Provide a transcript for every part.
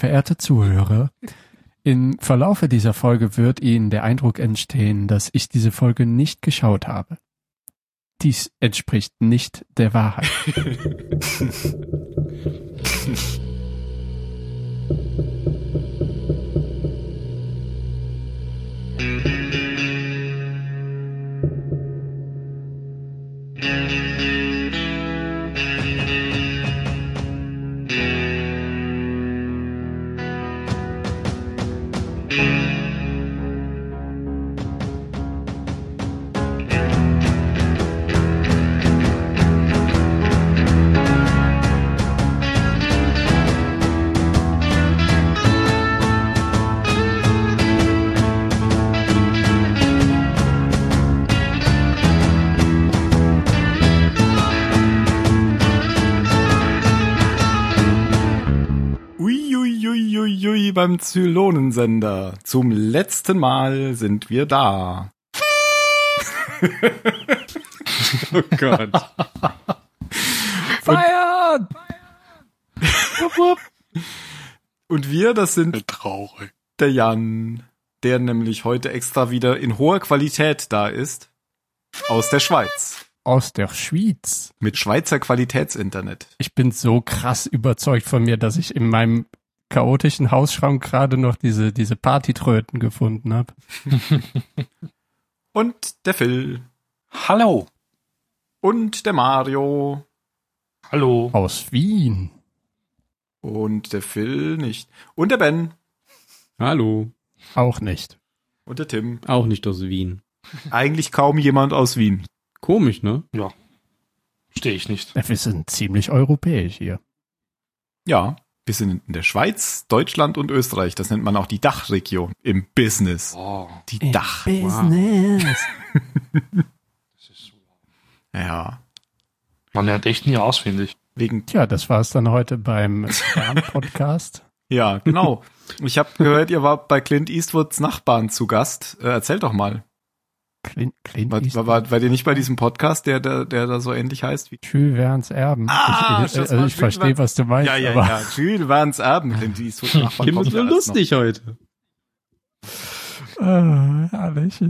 Verehrte Zuhörer, im Verlaufe dieser Folge wird Ihnen der Eindruck entstehen, dass ich diese Folge nicht geschaut habe. Dies entspricht nicht der Wahrheit. Zylonensender. Zum letzten Mal sind wir da. Oh Gott. Feiern! Und wir, das sind Traurig. der Jan, der nämlich heute extra wieder in hoher Qualität da ist. Aus der Schweiz. Aus der Schweiz. Mit Schweizer Qualitätsinternet. Ich bin so krass überzeugt von mir, dass ich in meinem chaotischen Hausschrank gerade noch diese, diese Partytröten gefunden habe. Und der Phil. Hallo. Und der Mario. Hallo. Aus Wien. Und der Phil nicht. Und der Ben. Hallo. Auch nicht. Und der Tim. Auch nicht aus Wien. Eigentlich kaum jemand aus Wien. Komisch, ne? Ja. Stehe ich nicht. Wir sind ziemlich europäisch hier. Ja, wir sind in der Schweiz, Deutschland und Österreich. Das nennt man auch die Dachregion im Business. Oh, Die Dach. Business. das ist so. Ja. Man lernt echt nie aus, finde ich. Wegen, Tja, das war es dann heute beim Podcast. ja, genau. Ich habe gehört, ihr wart bei Clint Eastwoods Nachbarn zu Gast. Äh, erzählt doch mal. Clint, Clint War, Eastwood. war, war ihr nicht bei diesem Podcast, der, der, der da so ähnlich heißt wie Jules Verne's Erben. Ah, ich, ich, also ich verstehe, was du meinst. Ja, ja, aber ja. Jules Verne's Erben. Clint Eastwood Nachbarn Kim ist so ja erst noch. lustig heute. Äh, herrlich.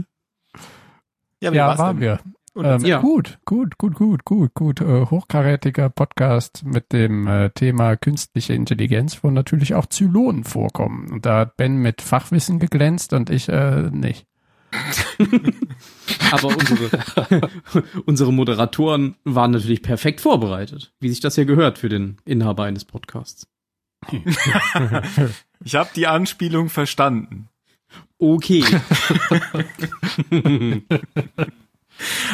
Ja, wie Ja, war's waren denn? wir. Ähm, Ja. Gut, gut, gut, gut, gut, gut. Äh, hochkarätiger Podcast mit dem äh, Thema künstliche Intelligenz, wo natürlich auch Zylonen vorkommen. Und da hat Ben mit Fachwissen geglänzt und ich äh, nicht. Aber unsere, unsere Moderatoren waren natürlich perfekt vorbereitet, wie sich das ja gehört für den Inhaber eines Podcasts. Ich habe die Anspielung verstanden. Okay.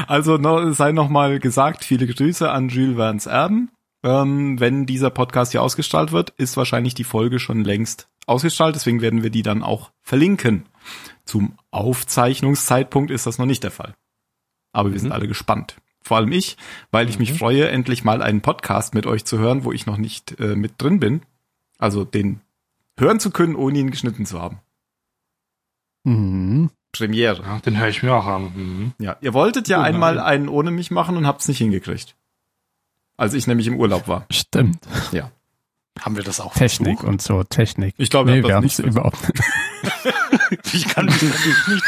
Also no, sei noch mal gesagt, viele Grüße an Jules Verne's Erben. Ähm, wenn dieser Podcast hier ausgestrahlt wird, ist wahrscheinlich die Folge schon längst ausgestrahlt, deswegen werden wir die dann auch verlinken. Zum Aufzeichnungszeitpunkt ist das noch nicht der Fall. Aber wir sind alle gespannt. Vor allem ich, weil ich mich freue, endlich mal einen Podcast mit euch zu hören, wo ich noch nicht äh, mit drin bin. Also den hören zu können, ohne ihn geschnitten zu haben. Mhm. Premiere. Ja, den höre ich mir auch an. Mhm. Ja, ihr wolltet ja Oh nein. einmal einen ohne mich machen und habt's nicht hingekriegt. Als ich nämlich im Urlaub war. Stimmt. Ja. Haben wir das auch Technik versucht? und so, Technik. Ich glaube, nee, ihr wir haben habt es das nicht überhaupt Ich kann mich nicht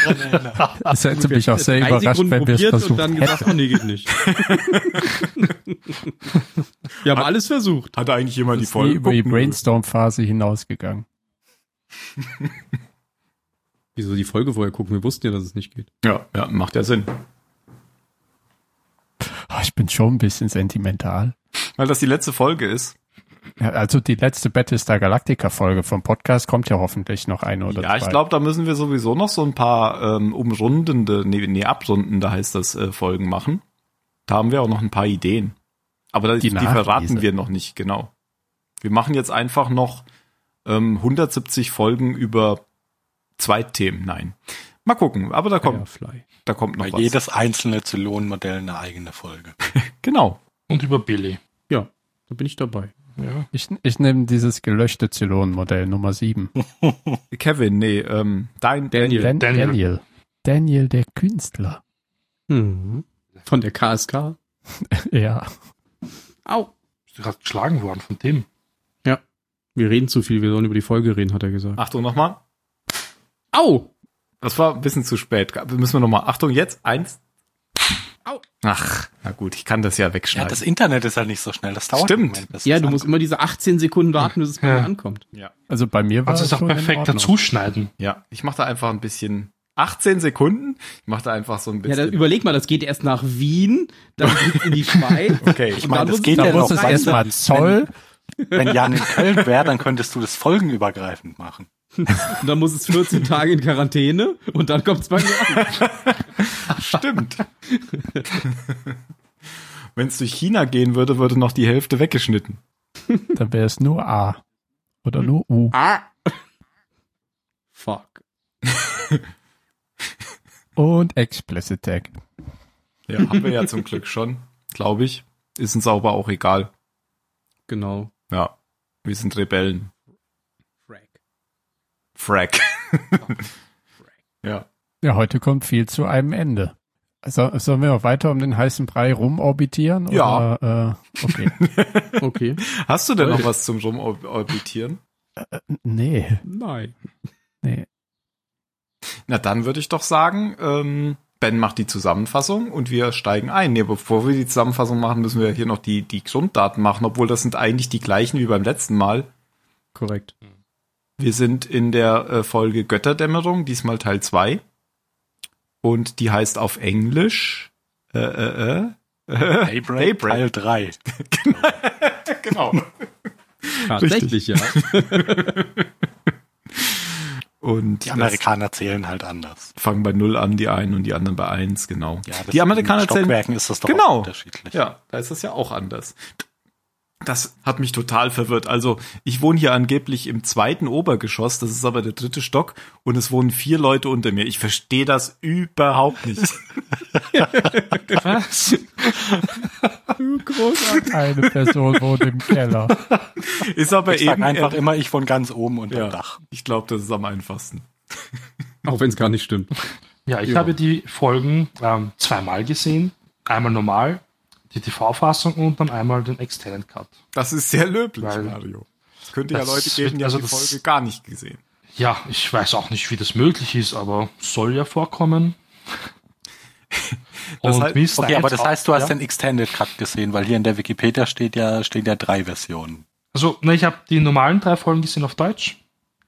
dran erinnern. Es hätte mich auch sehr überrascht, Sekunden wenn wir es versucht und dann gesagt, nee, geht nicht. wir haben alles versucht. Hatte eigentlich jemand die ist nie Folge über die? Brainstorm-Phase hinausgegangen. Wieso die Folge vorher gucken? Wir wussten ja, dass es nicht geht. Ja, ja, macht ja Sinn. Oh, ich bin schon ein bisschen sentimental. Weil das die letzte Folge ist. Ja, also die letzte Battlestar Galactica-Folge vom Podcast kommt ja hoffentlich noch eine oder ja, zwei. ich glaube, da müssen wir sowieso noch so ein paar ähm, umrundende, nee, nee, abrundende heißt das, äh, Folgen machen. Da haben wir auch noch ein paar Ideen. Aber da, die, Die verraten wir noch nicht, genau. Wir machen jetzt einfach noch ähm, 170 Folgen über zwei Themen. Nein. Mal gucken, aber da kommt, Firefly. da kommt noch Bei was. jedes einzelne Zylonenmodell eine eigene Folge. Genau. Und über Billy. Ja, da bin ich dabei. Ja. Ich, ich nehme dieses gelöschte Zylon-Modell Nummer 7. Kevin, nee, ähm, dein Daniel. Dan Daniel. Daniel. Daniel, der Künstler. Mhm. Von der KSK. Ja. Au. Bist du gerade geschlagen worden von Tim? Wir Wir reden zu viel, wir sollen über die Folge reden, hat er gesagt. Achtung nochmal. Au! Das war ein bisschen zu spät. Müssen wir nochmal. Achtung, jetzt. Eins. Au. Ach, na gut, ich kann das ja Ja, wegschneiden. das Internet ist halt nicht so schnell. Das dauert Stimmt. Moment, bis Ja, das du musst ankommt. immer diese 18 Sekunden warten, bis es bei Ja. mir ankommt. ja. Also bei mir war Kannst du es es auch schon in perfekt dazuschneiden. ja, ich mache da einfach ein bisschen 18 Sekunden. Ich mache da einfach so ein Ja, bisschen. dann überleg mal, das geht erst nach Wien, dann geht's in die Schweiz. okay, Ich meine, das muss geht es ja muss es weiter. erstmal Zoll. Wenn Jan in Köln wäre, dann könntest du das folgenübergreifend machen. Und dann muss es 14 Tage in Quarantäne und dann kommt's bei mir an. stimmt. Wenn es durch China gehen würde, würde noch die Hälfte weggeschnitten. Dann wäre es nur A. Oder nur U. Ah. Fuck. Und Explicit Tag. Ja, haben wir ja zum Glück schon, glaube ich. Ist uns aber auch egal. Genau. Ja, wir sind Rebellen. Frack. Ja. Ja, heute kommt viel zu einem Ende. Also, sollen wir noch weiter um den heißen Brei rumorbitieren? Ja. Oder, äh, okay. Okay. Hast du denn noch Heute. was zum Rumorbitieren? nee, Nein. nee. Na, dann würde ich doch sagen, ähm, Ben macht die Zusammenfassung und wir steigen ein. Nee, bevor wir die Zusammenfassung machen, müssen wir hier noch die, die Grunddaten machen, obwohl das sind eigentlich die gleichen wie beim letzten Mal. Korrekt. Wir sind in der äh, Folge Götterdämmerung, diesmal Teil 2. Und die heißt auf Englisch äh, äh, äh, Daybreak, Daybreak. Teil 3. genau. Tatsächlich, ja. Und Die Amerikaner zählen halt anders. fangen bei null an, die einen und die anderen bei eins, genau. Ja, die Amerikaner zählen ist das doch Genau. unterschiedlich. Ja, da ist das ja auch anders. Das hat mich total verwirrt. Also, ich wohne hier angeblich im zweiten Obergeschoss, das ist aber der dritte Stock, und es wohnen vier Leute unter mir. Ich verstehe das überhaupt nicht. Was? Großartig. Eine Person wohnt im Keller. Ist aber Ich eben. einfach immer, ich von ganz oben unter ja, dem Dach. ich glaube, das ist am einfachsten. Auch wenn es gar nicht stimmt. Ja, ich Ja. habe die Folgen ähm, zweimal gesehen. Einmal normal, die TV-Fassung und dann einmal den Extended Cut. Das ist sehr löblich, Weil- Mario. Es könnte ja Das Leute geben, die also haben die das- Folge gar nicht gesehen. Ja, ich weiß auch nicht, wie das möglich ist, aber soll ja vorkommen. Das und heißt- Okay, aber das heißt, du hast ja? den Extended Cut gesehen, weil hier in der Wikipedia steht ja, stehen ja drei Versionen. Also, ne, ich habe die normalen drei Folgen gesehen auf Deutsch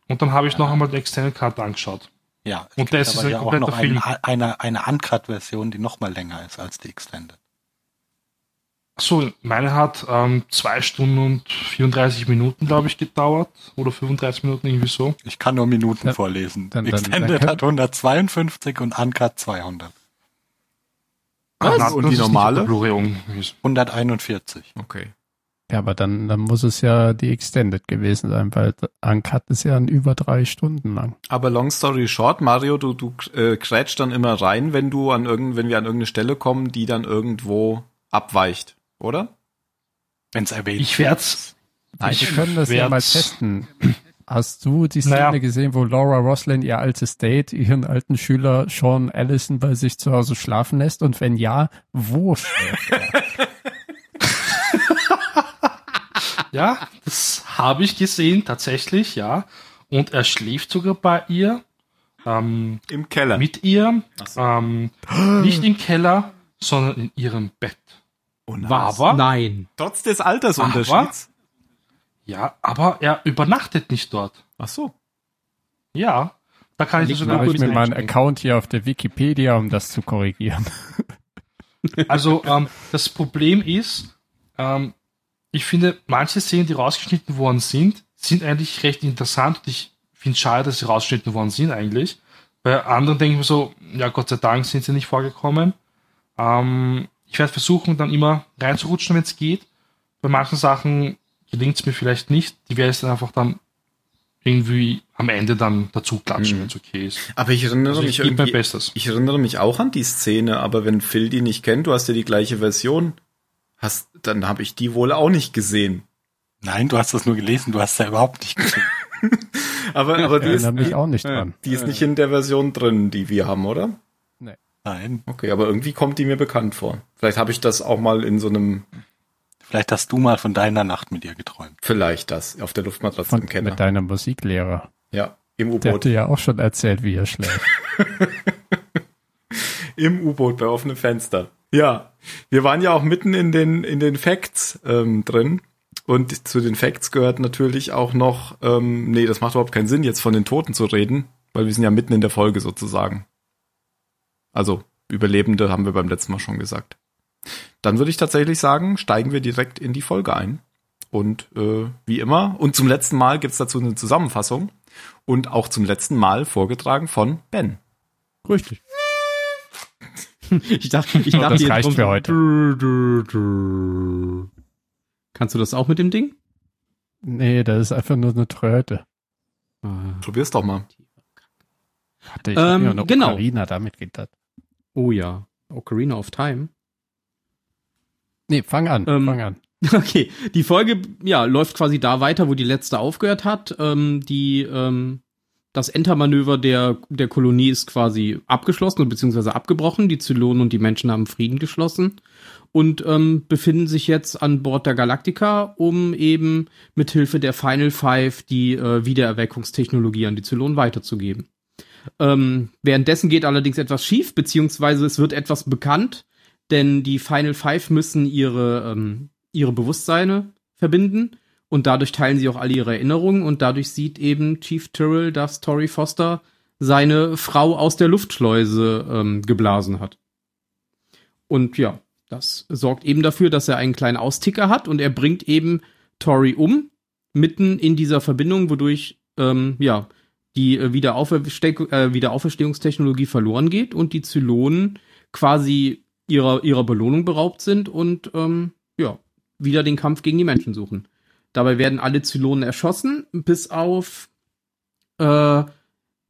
und dann habe ich noch einmal den Extended Cut angeschaut. Ja, es Und gibt das ist ein ja auch kompletter noch Film. eine, eine, eine Uncut-Version, die noch mal länger ist als die Extended. So, meine hat ähm, zwei Stunden und 34 Minuten, glaube ich, gedauert. Oder 35 Minuten, irgendwie so. Ich kann nur Minuten Dann- vorlesen. dann- dann- Extended dann hat 152 und Uncut 200. Was? Na, Und das die normale? auf der Blu-ray gewesen. 141. Okay. Ja, aber dann, dann muss es ja die Extended gewesen sein, weil Uncut ist ja ein über drei Stunden lang. Aber long story short, Mario, du, du äh, grätsch dann immer rein, wenn du an irgend, wenn wir an irgendeine Stelle kommen, die dann irgendwo abweicht, oder? Wenn es erwähnt Ich werde es. Wir können das ja mal testen. Hast du die Szene Naja. gesehen, wo Laura Roslin ihr altes Date, ihren alten Schüler Sean Allison bei sich zu Hause schlafen lässt? Und wenn ja, wo schläft er? Ja, das habe ich gesehen, tatsächlich, ja. Und er schläft sogar bei ihr, ähm, Im Keller. mit ihr, so. ähm, nicht im Keller, sondern in ihrem Bett. Oh nein. Aber, Nein. Trotz des Altersunterschieds. ja, aber er übernachtet nicht dort. Ach so. Ja, da kann ich Dann sogar ich mir meinen. Account hier auf der Wikipedia, um das zu korrigieren. Also ähm, das Problem ist, ähm, ich finde, manche Szenen, die rausgeschnitten worden sind, sind eigentlich recht interessant und ich finde es schade, dass sie rausgeschnitten worden sind eigentlich. Bei anderen denke ich mir so, ja Gott sei Dank sind sie nicht vorgekommen. Ähm, ich werde versuchen, dann immer reinzurutschen, wenn es geht. Bei manchen Sachen gelingt es mir vielleicht nicht. Die werde ich dann einfach dann irgendwie am Ende dann dazu klatschen, Mhm. wenn es okay ist. Aber ich erinnere Also ich mich gebe mein irgendwie, Bestes. ich erinnere mich auch an die Szene, aber wenn Phil die nicht kennt, du hast ja die gleiche Version, hast, dann habe ich die wohl auch nicht gesehen. Nein, du hast das nur gelesen, du hast ja überhaupt nicht gesehen. Aber, aber die ist, die, auch nicht dran. die ist nicht in der Version drin, die wir haben, oder? Nein. Okay, aber irgendwie kommt die mir bekannt vor. Vielleicht habe ich das auch mal in so einem Vielleicht hast du mal von deiner Nacht mit ihr geträumt. Vielleicht das, auf der Luftmatratze Von, im Keller. mit deinem Musiklehrer. Ja, im Der hat U-Boot. dir ja auch schon erzählt, wie er schläft. Im U-Boot bei offenem Fenster. Ja, wir waren ja auch mitten in den, in den Facts ähm, drin. Und zu den Facts gehört natürlich auch noch, ähm, nee, das macht überhaupt keinen Sinn, jetzt von den Toten zu reden, weil wir sind ja mitten in der Folge sozusagen. Also, Überlebende haben wir beim letzten Mal schon gesagt. Dann würde ich tatsächlich sagen, steigen wir direkt in die Folge ein. Und äh, wie immer, und zum letzten Mal gibt's dazu eine Zusammenfassung und auch zum letzten Mal vorgetragen von Ben. Richtig. ich dachte, ich dachte das reicht für heute. Kannst du das auch mit dem Ding? Nee, das ist einfach nur eine Tröte. Ah. Probier's doch mal. Hatte ich Ähm, mir eine genau. Ocarina damit gedacht. Oh ja. Ocarina of Time. Nee, fang an, Ähm, fang an. Okay, die Folge ja läuft quasi da weiter, wo die letzte aufgehört hat. Ähm, die ähm, das Entermanöver der der Kolonie ist quasi abgeschlossen beziehungsweise abgebrochen. Die Zylonen und die Menschen haben Frieden geschlossen und ähm, befinden sich jetzt an Bord der Galactica, um eben mit Hilfe der Final Five die äh, Wiedererweckungstechnologie an die Zylonen weiterzugeben. Ähm, währenddessen geht allerdings etwas schief, beziehungsweise es wird etwas bekannt, denn die Final Five müssen ihre, ähm, ihre Bewusstseine verbinden und dadurch teilen sie auch alle ihre Erinnerungen und dadurch sieht eben Chief Tyrrell, dass Tori Foster seine Frau aus der Luftschleuse ähm, geblasen hat. Und ja, das sorgt eben dafür, dass er einen kleinen Austicker hat und er bringt eben Tori um, mitten in dieser Verbindung, wodurch ähm, ja die äh, äh, Wiederauferstehungstechnologie verloren geht und die Zylonen quasi ihrer, ihrer Belohnung beraubt sind und ähm, ja, wieder den Kampf gegen die Menschen suchen. Dabei werden alle Zylonen erschossen, bis auf äh,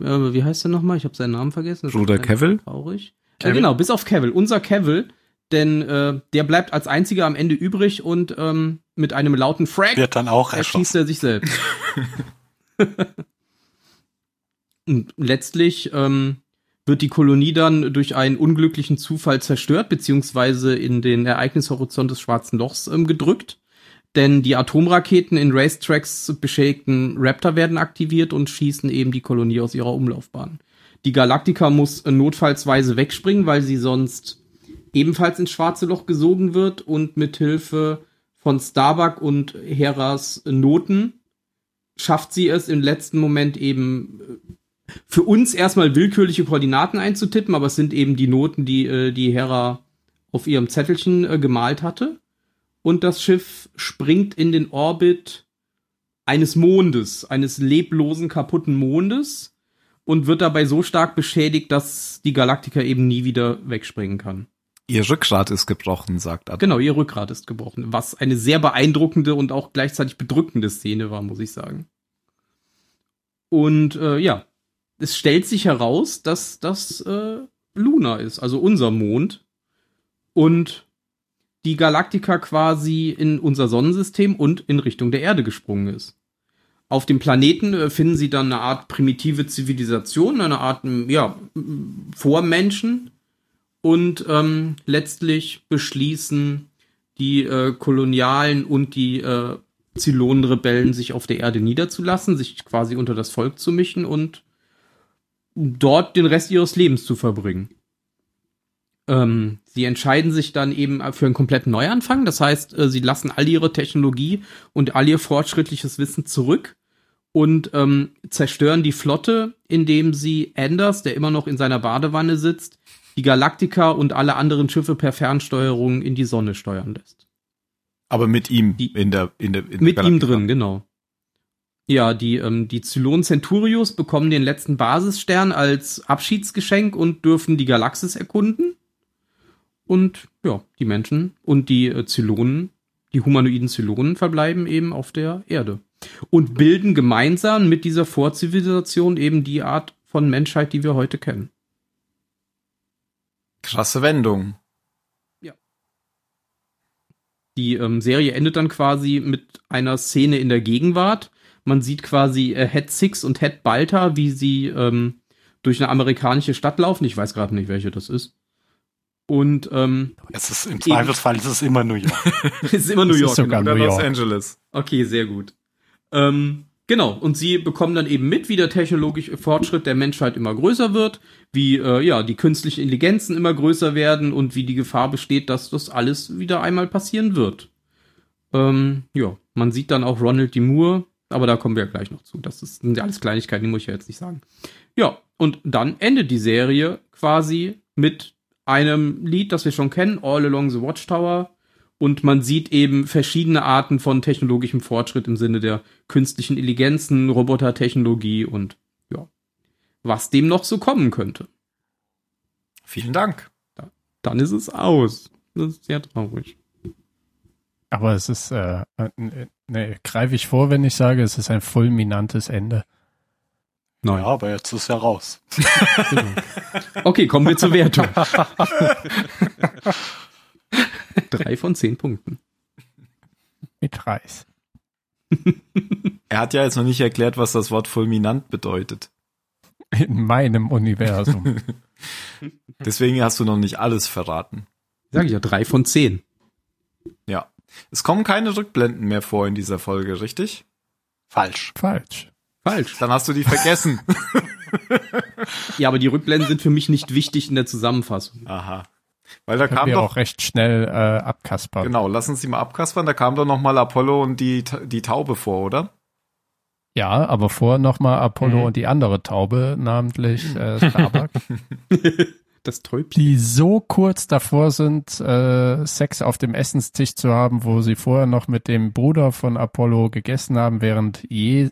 äh, wie heißt er nochmal? Ich habe seinen Namen vergessen. Das Bruder Cavill? Traurig. Äh, Cavill? genau, bis auf Cavill, unser Cavill, denn äh, der bleibt als einziger am Ende übrig und ähm, mit einem lauten Frag Wird dann auch erschießt er sich selbst. Und letztlich ähm, wird die Kolonie dann durch einen unglücklichen Zufall zerstört, beziehungsweise in den Ereignishorizont des Schwarzen Lochs ähm, gedrückt. Denn die Atomraketen in Racetracks beschädigten Raptor werden aktiviert und schießen eben die Kolonie aus ihrer Umlaufbahn. Die Galaktika muss äh, notfallsweise wegspringen, weil sie sonst ebenfalls ins schwarze Loch gesogen wird und mit Hilfe von Starbuck und Heras Noten schafft sie es im letzten Moment eben äh, für uns erstmal willkürliche Koordinaten einzutippen, aber es sind eben die Noten, die äh, die Hera auf ihrem Zettelchen äh, gemalt hatte. Und das Schiff springt in den Orbit eines Mondes, eines leblosen, kaputten Mondes und wird dabei so stark beschädigt, dass die Galaktika eben nie wieder wegspringen kann. Ihr Rückgrat ist gebrochen, sagt Adam. Genau, ihr Rückgrat ist gebrochen, was eine sehr beeindruckende und auch gleichzeitig bedrückende Szene war, muss ich sagen. Und äh, ja, es stellt sich heraus, dass das äh, Luna ist, also unser Mond. Und die Galaktika quasi in unser Sonnensystem und in Richtung der Erde gesprungen ist. Auf dem Planeten äh, finden sie dann eine Art primitive Zivilisation, eine Art, ja, Vormenschen. Und ähm, letztlich beschließen die äh, Kolonialen und die äh, Zylonenrebellen sich auf der Erde niederzulassen, sich quasi unter das Volk zu mischen und dort den Rest ihres Lebens zu verbringen. Ähm, sie entscheiden sich dann eben für einen kompletten Neuanfang. Das heißt, äh, sie lassen all ihre Technologie und all ihr fortschrittliches Wissen zurück und ähm, zerstören die Flotte, indem sie Anders, der immer noch in seiner Badewanne sitzt, die Galaktika und alle anderen Schiffe per Fernsteuerung in die Sonne steuern lässt. Aber mit ihm Die- in der in der in der Mit ihm Galaktika. drin, genau. Ja, die, ähm, die Zylon Centurios bekommen den letzten Basisstern als Abschiedsgeschenk und dürfen die Galaxis erkunden. Und ja, die Menschen und die äh, Zylonen, die humanoiden Zylonen verbleiben eben auf der Erde. Und bilden gemeinsam mit dieser Vorzivilisation eben die Art von Menschheit, die wir heute kennen. Krasse Wendung. Die ähm, Serie endet dann quasi mit einer Szene in der Gegenwart. Man sieht quasi äh, Head Six und Head Balta, wie sie ähm, durch eine amerikanische Stadt laufen. Ich weiß gerade nicht, welche das ist. Und ähm, Es ist im Zweifelsfall ist es immer New York. es ist immer New Es ist York. sogar genau. Oder New Los York. Angeles. Okay, sehr gut. Ähm, genau, und sie bekommen dann eben mit, wie der technologische Fortschritt der Menschheit immer größer wird, wie äh, ja die künstlichen Intelligenzen immer größer werden und wie die Gefahr besteht, dass das alles wieder einmal passieren wird. Ähm, ja, man sieht dann auch Ronald D. Moore, aber da kommen wir gleich noch zu. Das ist, sind ja alles Kleinigkeiten, die muss ich ja jetzt nicht sagen. Ja, und dann endet die Serie quasi mit einem Lied, das wir schon kennen, All Along the Watchtower. Und man sieht eben verschiedene Arten von technologischem Fortschritt im Sinne der künstlichen Intelligenzen, Robotertechnologie und ja, was dem noch so kommen könnte. Vielen Dank. Dann ist es aus. Das ist sehr traurig. Aber es ist, äh, äh, ne, greife ich vor, wenn ich sage, es ist ein fulminantes Ende. Ja, aber jetzt ist er raus. Okay, kommen wir zur Wertung. Drei von zehn Punkten. Mit Reis. Er hat ja jetzt noch nicht erklärt, was das Wort fulminant bedeutet. In meinem Universum. Deswegen hast du noch nicht alles verraten. Sag ich ja, drei von zehn. Ja. Es kommen keine Rückblenden mehr vor in dieser Folge, richtig? Falsch. Falsch. Falsch. Dann hast du die vergessen. Ja, aber die Rückblenden sind für mich nicht wichtig in der Zusammenfassung. Aha. Weil da Können kam wir doch, auch recht schnell äh, abkaspern. genau, lass uns die mal abkaspern, da kam doch noch mal Apollo und die, die Taube vor, oder? Ja, aber vorher nochmal Apollo Mhm. und die andere Taube, namentlich äh, Starbuck, Das Täubchen. die so kurz davor sind, äh, Sex auf dem Essenstisch zu haben, wo sie vorher noch mit dem Bruder von Apollo gegessen haben, während je,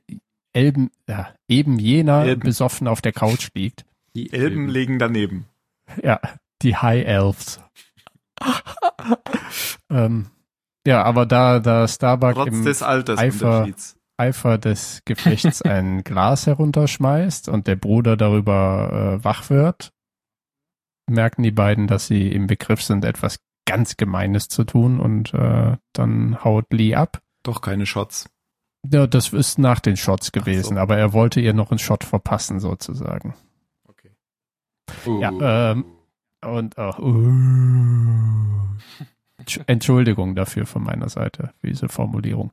Elben, ja, eben jener Elben. besoffen auf der Couch liegt. Die Elben legen daneben. Ja, die High Elves. ähm, ja, aber da, da Starbuck Trotz im des Eifer-. Eifer des Gefechts ein Glas herunterschmeißt und der Bruder darüber äh, wach wird, merken die beiden, dass sie im Begriff sind, etwas ganz Gemeines zu tun und äh, dann haut Lee ab. Doch keine Shots. Ja, das ist nach den Shots gewesen, so. aber er wollte ihr noch einen Shot verpassen sozusagen. Okay. Ja, ähm, und auch, uh, Entsch- Entschuldigung dafür von meiner Seite, für diese Formulierung.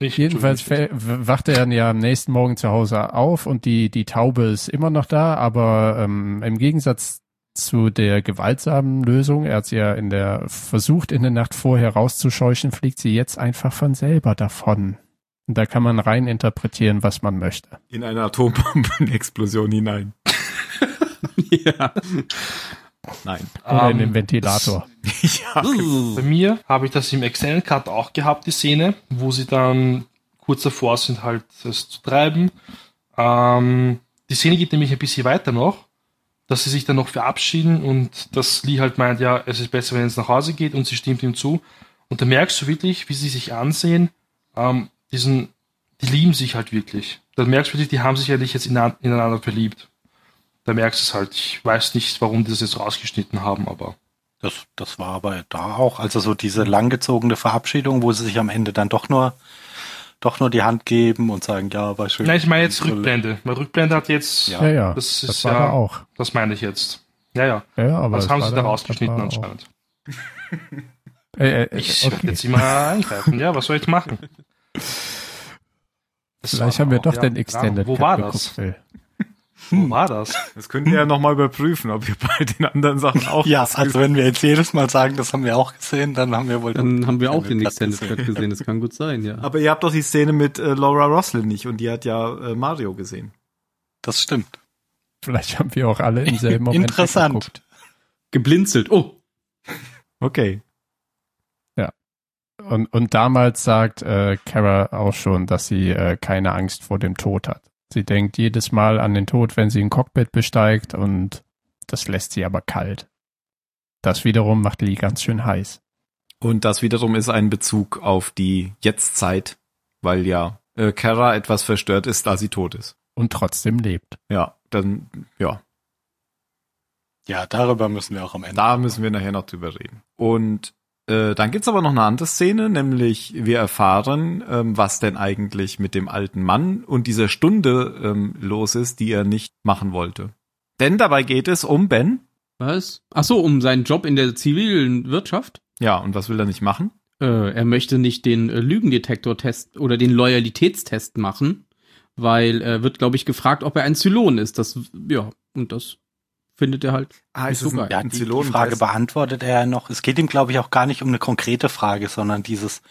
Ich, Jedenfalls fä- w- wacht er ja am nächsten Morgen zu Hause auf und die, die Taube ist immer noch da, aber ähm, im Gegensatz zu der gewaltsamen Lösung, er hat sie ja in der versucht, in der Nacht vorher rauszuscheuchen, fliegt sie jetzt einfach von selber davon. Und da kann man rein interpretieren, was man möchte. In eine Atombombenexplosion hinein. ja. Nein. Oder in Ähm, den Ventilator. ja. Bei mir habe ich das im Extended Cut auch gehabt, die Szene, wo sie dann kurz davor sind, halt es zu treiben. Ähm, die Szene geht nämlich ein bisschen weiter noch, dass sie sich dann noch verabschieden und dass Lee halt meint, ja, es ist besser, wenn es nach Hause geht und sie stimmt ihm zu. Und da merkst du wirklich, wie sie sich ansehen, ähm, diesen, die lieben sich halt wirklich. Da merkst du wirklich, die haben sich eigentlich jetzt ineinander, verliebt. Da merkst du es halt. Ich weiß nicht, warum die das jetzt rausgeschnitten haben, aber Das, das war aber da auch, also so diese langgezogene Verabschiedung, wo sie sich am Ende dann doch nur, doch nur die Hand geben und sagen, ja, war schön. Nein, ich meine jetzt Rückblende. Weil Rückblende hat jetzt, Ja. Ja, ja, das das, ist war ja, da auch. das meine ich jetzt. Ja, ja. Ja, ja, aber Was das haben sie da das rausgeschnitten anscheinend? Äh, äh, Ich werde okay. jetzt immer eingreifen. Ja, was soll ich machen? Das Vielleicht haben wir doch ja, den. Extended Wo Cut war geguckt, das? Phil. Wo war das? Das könnt ihr ja nochmal überprüfen, ob ihr bei den anderen Sachen auch Ja, also wenn wir jetzt jedes Mal sagen, das haben wir auch gesehen, dann haben wir wohl Dann haben wir auch den Extended Cut gesehen. Das kann gut sein, ja. Aber ihr habt doch die Szene mit äh, Laura Roslin nicht und die hat ja äh, Mario gesehen. Das stimmt. Vielleicht haben wir auch alle im selben Moment Interessant. weggeguckt. Geblinzelt. Oh, Okay. Und, und damals sagt äh, Kara auch schon, dass sie äh, keine Angst vor dem Tod hat. Sie denkt jedes Mal an den Tod, wenn sie ein Cockpit besteigt und das lässt sie aber kalt. Das wiederum macht Lee ganz schön heiß. Und das wiederum ist ein Bezug auf die Jetztzeit, weil ja äh, Kara etwas verstört ist, da sie tot ist. Und trotzdem lebt. Ja, dann, ja, Ja, darüber müssen wir auch am Ende. da müssen wir nachher noch drüber reden. Und äh, dann gibt's aber noch eine andere Szene, nämlich wir erfahren, ähm, was denn eigentlich mit dem alten Mann und dieser Stunde ähm, los ist, die er nicht machen wollte. Denn dabei geht es um Ben. Was? Ach so, um seinen Job in der zivilen Wirtschaft? Ja, und was will er nicht machen? Äh, er möchte nicht den äh, Lügendetektor-Test oder den Loyalitätstest machen, weil er wird, glaube ich, gefragt, ob er ein Zylon ist. Das, ja, und das findet er halt Ah, nicht so geil. Ja, die, die Frage beantwortet er noch. Es geht ihm, glaube ich, auch gar nicht um eine konkrete Frage, sondern dieses,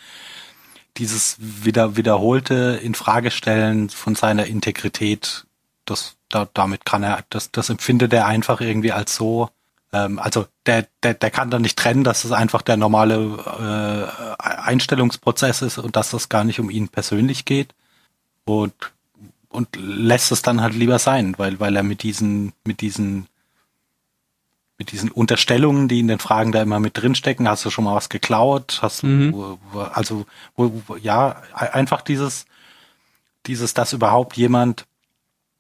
dieses wieder, wiederholte Infragestellen von seiner Integrität, das, da, damit kann er, das, das empfindet er einfach irgendwie als so, ähm, also der, der, der kann da nicht trennen, dass es einfach der normale äh, Einstellungsprozess ist und dass das gar nicht um ihn persönlich geht und und lässt es dann halt lieber sein, weil weil er mit diesen mit diesen mit diesen Unterstellungen, die in den Fragen da immer mit drinstecken, hast du schon mal was geklaut, hast du, Mhm. also ja einfach dieses dieses, dass überhaupt jemand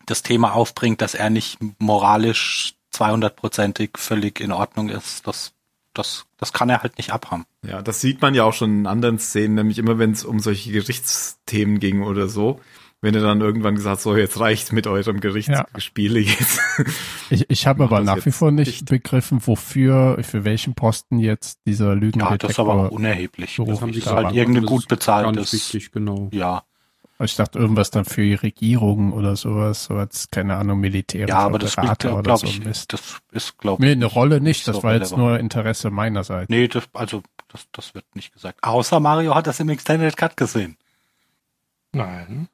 das Thema aufbringt, dass er nicht moralisch 200%ig völlig in Ordnung ist, das das das kann er halt nicht abhaben. Ja, das sieht man ja auch schon in anderen Szenen, nämlich immer wenn es um solche Gerichtsthemen ging oder so. Wenn er dann irgendwann gesagt, so jetzt reicht's mit eurem Gerichtsgespiele jetzt. Ich, ich habe aber nach wie vor nicht nicht. begriffen, wofür, für welchen Posten jetzt dieser Ja, das ist aber auch Lügendetektor. unerheblich. So Das haben ist sie halt irgendein Das gut bezahltes. wichtig, genau. Ja, ich dachte irgendwas dann für die Regierung oder sowas, so als, keine Ahnung, Militär ja, aber das spielt, Berater oder glaube so ich, Mist. das ist, glaube Nee, ich, eine Rolle nicht, so das war jetzt nur Interesse meinerseits. Nee, das, also, das, das wird nicht gesagt. Außer Mario hat das im Extended Cut gesehen. Nein.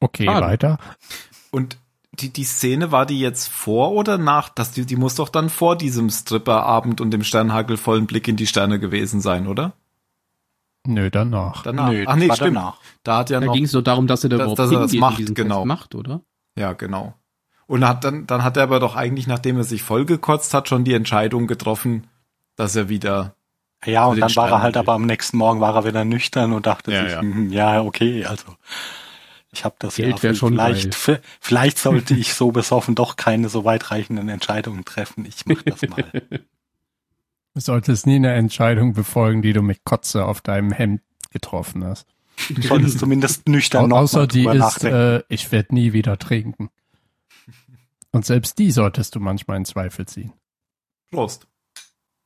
Okay, Schade. weiter. Und die, die Szene, war die jetzt vor oder nach? Das, die, die muss doch dann vor diesem Stripperabend und dem sternhagelvollen Blick in die Sterne gewesen sein, oder? Nö, danach. Danach. Nö, Ach nee, war stimmt. danach. Da hat ja Da noch, ging es nur darum, dass er da dass- überhaupt dass er das macht, genau. Test macht, oder? ja, genau. Und hat dann, dann hat er aber doch eigentlich, nachdem er sich vollgekotzt hat, schon die Entscheidung getroffen, dass er wieder, Ja, und dann war er halt will. aber am nächsten Morgen war er wieder nüchtern und dachte Ja, sich, ja. hm, ja, okay, also ich habe das Geld ja schon vielleicht, vielleicht sollte ich so besoffen doch keine so weitreichenden Entscheidungen treffen. Ich mach das mal. Du solltest nie eine Entscheidung befolgen, die du mit Kotze auf deinem Hemd getroffen hast. Du solltest zumindest nüchtern noch Außer mal die ist, äh, ich werde nie wieder trinken. Und selbst die solltest du manchmal in Zweifel ziehen. Prost.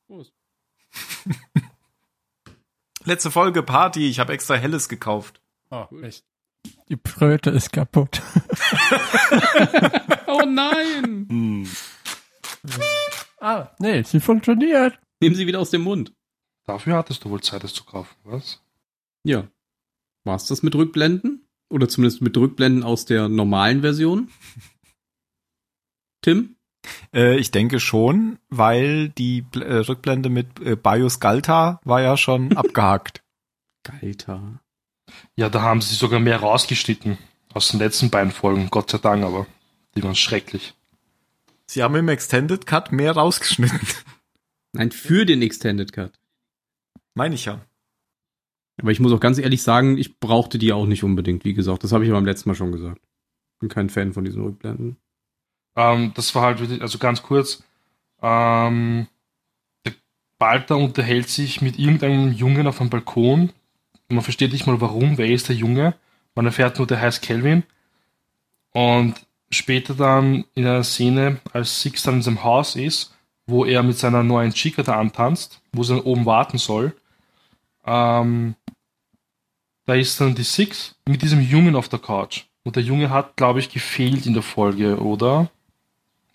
Prost. Letzte Folge Party, ich habe extra Helles gekauft. Oh, echt. Die Bröte ist kaputt. Oh nein! Hm. Ah, nee, sie funktioniert. Nehmen sie wieder aus dem Mund. Dafür hattest du wohl Zeit, es zu kaufen, was? Ja. War's das mit Rückblenden? Oder zumindest mit Rückblenden aus der normalen Version? Tim? Äh, ich denke schon, weil die Bl- äh, Rückblende mit äh, Bios Galta war ja schon abgehakt. Galter. Ja, da haben sie sogar mehr rausgeschnitten aus den letzten beiden Folgen, Gott sei Dank, aber die waren schrecklich. Sie haben im Extended Cut mehr rausgeschnitten. Nein, für den Extended Cut. Meine ich ja. Aber ich muss auch ganz ehrlich sagen, ich brauchte die auch nicht unbedingt, wie gesagt. Das habe ich aber beim letzten Mal schon gesagt. Bin kein Fan von diesen Rückblenden. Ähm, das war halt wirklich, also ganz kurz, ähm, der Balter unterhält sich mit irgendeinem Jungen auf einem Balkon. Man versteht nicht mal warum, wer ist der Junge. Man erfährt nur, der heißt Kelvin. Und später dann in einer Szene, als Six dann in seinem Haus ist, wo er mit seiner neuen Chica da antanzt, wo sie dann oben warten soll, ähm, da ist dann die Six mit diesem Jungen auf der Couch. Und der Junge hat, glaube ich, gefehlt in der Folge, oder?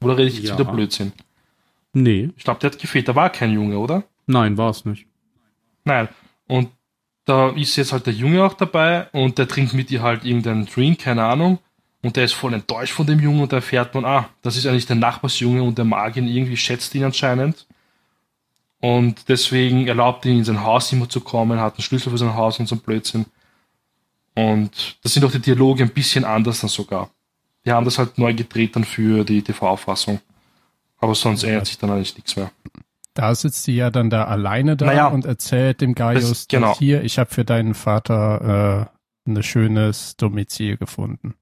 Oder rede ich jetzt Ja. wieder Blödsinn? Nee. Ich glaube, der hat gefehlt. Da war kein Junge, oder? Nein, war es nicht. Nein. Und da ist jetzt halt der Junge auch dabei und der trinkt mit ihr halt irgendeinen Drink, keine Ahnung. Und der ist voll enttäuscht von dem Jungen und da erfährt man, ah, das ist eigentlich der Nachbarsjunge und der mag ihn irgendwie, schätzt ihn anscheinend. Und deswegen erlaubt ihn in sein Haus immer zu kommen, hat einen Schlüssel für sein Haus und so ein Blödsinn. Und da sind auch die Dialoge ein bisschen anders dann sogar. Die haben das halt neu gedreht dann für die TV-Fassung. Aber sonst ändert sich dann eigentlich nichts mehr. Da sitzt sie ja dann da alleine da Naja, und erzählt dem Gaius, das- genau. hier, ich habe für deinen Vater äh, ein schönes Domizil gefunden.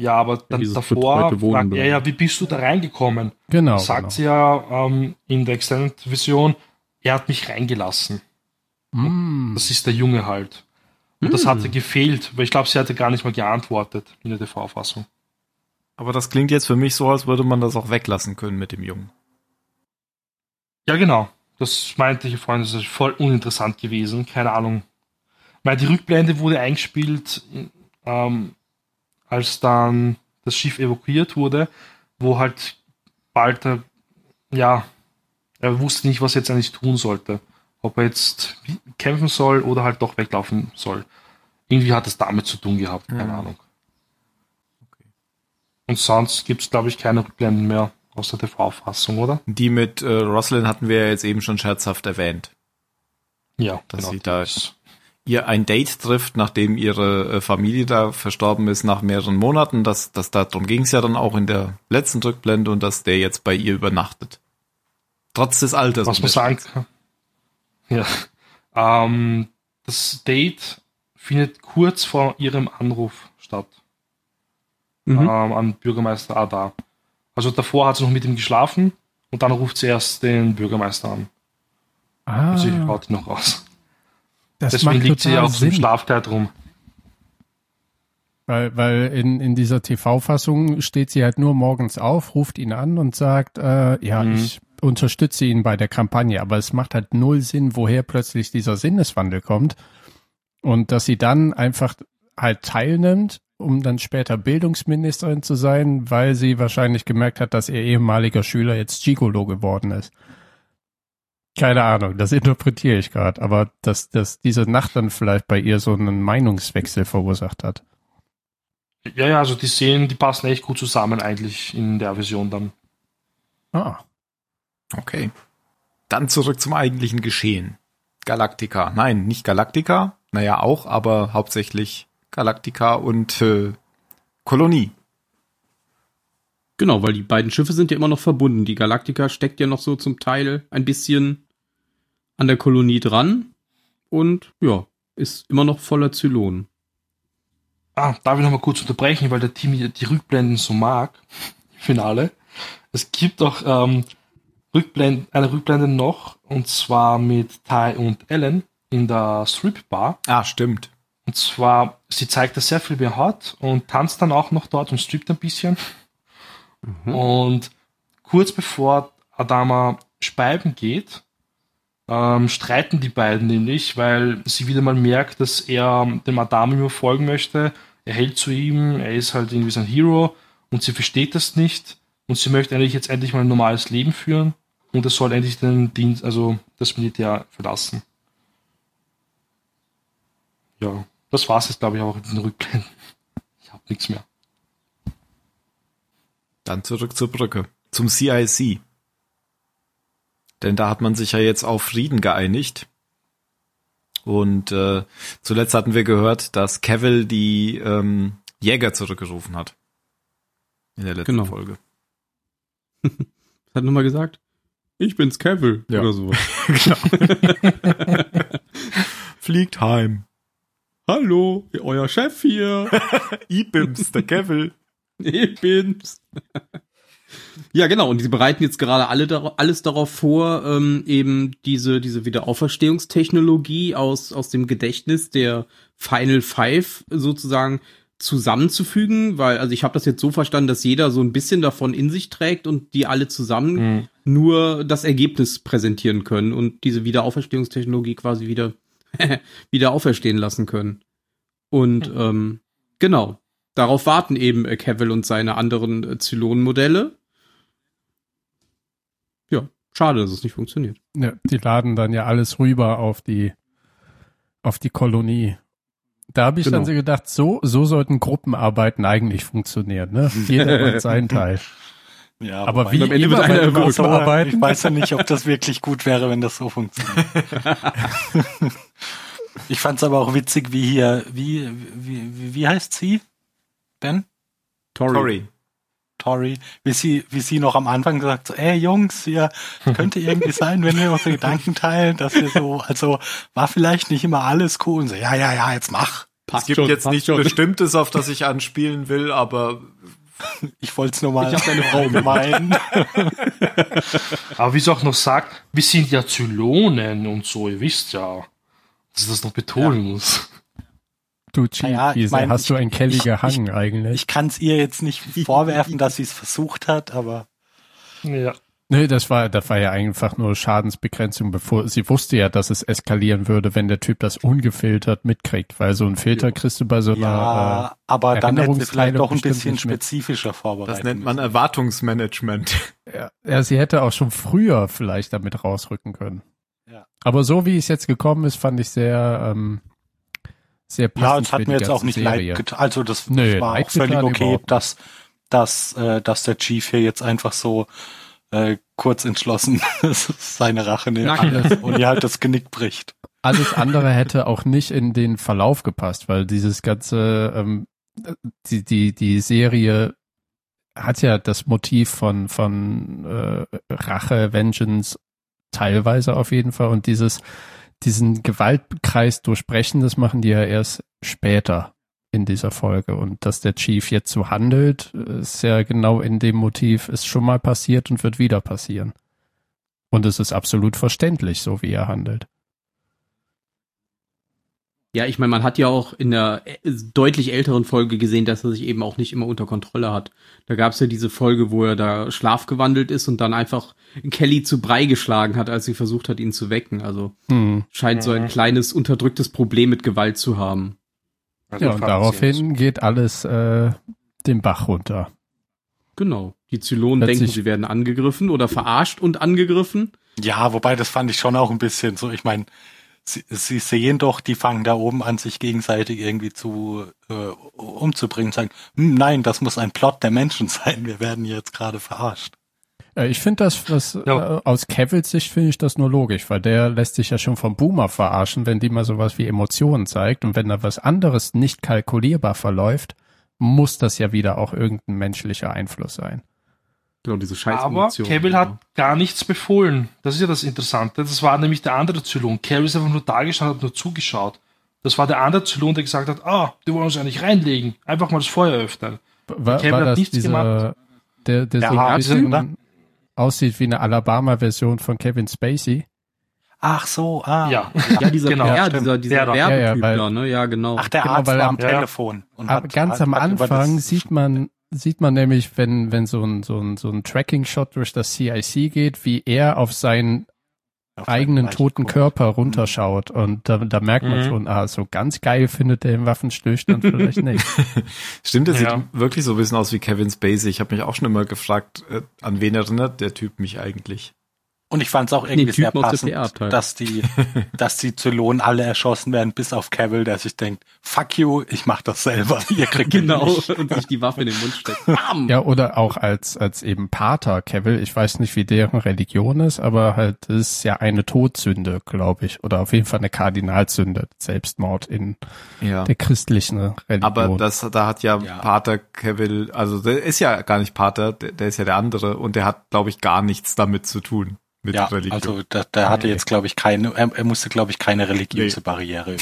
Ja, aber dann dieses davor fragt er ja, wie bist du da reingekommen? Genau. sagt genau. sie ja ähm, in der Extended-Version, er hat mich reingelassen. Mm, Das ist der Junge halt. Und das Hm. hatte gefehlt, weil ich glaube, sie hatte gar nicht mal geantwortet in der TV-Fassung. Aber das klingt jetzt für mich so, als würde man das auch weglassen können mit dem Jungen. Ja, genau. Das meinte ich vorhin, das ist voll uninteressant gewesen. Keine Ahnung. Meine, die Rückblende wurde eingespielt, ähm, als dann das Schiff evakuiert wurde, wo halt bald, äh, ja, er wusste nicht, was er jetzt eigentlich tun sollte. Ob er jetzt kämpfen soll oder halt doch weglaufen soll. Irgendwie hat es damit zu tun gehabt, keine Ja. Ahnung. Und sonst gibt es, glaube ich, keine Rückblenden mehr aus der TV-Fassung, oder? Die mit äh, Roslyn hatten wir ja jetzt eben schon scherzhaft erwähnt. Ja, Dass sie die da- ist- Ihr ein Date trifft, nachdem ihre äh, Familie da verstorben ist nach mehreren Monaten. Das, das darum ging es ja dann auch in der letzten Rückblende und dass der jetzt bei ihr übernachtet. Trotz des Alters. was man sagen kann. Ja. Ähm, das Date findet kurz vor ihrem Anruf statt. Mhm. ähm, an Bürgermeister Adar. Also davor hat sie noch mit ihm geschlafen und dann ruft sie erst den Bürgermeister an. Ah, Also sie haut ihn noch raus. das Deswegen liegt sie ja dem Sinn. Schlafkleid rum. Weil, weil in, in dieser TV-Fassung steht sie halt nur morgens auf, ruft ihn an und sagt, äh, ja, Mhm. ich unterstütze ihn bei der Kampagne, aber es macht halt null Sinn, woher plötzlich dieser Sinneswandel kommt. Und dass sie dann einfach halt teilnimmt, um dann später Bildungsministerin zu sein, weil sie wahrscheinlich gemerkt hat, dass ihr ehemaliger Schüler jetzt Gigolo geworden ist. Keine Ahnung, das interpretiere ich gerade, aber dass, dass diese Nacht dann vielleicht bei ihr so einen Meinungswechsel verursacht hat. Ja, ja, also die Szenen, die passen echt gut zusammen eigentlich in der Version dann. Ah. Okay. Dann zurück zum eigentlichen Geschehen. Galactica. Nein, nicht Galactica. Naja, auch, aber hauptsächlich Galactica und äh, Kolonie. Genau, weil die beiden Schiffe sind ja immer noch verbunden. Die Galactica steckt ja noch so zum Teil ein bisschen an der Kolonie dran und ja, ist immer noch voller Zylonen. Ah, darf ich nochmal kurz unterbrechen, weil der Team die- die Rückblenden so mag. Im Finale. Es gibt auch ähm, Rückblend, eine Rückblende noch, und zwar mit Ty und Ellen in der Strip Bar. Ah, stimmt. Und zwar, sie zeigt, dass sehr viel mehr hat und tanzt dann auch noch dort und strippt ein bisschen. Und kurz bevor Adama speiben geht, ähm, streiten die beiden nämlich, weil sie wieder mal merkt, dass er dem Adama immer folgen möchte. Er hält zu ihm, er ist halt irgendwie sein Hero und sie versteht das nicht und sie möchte eigentlich jetzt endlich mal ein normales Leben führen und er soll endlich den Dienst, also das Militär verlassen. Ja, das war's jetzt, glaube ich, auch mit den Rückblenden. Ich habe nichts mehr. Dann zurück zur Brücke. Zum CIC. Denn da hat man sich ja jetzt auf Frieden geeinigt. Und äh, zuletzt hatten wir gehört, dass Cavill die ähm, Jäger zurückgerufen hat. In der letzten Genau. Folge. Was hat er nochmal gesagt? Ich bin's Cavill Ja. oder so. Fliegt heim. Hallo, euer Chef hier. Ibims, der Cavill. Ich bin's. Ja, genau. Und sie bereiten jetzt gerade alle dar alles darauf vor, ähm, eben diese, diese Wiederauferstehungstechnologie aus, aus dem Gedächtnis der Final Five sozusagen zusammenzufügen, weil, also ich habe das jetzt so verstanden, dass jeder so ein bisschen davon in sich trägt und die alle zusammen Mhm. nur das Ergebnis präsentieren können und diese Wiederauferstehungstechnologie quasi wieder, wieder auferstehen lassen können. Und ähm, genau, darauf warten eben äh, Cavill und seine anderen äh, Zylon-Modelle. Ja, schade, dass es nicht funktioniert. Ja, die laden dann ja alles rüber auf die, auf die Kolonie. Da habe ich Genau. dann so gedacht, so, so sollten Gruppenarbeiten eigentlich funktionieren, ne? Jeder macht seinen Teil. Ja, Aber wie am Ende immer wird bei einer Gruppenarbeiten, ich weiß ja nicht, ob das wirklich gut wäre, wenn das so funktioniert. ich fand es aber auch witzig, wie hier, wie, wie, wie, wie heißt sie? Ben? Tori. Tori, wie sie, wie sie noch am Anfang gesagt, so, ey Jungs, ihr könnte irgendwie sein, wenn wir unsere Gedanken teilen, dass wir so, also war vielleicht nicht immer alles cool und so, ja, ja, ja, jetzt mach. Es gibt jetzt nichts Bestimmtes, auf das ich anspielen will, aber Ich wollte es nur mal Ich deine Frau meinen. Aber wie sie auch noch sagt, wir sind ja Zylonen und so, ihr wisst ja, dass ich das noch betonen muss. du Chief, Naja, ich mein, hast du einen kelliger ich- Hang eigentlich? Ich kann es ihr jetzt nicht vorwerfen, dass sie es versucht hat, aber Ja. Nee, das war, das war ja einfach nur Schadensbegrenzung, bevor sie wusste ja, dass es eskalieren würde, wenn der Typ das ungefiltert mitkriegt, weil so ein Filter kriegst du bei so einer. Ja, aber dann hätte sie vielleicht doch ein bisschen spezifischer vorbereitet. Das nennt man Erwartungsmanagement. Äh, ja, ja, sie hätte auch schon früher vielleicht damit rausrücken können. Aber so wie es jetzt gekommen ist, fand ich sehr, ähm, sehr passend. Ja, es hat mir jetzt auch nicht Serie. leid getan. Also das Nö, war leid auch völlig okay, dass, dass, äh, dass der Chief hier jetzt einfach so äh, kurz entschlossen seine Rache nimmt Alles. und ihr halt das Genick bricht. Alles andere hätte auch nicht in den Verlauf gepasst, weil dieses ganze, ähm, die, die, die Serie hat ja das Motiv von, von äh, Rache, Vengeance, teilweise auf jeden Fall. Und dieses, diesen Gewaltkreis durchbrechen, das machen die ja erst später in dieser Folge. Und dass der Chief jetzt so handelt, ist ja genau in dem Motiv, ist schon mal passiert und wird wieder passieren. Und es ist absolut verständlich, so wie er handelt. Ja, ich meine, man hat ja auch in der äh, deutlich älteren Folge gesehen, dass er sich eben auch nicht immer unter Kontrolle hat. Da gab es ja diese Folge, wo er da schlafgewandelt ist und dann einfach Kelly zu Brei geschlagen hat, als sie versucht hat, ihn zu wecken. Also Hm. scheint so ein Mhm. kleines unterdrücktes Problem mit Gewalt zu haben. Ja, und daraufhin geht alles äh, den Bach runter. Genau. Die Zylonen Plötzlich- denken, sie werden angegriffen oder verarscht und angegriffen. Ja, wobei das fand ich schon auch ein bisschen so. Ich meine, sie, sie sehen doch, die fangen da oben an, sich gegenseitig irgendwie zu äh, umzubringen. Sagen, hm, nein, das muss ein Plot der Menschen sein. Wir werden jetzt gerade verarscht. Äh, ich finde das, was Ja. äh, aus Kevils Sicht finde ich das nur logisch, weil der lässt sich ja schon vom Boomer verarschen, wenn die mal sowas wie Emotionen zeigt und wenn da was anderes nicht kalkulierbar verläuft, muss das ja wieder auch irgendein menschlicher Einfluss sein. Genau, diese scheiß Aber Cavill genau. hat gar nichts befohlen. Das ist ja das Interessante. Das war nämlich der andere Zylon. Cavill ist einfach nur da gestanden, hat nur zugeschaut. Das war der andere Zylon, der gesagt hat, ah, die wollen uns eigentlich reinlegen. Einfach mal das Feuer öffnen. War, Kevin war hat das nichts dieser, gemacht. der, der Der so ein bisschen oder? aussieht wie eine Alabama-Version von Kevin Spacey? Ach so, ah. Ja. Ja, dieser, Genau, ja, dieser, dieser Der da. Ja, ja, ne? Ja, genau. Ach, der Genau, Arzt war am- ja. Telefon. Und Aber hat, ganz hat, am Anfang sieht man, sieht man nämlich, wenn, wenn so ein, so ein, so ein Tracking-Shot durch das CIC geht, wie er auf seinen auf eigenen toten Leichen Körper runterschaut. Und da, da merkt man Mhm. schon, ah, so ganz geil findet er den Waffenstillstand vielleicht nicht. Stimmt, das Ja. sieht wirklich so ein bisschen aus wie Kevin Spacey. Ich habe mich auch schon immer gefragt, äh, an wen erinnert der Typ mich eigentlich? Und ich fand es auch irgendwie Nee, sehr passend, dass die, dass die Zylonen alle erschossen werden, bis auf Cavill, der sich denkt, fuck you, ich mach das selber. Ihr kriegt ihn genau. nicht. Und sich die Waffe in den Mund steckt. Bam! Ja, oder auch als, als eben Pater Kevil. Ich weiß nicht, wie deren Religion ist, aber halt, das ist ja eine Todsünde, glaube ich. Oder auf jeden Fall eine Kardinalsünde. Selbstmord in Ja. der christlichen Religion. Aber das, da hat ja, Ja. Pater Kevin, also der ist ja gar nicht Pater, der, der ist ja der andere und der hat, glaube ich, gar nichts damit zu tun mit Ja, Religion. also der, der hatte Nee. jetzt, glaube ich, keine, er, er musste, glaube ich, keine religiöse Nee. Barriere.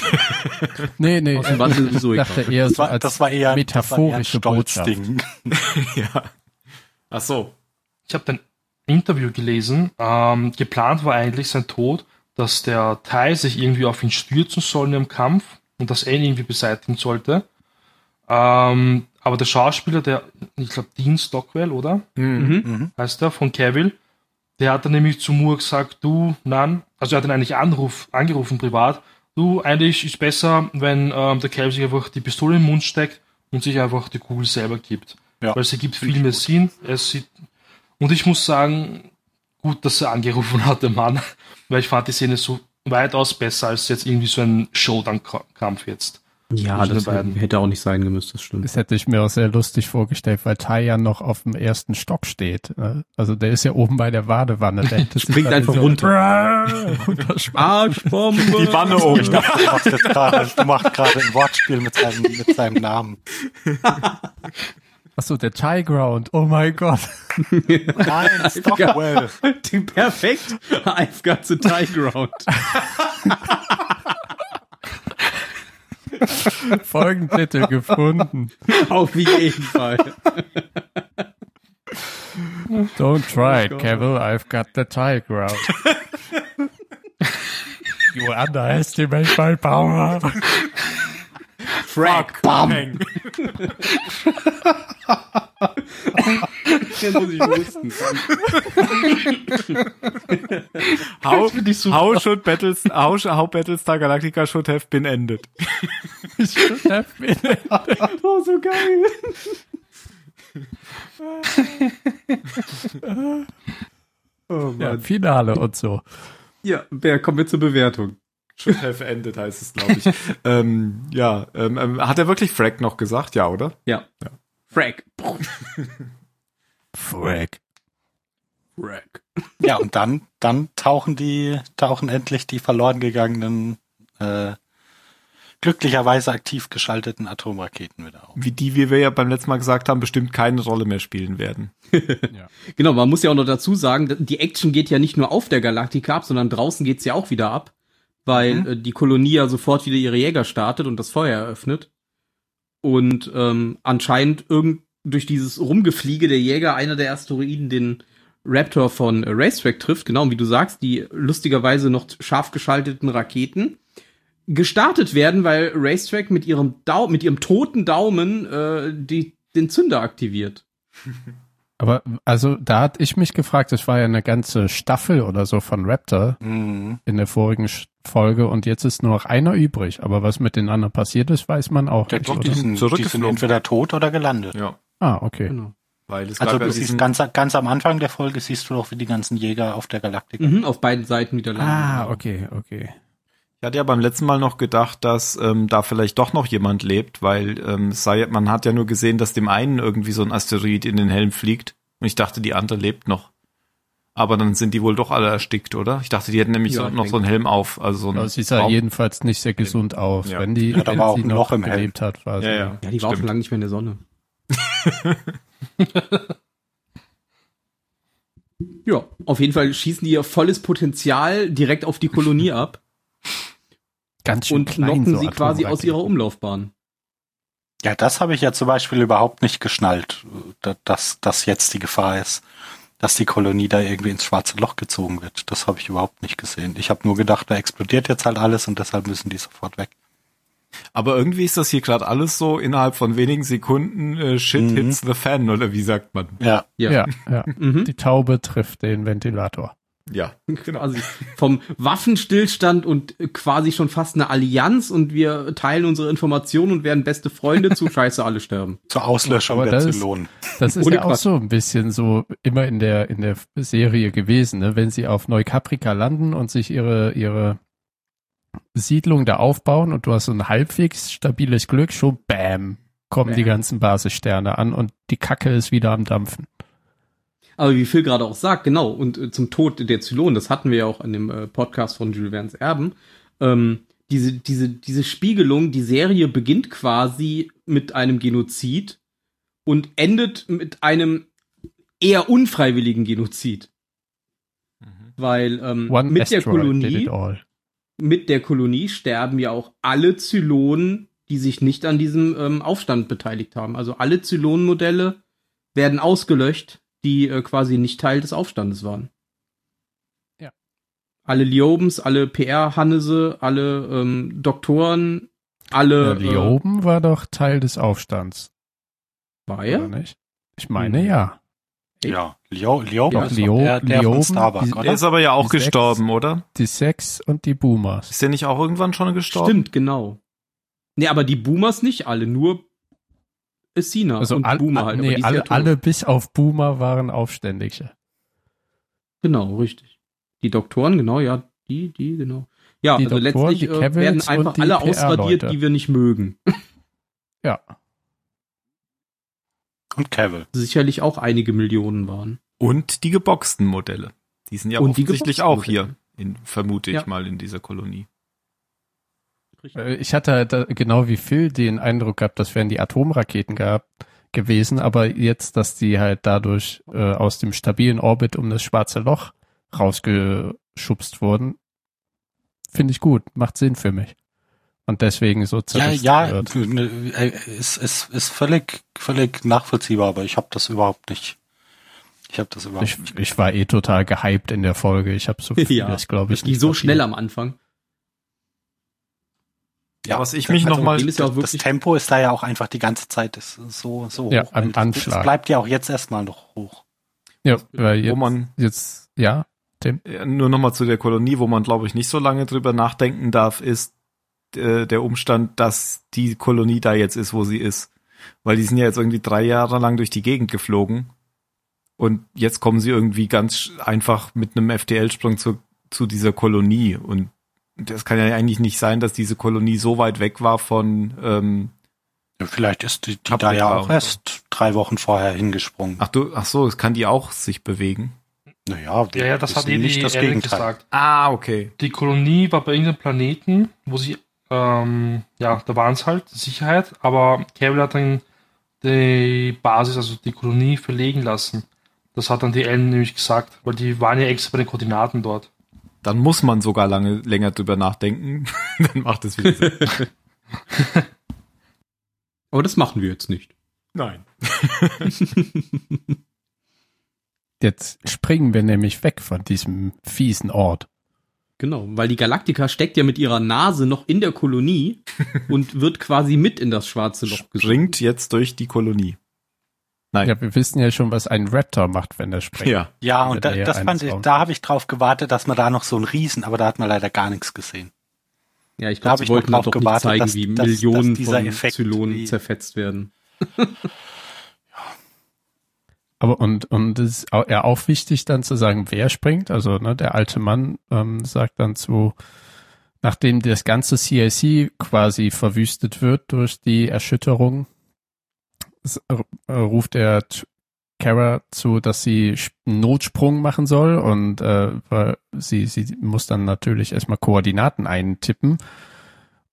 nee, nee, Aus dem Wandel egal. eher Das so war, als das war eher metaphorische das war eher ein. Stolzding. ja. Ach so. Ich habe ein Interview gelesen. Ähm, geplant war eigentlich sein Tod, dass der Teil sich irgendwie auf ihn stürzen soll im Kampf und das er ihn irgendwie beseitigen sollte. Ähm, aber der Schauspieler, der, ich glaube, Dean Stockwell, oder? Hm. Mhm. Mhm. heißt er, von Cavill, der hat dann nämlich zu Moore gesagt, du, Nan, also er hat ihn eigentlich anruf, angerufen privat, du, eigentlich ist besser, wenn ähm, der Cavill sich einfach die Pistole im Mund steckt und sich einfach die Kugel selber gibt. Ja, Weil sie gibt viel mehr Sinn. Es sieht, und ich muss sagen, gut, dass er angerufen hat, der Mann, weil ich fand die Szene so weitaus besser als jetzt irgendwie so ein Showdown-Kampf jetzt. Ja, das beiden. hätte auch nicht sein gemusst, das stimmt. Das hätte ich mir auch sehr lustig vorgestellt, weil Tai ja noch auf dem ersten Stock steht. ne? Also der ist ja oben bei der Badewanne. Der hätte Springt einfach so runter. Arschbombe! Die Wanne oben. Ich dachte, du machst jetzt gerade, du machst gerade ein Wortspiel mit seinem, mit seinem Namen. Achso, der Tai Ground. Oh mein Gott. Nein, Stockwell. Perfekt. I've got the tie ground. Folgentitel gefunden. Auf jeden Fall. Don't try it. Cavill. I've got the Tai Ground. you underestimate my power. Frag. Bang. Jetzt muss ich husten. How, finde ich super. how should Battles, how, how Battlestar Galactica should have been ended. Oh, so geil. oh ja, Finale und so. Ja, wer kommen wir zur Bewertung? Should have ended heißt es, glaube ich. ähm, ja, ähm, ähm, hat er wirklich Frack noch gesagt? Ja, oder? Ja. Frag. Frack. Frag. Ja, und dann, dann tauchen die, tauchen endlich die verloren gegangenen, äh, glücklicherweise aktiv geschalteten Atomraketen wieder auf. Wie die, wie wir ja beim letzten Mal gesagt haben, bestimmt keine Rolle mehr spielen werden. Genau, man muss ja auch noch dazu sagen, die Action geht ja nicht nur auf der Galaktika ab, sondern draußen geht's ja auch wieder ab, weil Mhm. äh, die Kolonie ja sofort wieder ihre Jäger startet und das Feuer eröffnet. Und ähm, anscheinend irgend durch dieses Rumgefliege der Jäger einer der Asteroiden den Raptor von äh, Racetrack trifft, genau, wie du sagst, die lustigerweise noch scharf geschalteten Raketen gestartet werden, weil Racetrack mit ihrem Dau mit ihrem toten Daumen äh, die, den Zünder aktiviert. Aber also da hatte ich mich gefragt, es war ja eine ganze Staffel oder so von Raptor Mhm. in der vorigen Folge und jetzt ist nur noch einer übrig. Aber was mit den anderen passiert ist, weiß man auch Ja, nicht, doch, die sind, die sind entweder tot oder gelandet. Ja. Ah, okay. Genau. Weil es Also du siehst ganz, ganz am Anfang der Folge siehst du doch, wie die ganzen Jäger auf der Galaktik. Mhm, auf beiden Seiten wieder landen. Ah, okay, okay. Ich hatte ja beim letzten Mal noch gedacht, dass ähm, da vielleicht doch noch jemand lebt, weil ähm, sei, man hat ja nur gesehen, dass dem einen irgendwie so ein Asteroid in den Helm fliegt. Und ich dachte, die andere lebt noch. Aber dann sind die wohl doch alle erstickt, oder? Ich dachte, die hätten nämlich Ja, so, noch so einen Helm auf. Also so ein Aber sie sah Raum- jedenfalls nicht sehr gesund aus. Ja. Wenn die, Ja, da wenn war auch sie noch Loch im Helm. gelebt hat, war sie. Ja, ja. Ja, die war auch schon Stimmt. lange nicht mehr in der Sonne. ja, auf jeden Fall schießen die ihr volles Potenzial direkt auf die Kolonie ab Ganz schön und klein, knocken so sie quasi aus ihrer Umlaufbahn. Ja, das habe ich ja zum Beispiel überhaupt nicht geschnallt, da- dass das jetzt die Gefahr ist, dass die Kolonie da irgendwie ins schwarze Loch gezogen wird. Das habe ich überhaupt nicht gesehen. Ich habe nur gedacht, da explodiert jetzt halt alles und deshalb müssen die sofort weg. Aber irgendwie ist das hier gerade alles so innerhalb von wenigen Sekunden äh, Shit Mhm. hits the fan, oder wie sagt man? Ja, Ja. Ja, ja. Mhm. Die Taube trifft den Ventilator. Ja. Quasi vom Waffenstillstand und quasi schon fast eine Allianz und wir teilen unsere Informationen und werden beste Freunde zu Scheiße, alle sterben. zur Auslöschung Aber der das ist- Zylonen. Das ist Ohne ja auch so ein bisschen so immer in der in der Serie gewesen, ne? wenn sie auf Neukaprika landen und sich ihre ihre Siedlung da aufbauen und du hast so ein halbwegs stabiles Glück, schon bam, kommen die Bam. ganzen Basissterne an und die Kacke ist wieder am Dampfen. Aber wie Phil gerade auch sagt, genau, und äh, zum Tod der Zylonen, das hatten wir ja auch in dem äh, Podcast von Jules Verne's Erben, ähm, diese, diese, diese Spiegelung, die Serie beginnt quasi mit einem Genozid und endet mit einem eher unfreiwilligen Genozid. Weil ähm, One mit der asteroid Kolonie, it all. mit der Kolonie sterben ja auch alle Zylonen, die sich nicht an diesem ähm, Aufstand beteiligt haben. Also alle Zylonenmodelle werden ausgelöscht, die äh, quasi nicht Teil des Aufstandes waren. Ja. Alle Liobens, alle PR-Hannese, alle ähm, Doktoren, alle. Ja, Lioben war doch Teil des Aufstands, Äh, war er? nicht? Ich meine Hm. ja. Ja, Leo, Leo Ja, ist doch Leo- der, der Leoben, von Starbuck, die- Der ist aber ja auch gestorben, oder? Die Sex und die Boomers. Ist der nicht auch irgendwann schon gestorben? Stimmt, genau. Nee, aber die Boomers nicht alle, nur Essina Also und all, Boomer halt. nee, ist ja alle, alle bis auf Boomer waren Aufständische. Genau, richtig. Die Doktoren, genau, ja, die, die, genau. Ja, Die also Doktoren, letztlich die äh, werden einfach alle ausradiert, die wir nicht mögen. Ja. Und Cavill. Sicherlich auch einige Millionen waren. Und die geboxten Modelle. Die sind ja Und offensichtlich auch hier, in, vermute ich Ja. mal, in dieser Kolonie. Äh, Ich hatte halt genau wie Phil den Eindruck gehabt, das wären die Atomraketen gehabt, gewesen, aber jetzt, dass die halt dadurch äh, aus dem stabilen Orbit um das schwarze Loch rausgeschubst wurden, finde ich gut, macht Sinn für mich. Und deswegen so Ja, ja, wird. ne, äh, ist, ist, ist völlig, völlig nachvollziehbar, aber ich habe das überhaupt nicht. Ich habe das überhaupt Ich, nicht. ich war eh total gehypt in der Folge. Ich habe so glaube ich, Das ging nicht so kapiert. schnell am Anfang. Ja, was ich mich also noch mal, dem ist ja auch das Tempo ist da ja auch einfach die ganze Zeit ist so, so Ja, hoch. am Und das- Anschlag. Das bleibt ja auch jetzt erstmal noch hoch. Ja, weil jetzt, wo man jetzt, ja, Tim. Nur nochmal zu der Kolonie, wo man, glaube ich, nicht so lange drüber nachdenken darf, ist äh, der Umstand, dass die Kolonie da jetzt ist, wo sie ist. Weil die sind ja jetzt irgendwie drei Jahre lang durch die Gegend geflogen. Und jetzt kommen sie irgendwie ganz einfach mit einem FTL-Sprung zu, zu dieser Kolonie. Und das kann ja eigentlich nicht sein, dass diese Kolonie so weit weg war von, ähm, Ja, Vielleicht ist die, die da ich ja auch. erst drei Wochen vorher hingesprungen. ach du, ach so, es kann die auch sich bewegen. Naja, Ja, ja, das hat eh nicht die das Ellen Gegenteil. gesagt. Ah, okay. Die Kolonie war bei irgendeinem Planeten, wo sie, ähm, ja, da waren es halt, Sicherheit, aber Carol hat dann die Basis, also die Kolonie verlegen lassen. Das hat dann die Ellen nämlich gesagt, weil die waren ja extra bei den Koordinaten dort. Dann muss man sogar lange, länger drüber nachdenken. Dann macht es wieder Sinn. Aber das machen wir jetzt nicht. Nein. Jetzt springen wir nämlich weg von diesem fiesen Ort. Genau, weil die Galaktika steckt ja mit ihrer Nase noch in der Kolonie und wird quasi mit in das schwarze Loch gesogen. Springt jetzt durch die Kolonie. Nein. Ja, wir wissen ja schon, was ein Raptor macht, wenn er springt. Ja. Ja, und da, das fand ich, da habe ich drauf gewartet, dass man da noch so einen Riesen, aber da hat man leider gar nichts gesehen. Ja, ich glaube, sie ich noch wollten doch nicht gewartet, zeigen, dass- wie dass- Millionen dass dieser von Effekt Zylonen wie- zerfetzt werden. Aber und, und es ist ja auch wichtig dann zu sagen, wer springt. Also ne, der alte Mann ähm, sagt dann zu, nachdem das ganze CIC quasi verwüstet wird durch die Erschütterung, ruft er Kara zu, dass sie einen Notsprung machen soll und äh, sie, sie muss dann natürlich erstmal Koordinaten eintippen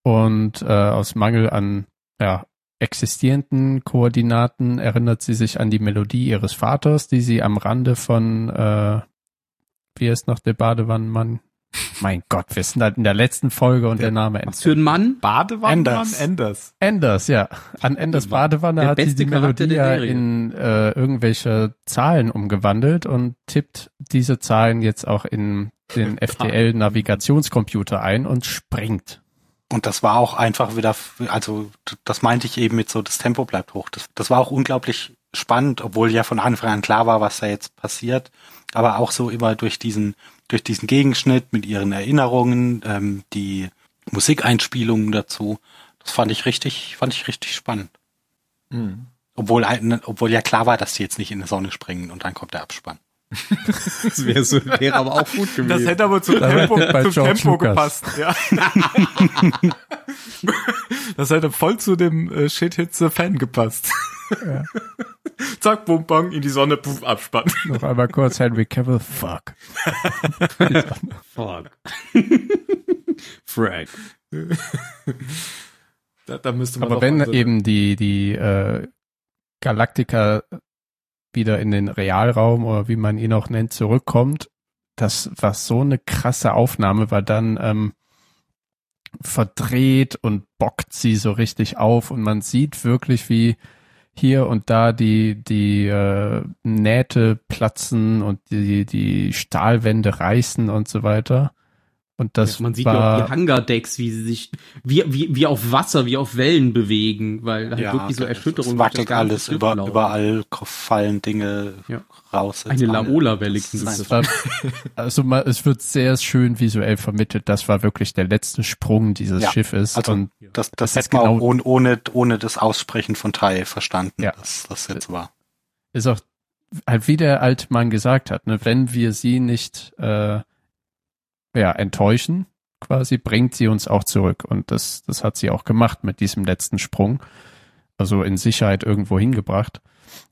und äh, aus Mangel an ja, existierenden Koordinaten erinnert sie sich an die Melodie ihres Vaters, die sie am Rande von, äh, wie heißt noch der Badewannenmann? Mein Gott, wir sind halt in der letzten Folge und der, Name Was für entfällt. ein Mann? Badewannenmann Enders. Enders. Enders, ja. An Enders Badewanne Der hat sie die Charakter Melodie der ja in äh, irgendwelche Zahlen umgewandelt und tippt diese Zahlen jetzt auch in den FTL-Navigationscomputer ein und springt. Und das war auch einfach wieder, also das meinte ich eben mit so, das Tempo bleibt hoch. Das, das war auch unglaublich spannend, obwohl ja von Anfang an klar war, was da jetzt passiert. Aber auch so immer durch diesen, durch diesen Gegenschnitt mit ihren Erinnerungen, ähm, die Musikeinspielungen dazu. Das fand ich richtig, fand ich richtig spannend. Hm. Obwohl, obwohl ja klar war, dass die jetzt nicht in die Sonne springen und dann kommt der Abspann. Das wäre so, wäre aber auch gut gewesen. Das hätte aber zum Tempo, zum Tempo gepasst. Ja. das hätte voll zu dem äh, Shit-Hitze-Fan gepasst. Ja. Zack, bum, bang, in die Sonne, puff, Abspann. Noch einmal kurz Henry Cavill, fuck. Fuck. Frank. Da, da müsste man Aber wenn eben die, die äh, Galaktika wieder in den Realraum oder wie man ihn auch nennt, zurückkommt, das war so eine krasse Aufnahme, weil dann ähm, verdreht und bockt sie so richtig auf und man sieht wirklich, wie hier und da die, die äh, Nähte platzen und die, die Stahlwände reißen und so weiter. Und das ja, man sieht ja war, auch die Hangardecks, wie sie sich wie, wie, wie auf Wasser, wie auf Wellen bewegen, weil halt wirklich so Erschütterungen Es wackelt alles, über, überall fallen Dinge Ja. raus. Eine Laola-Welle also mal, es wird sehr schön visuell vermittelt. Das war wirklich der letzte Sprung dieses Ja, Schiffes. also und Das, das, Das ist hätte man genau- auch ohne, ohne, ohne das Aussprechen von Tai verstanden, Ja. dass das jetzt war. ist auch halt wie der alte Mann gesagt hat, ne, wenn wir sie nicht äh, ja, enttäuschen, quasi, bringt sie uns auch zurück. Und das, das hat sie auch gemacht mit diesem letzten Sprung. Also in Sicherheit irgendwo hingebracht.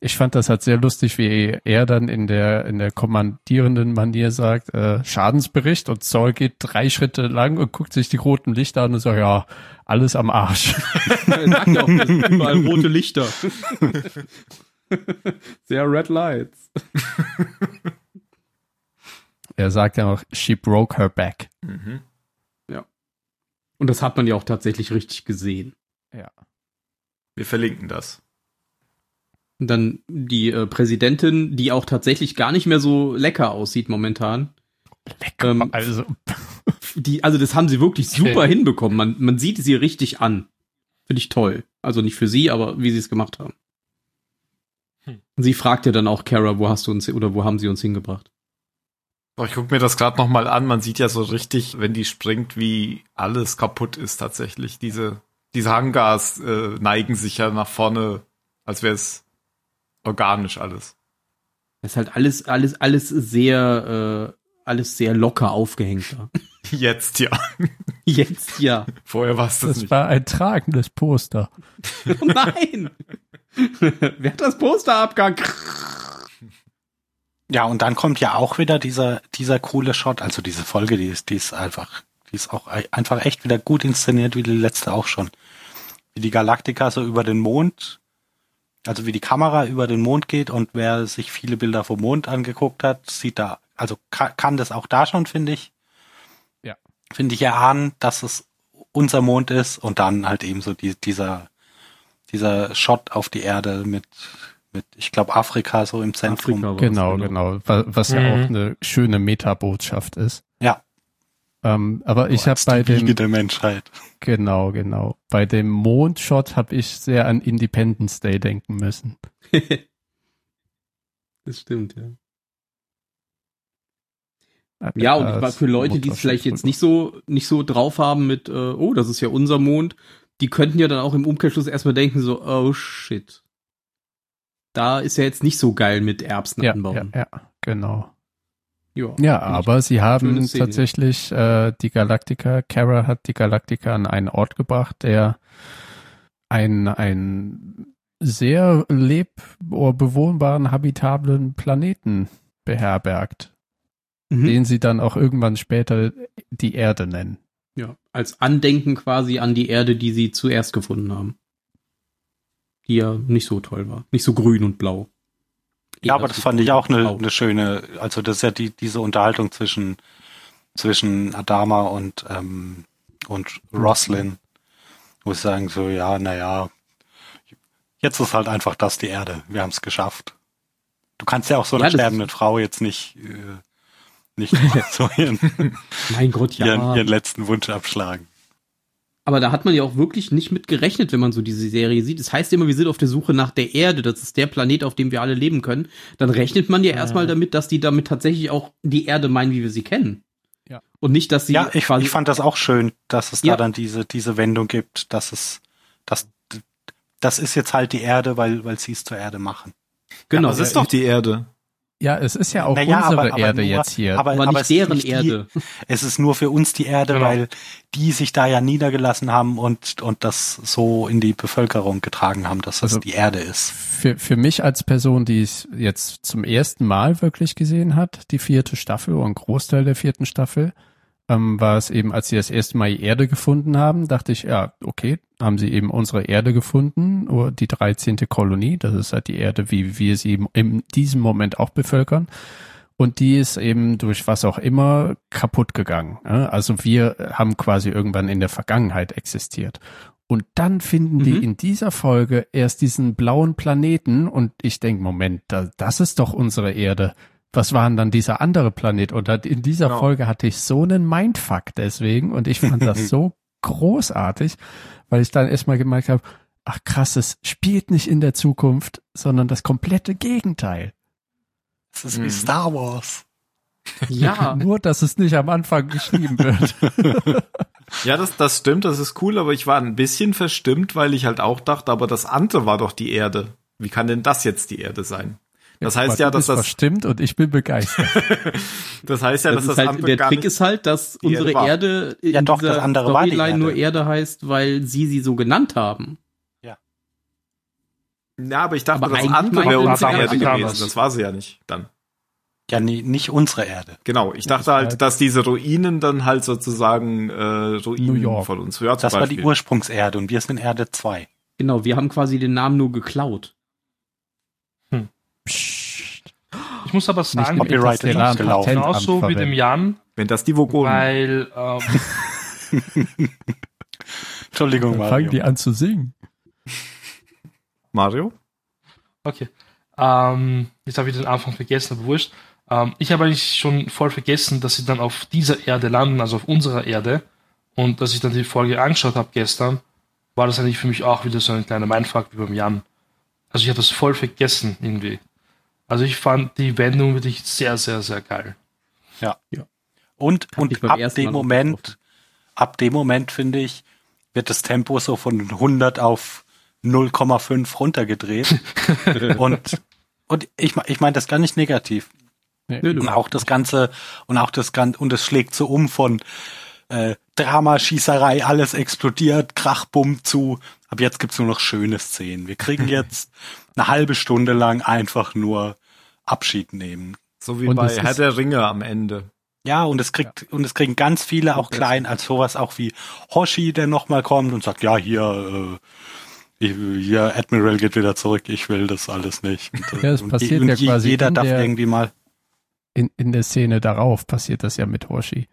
Ich fand das halt sehr lustig, wie er dann in der, in der kommandierenden Manier sagt, äh, Schadensbericht und Zoll geht drei Schritte lang und guckt sich die roten Lichter an und sagt, ja, alles am Arsch. Er sagt auch, es sind überall rote Lichter. Sehr Red Lights. Er sagt ja noch, she broke her back. Mhm. Und das hat man ja auch tatsächlich richtig gesehen. Ja. Wir verlinken das. Und dann die äh, Präsidentin, die auch tatsächlich gar nicht mehr so lecker aussieht momentan. Lecker. Ähm, also, Die, also das haben sie wirklich super Okay. hinbekommen. Man, man sieht sie richtig an. Finde ich toll. Also nicht für sie, aber wie sie es gemacht haben. Sie fragt ja dann auch Kara, wo hast du uns oder wo haben sie uns hingebracht? Ich guck mir das gerade noch mal an. Man sieht ja so richtig, wenn die springt, wie alles kaputt ist tatsächlich. Diese diese Hangars äh, neigen sich ja nach vorne, als wäre es organisch alles. Das ist halt alles alles alles sehr äh, alles sehr locker aufgehängt da. Jetzt ja. Jetzt ja. Vorher war es das, Das nicht. war ein tragendes Poster. Oh nein! Wer hat das Poster abgehangen? Ja, und dann kommt ja auch wieder dieser, dieser coole Shot. Also diese Folge, die ist, die ist einfach, die ist auch ei- einfach echt wieder gut inszeniert, wie die letzte auch schon. Wie die Galaktika so über den Mond, also wie die Kamera über den Mond geht und wer sich viele Bilder vom Mond angeguckt hat, sieht da, also kann, kann das auch da schon, finde ich. Ja. Finde ich erahnen, dass es unser Mond ist und dann halt eben so die, dieser, dieser Shot auf die Erde mit, mit, ich glaube, Afrika so im Zentrum. Afrika Genau, genau. Wa- Was ja Mhm. auch eine schöne Metabotschaft ist. Ja. Ähm, aber ich habe bei dem der Menschheit. genau, genau. Bei dem Mondshot habe ich sehr an Independence Day denken müssen. Das stimmt, ja. Ja, und war für Leute, die es vielleicht jetzt nicht so, nicht so drauf haben mit, äh, oh, das ist ja unser Mond, die könnten ja dann auch im Umkehrschluss erstmal denken, so, oh shit. Da ist ja jetzt nicht so geil mit Erbsen ja, ja, anbauen. ja, genau. Ja, Ja, Finde ich aber sie haben tatsächlich äh, die Galaktika, Kara hat die Galaktika an einen Ort gebracht, der ein, ein sehr leb- oder bewohnbaren, habitablen Planeten beherbergt, Mhm. den sie dann auch irgendwann später die Erde nennen. Ja, als Andenken quasi an die Erde, die sie zuerst gefunden haben. Ja nicht so toll war. Nicht so grün und blau. Ja, aber Eher das fand ich auch eine, eine schöne, also das ist ja die, diese Unterhaltung zwischen, zwischen Adama und, ähm, und Roslin, wo sie sagen so, ja, naja, jetzt ist halt einfach das die Erde, wir haben es geschafft. Du kannst ja auch so einer Ja, das sterbenden Frau jetzt nicht, äh, nicht so ihren, Gott, ja. ihren, ihren letzten Wunsch abschlagen. Aber da hat man ja auch wirklich nicht mit gerechnet, wenn man so diese Serie sieht. Es heißt immer, wir sind auf der Suche nach der Erde, das ist der Planet, auf dem wir alle leben können. Dann rechnet man ja erstmal damit, dass die damit tatsächlich auch die Erde meinen, wie wir sie kennen. Ja. Und nicht, dass sie Ja, ich, ich fand das auch schön, dass es Ja. da dann diese, diese Wendung gibt, dass es, dass, das ist jetzt halt die Erde, weil, weil sie es zur Erde machen. genau. Das ist doch die Erde. Ja, es ist ja auch Naja, unsere aber- aber Erde nur- jetzt hier. Aber, aber aber nicht es ist deren nicht die- Erde. Es ist nur für uns die Erde, Genau. weil die sich da ja niedergelassen haben und, und das so in die Bevölkerung getragen haben, dass das Also- die Erde ist. für, für mich als Person, die es jetzt zum ersten Mal wirklich gesehen hat, die vierte Staffel ein Großteil der vierten Staffel, ähm, war es eben, als sie das erste Mal die Erde gefunden haben, dachte ich, ja, okay, haben sie eben unsere Erde gefunden, die 13. Kolonie, das ist halt die Erde, wie wir sie eben in diesem Moment auch bevölkern. Und die ist eben durch was auch immer kaputt gegangen. ja. Also wir haben quasi irgendwann in der Vergangenheit existiert. Und dann finden die Mhm. in dieser Folge erst diesen blauen Planeten und ich denke, Moment, da, das ist doch unsere Erde. Was war denn dann dieser andere Planet? Und in dieser Genau. Folge hatte ich so einen Mindfuck deswegen und ich fand das so großartig, weil ich dann erstmal gemerkt habe, ach krass, es spielt nicht in der Zukunft, sondern das komplette Gegenteil. Es ist Mhm. wie Star Wars. Ja. Nur, dass es nicht am Anfang geschrieben wird. Ja, das, das stimmt, das ist cool, aber ich war ein bisschen verstimmt, weil ich halt auch dachte, aber das andere war doch die Erde. Wie kann denn das jetzt die Erde sein? Das heißt ja, dass das, verstimmt und ich bin begeistert. das heißt ja, das dass das halt, der Trick ist halt, dass unsere war. Erde in Ja, doch, dieser das andere war die Storyline Erde. nur Erde heißt, weil sie sie so genannt haben. Ja, aber ich dachte, Aber das andere wäre unsere ganz Erde anders. gewesen. Das war sie ja nicht dann. Ja, nee, nicht unsere Erde. Genau, ich dachte halt, dass diese Ruinen dann halt sozusagen äh, Ruinen New York. von uns. Ja, Das war die Beispiel. Ursprungserde und wir sind Erde 2. Genau, wir haben quasi den Namen nur geklaut. Psst. Ich muss aber sagen, Nicht Copyright interstellaren gelaufen. Genauso wie dem. Jan, Wenn das die Vogonen. weil ähm, Entschuldigung, Dann fangen Mario. die an zu singen. Mario? Okay. Ähm, jetzt habe ich den Anfang vergessen, aber wurscht. Ähm, ich habe eigentlich schon voll vergessen, dass sie dann auf dieser Erde landen, also auf unserer Erde. Und dass ich dann die Folge angeschaut habe gestern, war das eigentlich für mich auch wieder so ein kleiner Mindfuck wie beim Jan. Also ich habe das voll vergessen irgendwie. Also ich fand die Wendung wirklich sehr, sehr, sehr geil. Ja. Ja. Und, Hab und ab dem Mal Moment, ab dem Moment finde ich, wird das Tempo so von 100 auf 0,5 runtergedreht. und, und ich, ich meine das gar nicht negativ. Nö. Und auch das Ganze, und auch das Ganze, und es schlägt so um von äh, Drama, Schießerei, alles explodiert, Krach, Bumm zu. Ab jetzt gibt's nur noch schöne Szenen. Wir kriegen jetzt eine halbe Stunde lang einfach nur Abschied nehmen. So wie Und bei Herr der Ringe am Ende. Ja, und es kriegt, und es kriegen ganz viele auch klein als sowas auch wie Hoshi, der nochmal kommt und sagt, ja, hier, äh, ich, hier, Admiral geht wieder zurück, ich will das alles nicht. Und, Ja, es und, passiert und ja quasi jeder in darf der- irgendwie mal. In, in der Szene darauf passiert das ja mit Hoshi.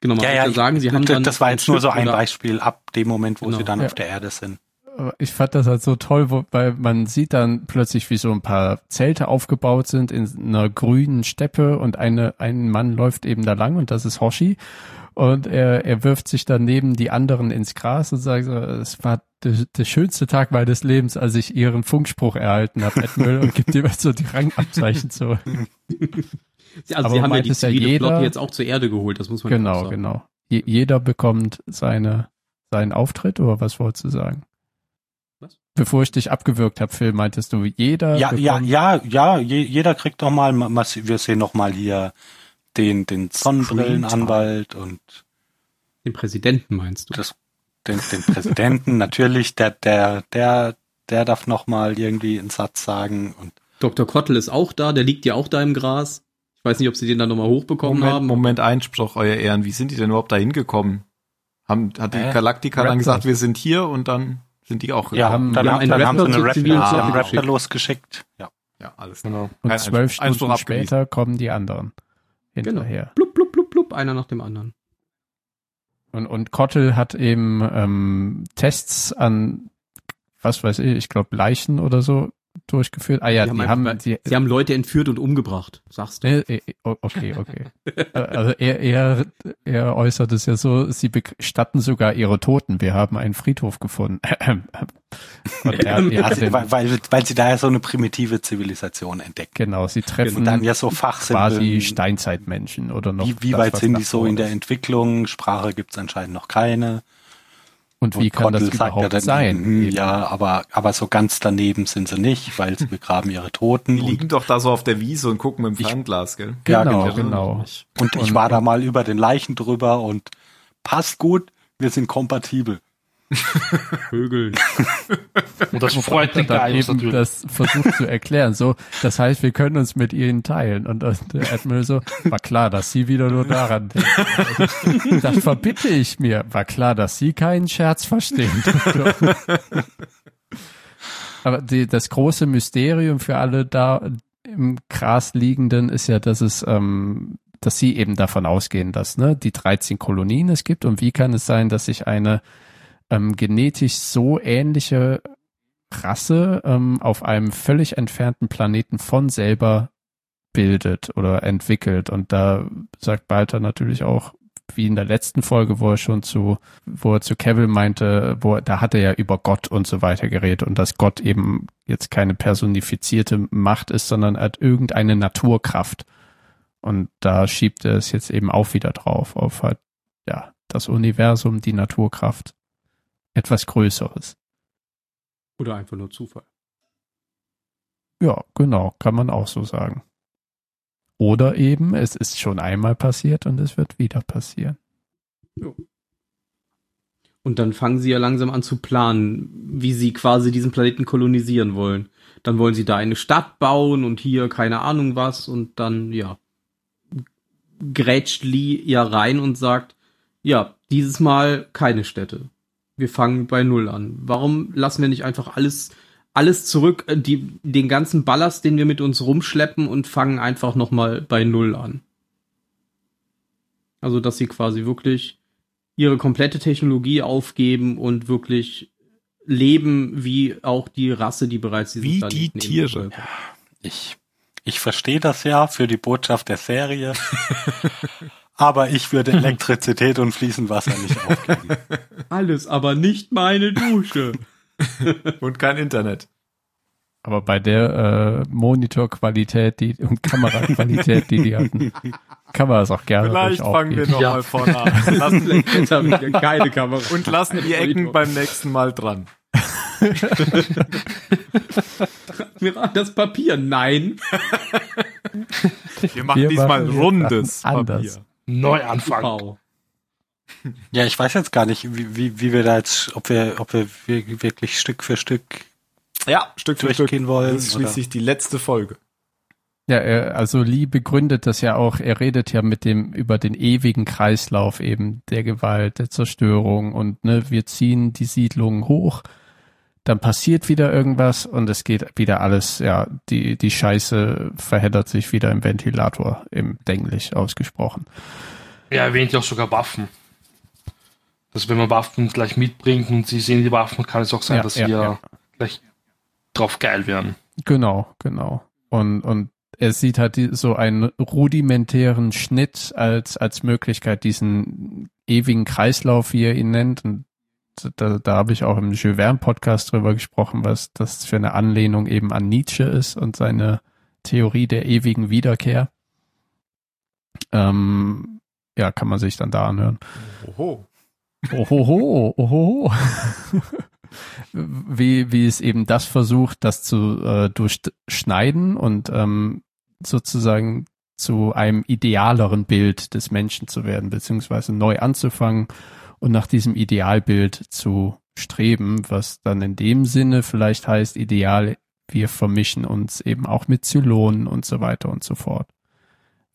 Genau, man Ja, muss ja, ja sagen, sie haben das, dann das war jetzt nur so ein Beispiel ab dem Moment, wo Genau. sie dann Ja. auf der Erde sind. Aber ich fand das halt so toll, wo, weil man sieht dann plötzlich, wie so ein paar Zelte aufgebaut sind in einer grünen Steppe und eine, ein Mann läuft eben da lang und das ist Hoshi. Und er, er wirft sich dann neben die anderen ins Gras und sagt, es war der, schönste Tag meines Lebens, als ich ihren Funkspruch erhalten habe, Admiral, und gibt ihm so die Rangabzeichen zu. Also Aber sie haben ja die es ja zivile jeder- Flotte jetzt auch zur Erde geholt, das muss man ja Genau, sagen. genau. Je, jeder bekommt seine, seinen Auftritt, oder was wolltest du sagen? Bevor ich dich abgewürgt habe, Phil, meintest du, jeder Ja, ja, ja, ja, je, jeder kriegt noch mal, ma- ma- wir sehen noch mal hier den, den Sonnenbrillenanwalt und Den Präsidenten meinst du? das, den, den Präsidenten natürlich, der, der, der, der darf noch mal irgendwie einen Satz sagen und Dr. Kottel ist auch da, der liegt ja auch da im Gras. Ich weiß nicht, ob sie den dann nochmal hochbekommen Moment, haben. Moment, Einspruch, euer Ehren. Wie sind die denn überhaupt da hingekommen? Haben, hat die Hä? Galaktika dann gesagt, wir sind hier und dann sind die auch ja, haben- dann, wir haben dann haben sie eine Raptor, Flotte einen Raptor geschickt. losgeschickt. Ja. Ja, alles Genau. Und Kein zwölf Stunden abgewiesen. später kommen die anderen Genau. hinterher. Blub, blub, blub, blub, einer nach dem anderen. Und, und Kottel hat eben ähm, Tests an, was weiß ich, ich glaube Leichen oder so durchgeführt. Ah ja, Die die, haben haben, die, Sie haben Leute entführt und umgebracht, sagst du. äh, äh, okay, okay. Äh, also er, er, er äußert es ja so, sie bestatten sogar ihre Toten. Wir haben einen Friedhof gefunden. Und er, er Also, weil, weil, weil sie da ja so eine primitive Zivilisation entdecken. genau, sie treffen Und dann ja so quasi Fachsimpeln. Steinzeitmenschen oder noch. Wie, wie weit sind die so in der. Entwicklung? Sprache gibt's anscheinend noch keine. Und wie kann das Kottel sagt überhaupt dann, sein? hm, Ja, aber, aber so ganz daneben sind sie nicht, weil sie begraben ihre Toten. Die Und, liegen doch da so auf der Wiese und gucken mit dem Fernglas, gell? Ja, Genau, genau. genau. und ich war da mal über den Leichen drüber und passt gut, wir sind kompatibel. Vögel. Und das freut dann Gaius eben natürlich. das versucht zu erklären. So, das heißt, wir können uns mit ihnen teilen. Und äh, der Admiral so, war klar, dass sie wieder nur daran denken. Das verbitte ich mir. War klar, dass sie keinen Scherz verstehen. Aber die, das große Mysterium für alle da im Gras liegenden ist ja, dass es, ähm, dass sie eben davon ausgehen, dass ne, die 13 Kolonien es gibt. Und wie kann es sein, dass sich eine ähm, genetisch so ähnliche Rasse ähm, auf einem völlig entfernten Planeten von selber bildet oder entwickelt. Und da sagt Balter natürlich auch, wie in der letzten Folge, wo er schon zu, wo er zu Kevin meinte, wo da hat er ja über Gott und so weiter geredet und dass Gott eben jetzt keine personifizierte Macht ist, sondern hat irgendeine Naturkraft. Und da schiebt er es jetzt eben auch wieder drauf, auf halt, ja, das Universum, die Naturkraft. Etwas Größeres. Oder einfach nur Zufall. Ja, genau, kann man auch so sagen. Oder eben, es ist schon einmal passiert und es wird wieder passieren. Und dann fangen sie ja langsam an zu planen, wie sie quasi diesen Planeten kolonisieren wollen. Dann wollen sie da eine Stadt bauen und hier keine Ahnung was und dann, ja, grätscht Lee ja rein und sagt, ja, dieses Mal keine Städte. Wir fangen bei Null an. Warum lassen wir nicht einfach alles, alles zurück, äh, die, den ganzen Ballast, den wir mit uns rumschleppen und fangen einfach nochmal bei Null an? Also, dass sie quasi wirklich ihre komplette Technologie aufgeben und wirklich leben wie auch die Rasse, die bereits diesen Wie Planeten die Tiere. bevölkert. Ich, ich verstehe das ja für die Botschaft der Serie. aber ich würde Elektrizität und fließend Wasser nicht aufgeben. Alles, aber nicht meine Dusche. Und kein Internet. Aber bei der äh, Monitorqualität die, und Kameraqualität, die die hatten, kann man das auch gerne Vielleicht fangen wir nochmal Ja. vorne an. Lassen, Jetzt haben wir keine Kamera. und lassen die Ecken beim nächsten Mal dran. Das Papier. Nein. Wir machen Wir diesmal machen rundes anders. Neuanfang. Wow. Ja, ich weiß jetzt gar nicht, wie, wie, wie wir da jetzt, ob wir, ob wir wir- wirklich Stück für Stück Ja, Stück für Stück. durchgehen wollen. Das ist schließlich die letzte Folge. Ja, also Lee begründet das ja auch, er redet ja mit dem über den ewigen Kreislauf eben der Gewalt, der Zerstörung und ne, wir ziehen die Siedlungen hoch, dann passiert wieder irgendwas und es geht wieder alles, ja, die, die Scheiße verheddert sich wieder im Ventilator, im Denglisch ausgesprochen. Er erwähnt ja auch sogar Waffen. Dass wenn man Waffen gleich mitbringt und sie sehen die Waffen, kann es auch sein, Ja, dass sie ja, ja. gleich drauf geil werden. Genau, genau. Und, und er sieht halt so einen rudimentären Schnitt als, als Möglichkeit, diesen ewigen Kreislauf, wie er ihn nennt. Und da, da habe ich auch im Jules Verne Podcast drüber gesprochen, was das für eine Anlehnung eben an Nietzsche ist und seine Theorie der ewigen Wiederkehr. Ähm, ja, kann man sich dann da anhören. Oho. Ohoho, ohoho. wie, wie es eben das versucht, das zu äh, durchschneiden und ähm, sozusagen zu einem idealeren Bild des Menschen zu werden, beziehungsweise neu anzufangen und nach diesem Idealbild zu streben, was dann in dem Sinne vielleicht heißt, ideal, wir vermischen uns eben auch mit Zylonen und so weiter und so fort.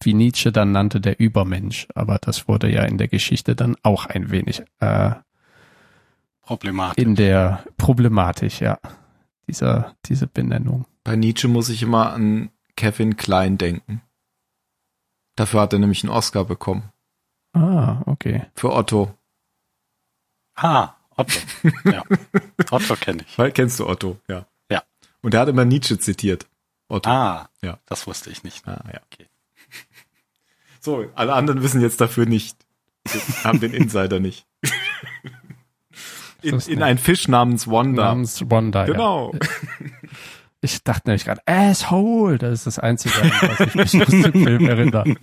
Wie Nietzsche dann nannte, der Übermensch, aber das wurde ja in der Geschichte dann auch ein wenig äh, Problematisch. in der Problematik, ja, dieser, diese Benennung. Bei Nietzsche muss ich immer an Kevin Klein denken. Dafür hat er nämlich einen Oscar bekommen. Ah, okay. Für Otto. Ah, Otto. ja. Otto kenne ich. Weil, kennst du Otto? Ja. Ja. Und er hat immer Nietzsche zitiert. Otto. Ah, Ja. das wusste ich nicht. Ah, ja. Okay. So, alle anderen wissen jetzt dafür nicht. Wir haben den Insider nicht. In, in ein Fisch namens Wanda. Namens Wanda, ja. Genau. Ich dachte nämlich gerade, Asshole, das ist das Einzige, was ich mich aus dem Film erinnere.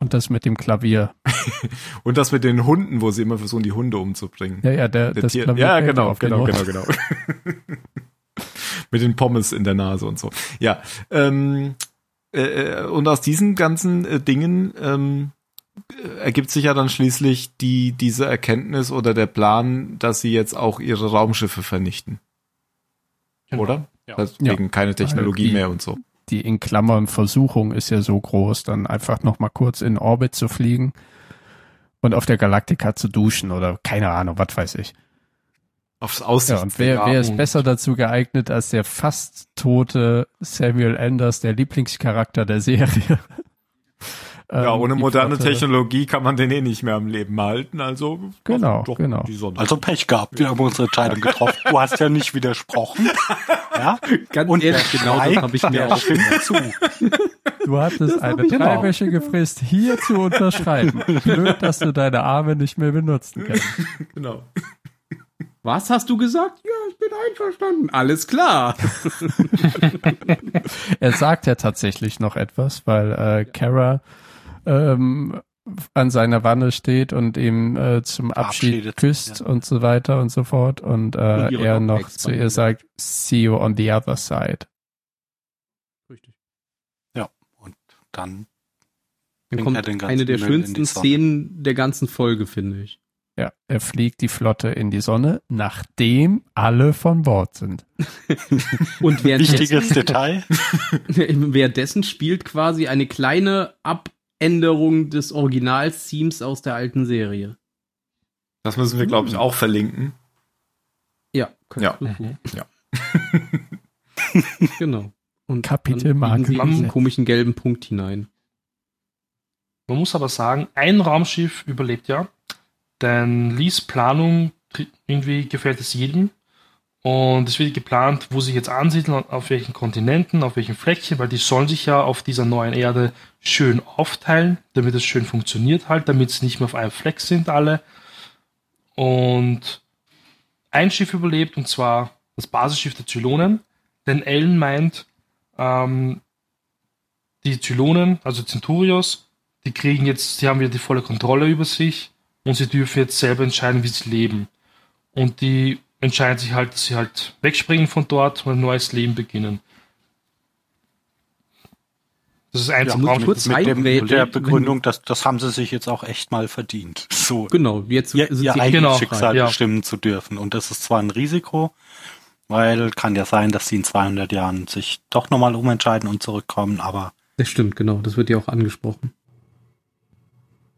Und das mit dem Klavier. Und das mit den Hunden, wo sie immer versuchen, die Hunde umzubringen. Ja, ja, der, Der das Tier- Klavier. ja, genau, auf den genau, Hund. genau, genau. Mit den Pommes in der Nase und so. Ja, ähm, äh, und aus diesen ganzen äh, Dingen ähm, äh, ergibt sich ja dann schließlich die diese Erkenntnis oder der Plan, dass sie jetzt auch ihre Raumschiffe vernichten, Genau. oder? Ja. Deswegen keine Technologie mehr und so. Die in Klammern Versuchung ist ja so groß, dann einfach nochmal kurz in Orbit zu fliegen und auf der Galaktika zu duschen oder keine Ahnung, was weiß ich. Aufs Ja, Aussicht. und wer, Ja, wer ist besser dazu geeignet als der fast tote Samuel Anders, der Lieblingscharakter der Serie? Ja, Ähm, ohne moderne Flotte- Technologie kann man den eh nicht mehr am Leben halten. Also Genau, doch genau. die Sonne. Also Pech gehabt. Wir haben unsere Entscheidung getroffen. Du hast ja nicht widersprochen. Ja? Ganz Und ehrlich, genau das habe ich mir auch zu. Du hattest eine ich genau. dreiwöchige Frist hier zu unterschreiben. Blöd, dass du deine Arme nicht mehr benutzen kannst. genau. Was hast du gesagt? Ja, ich bin einverstanden. Alles klar. Er sagt ja tatsächlich noch etwas, weil äh, Kara ähm, an seiner Wanne steht und ihm äh, zum Abschied küsst ja. und so weiter und so fort und, äh, Und er noch zu ihr sagt, see you on the other side. Richtig. Und dann Dann kommt er den ganzen eine der Müll schönsten. Szenen der ganzen Folge, finde ich. Ja, er fliegt die Flotte in die Sonne, nachdem alle von Bord sind. Und währenddessen, wichtiges Detail. währenddessen spielt quasi eine kleine Abänderung des Original-Themes aus der alten Serie. Das müssen wir, glaube ich, auch verlinken. Ja, Ja. Mhm. Ja. genau. Und Kapitel dann biegen sie Marke gesetzt. komischen gelben Punkt hinein. Man muss aber sagen, ein Raumschiff überlebt ja, denn Lees Planung irgendwie gefällt es jedem. Und es wird geplant, wo sie jetzt ansiedeln, auf welchen Kontinenten, auf welchen Fleckchen, weil die sollen sich ja auf dieser neuen Erde schön aufteilen, damit es schön funktioniert halt, damit sie nicht mehr auf einem Fleck sind alle. Und ein Schiff überlebt, und zwar das Basisschiff der Zylonen. Denn Ellen meint, ähm, die Zylonen, also Centurios, die kriegen jetzt, die haben wieder die volle Kontrolle über sich und sie dürfen jetzt selber entscheiden, wie sie leben. Und die entscheiden sich halt, dass sie halt wegspringen von dort und ein neues Leben beginnen. Das ist eins Ja, ich kurz mit, dem, mit der Begründung, dass das haben sie sich jetzt auch echt mal verdient. So Genau, jetzt ihr, sind ihr sie eigenes genau, Schicksal ja. bestimmen zu dürfen. Und das ist zwar ein Risiko, weil kann ja sein, dass sie in 200 Jahren sich doch nochmal umentscheiden und zurückkommen, aber Das stimmt, genau. Das wird ja auch angesprochen.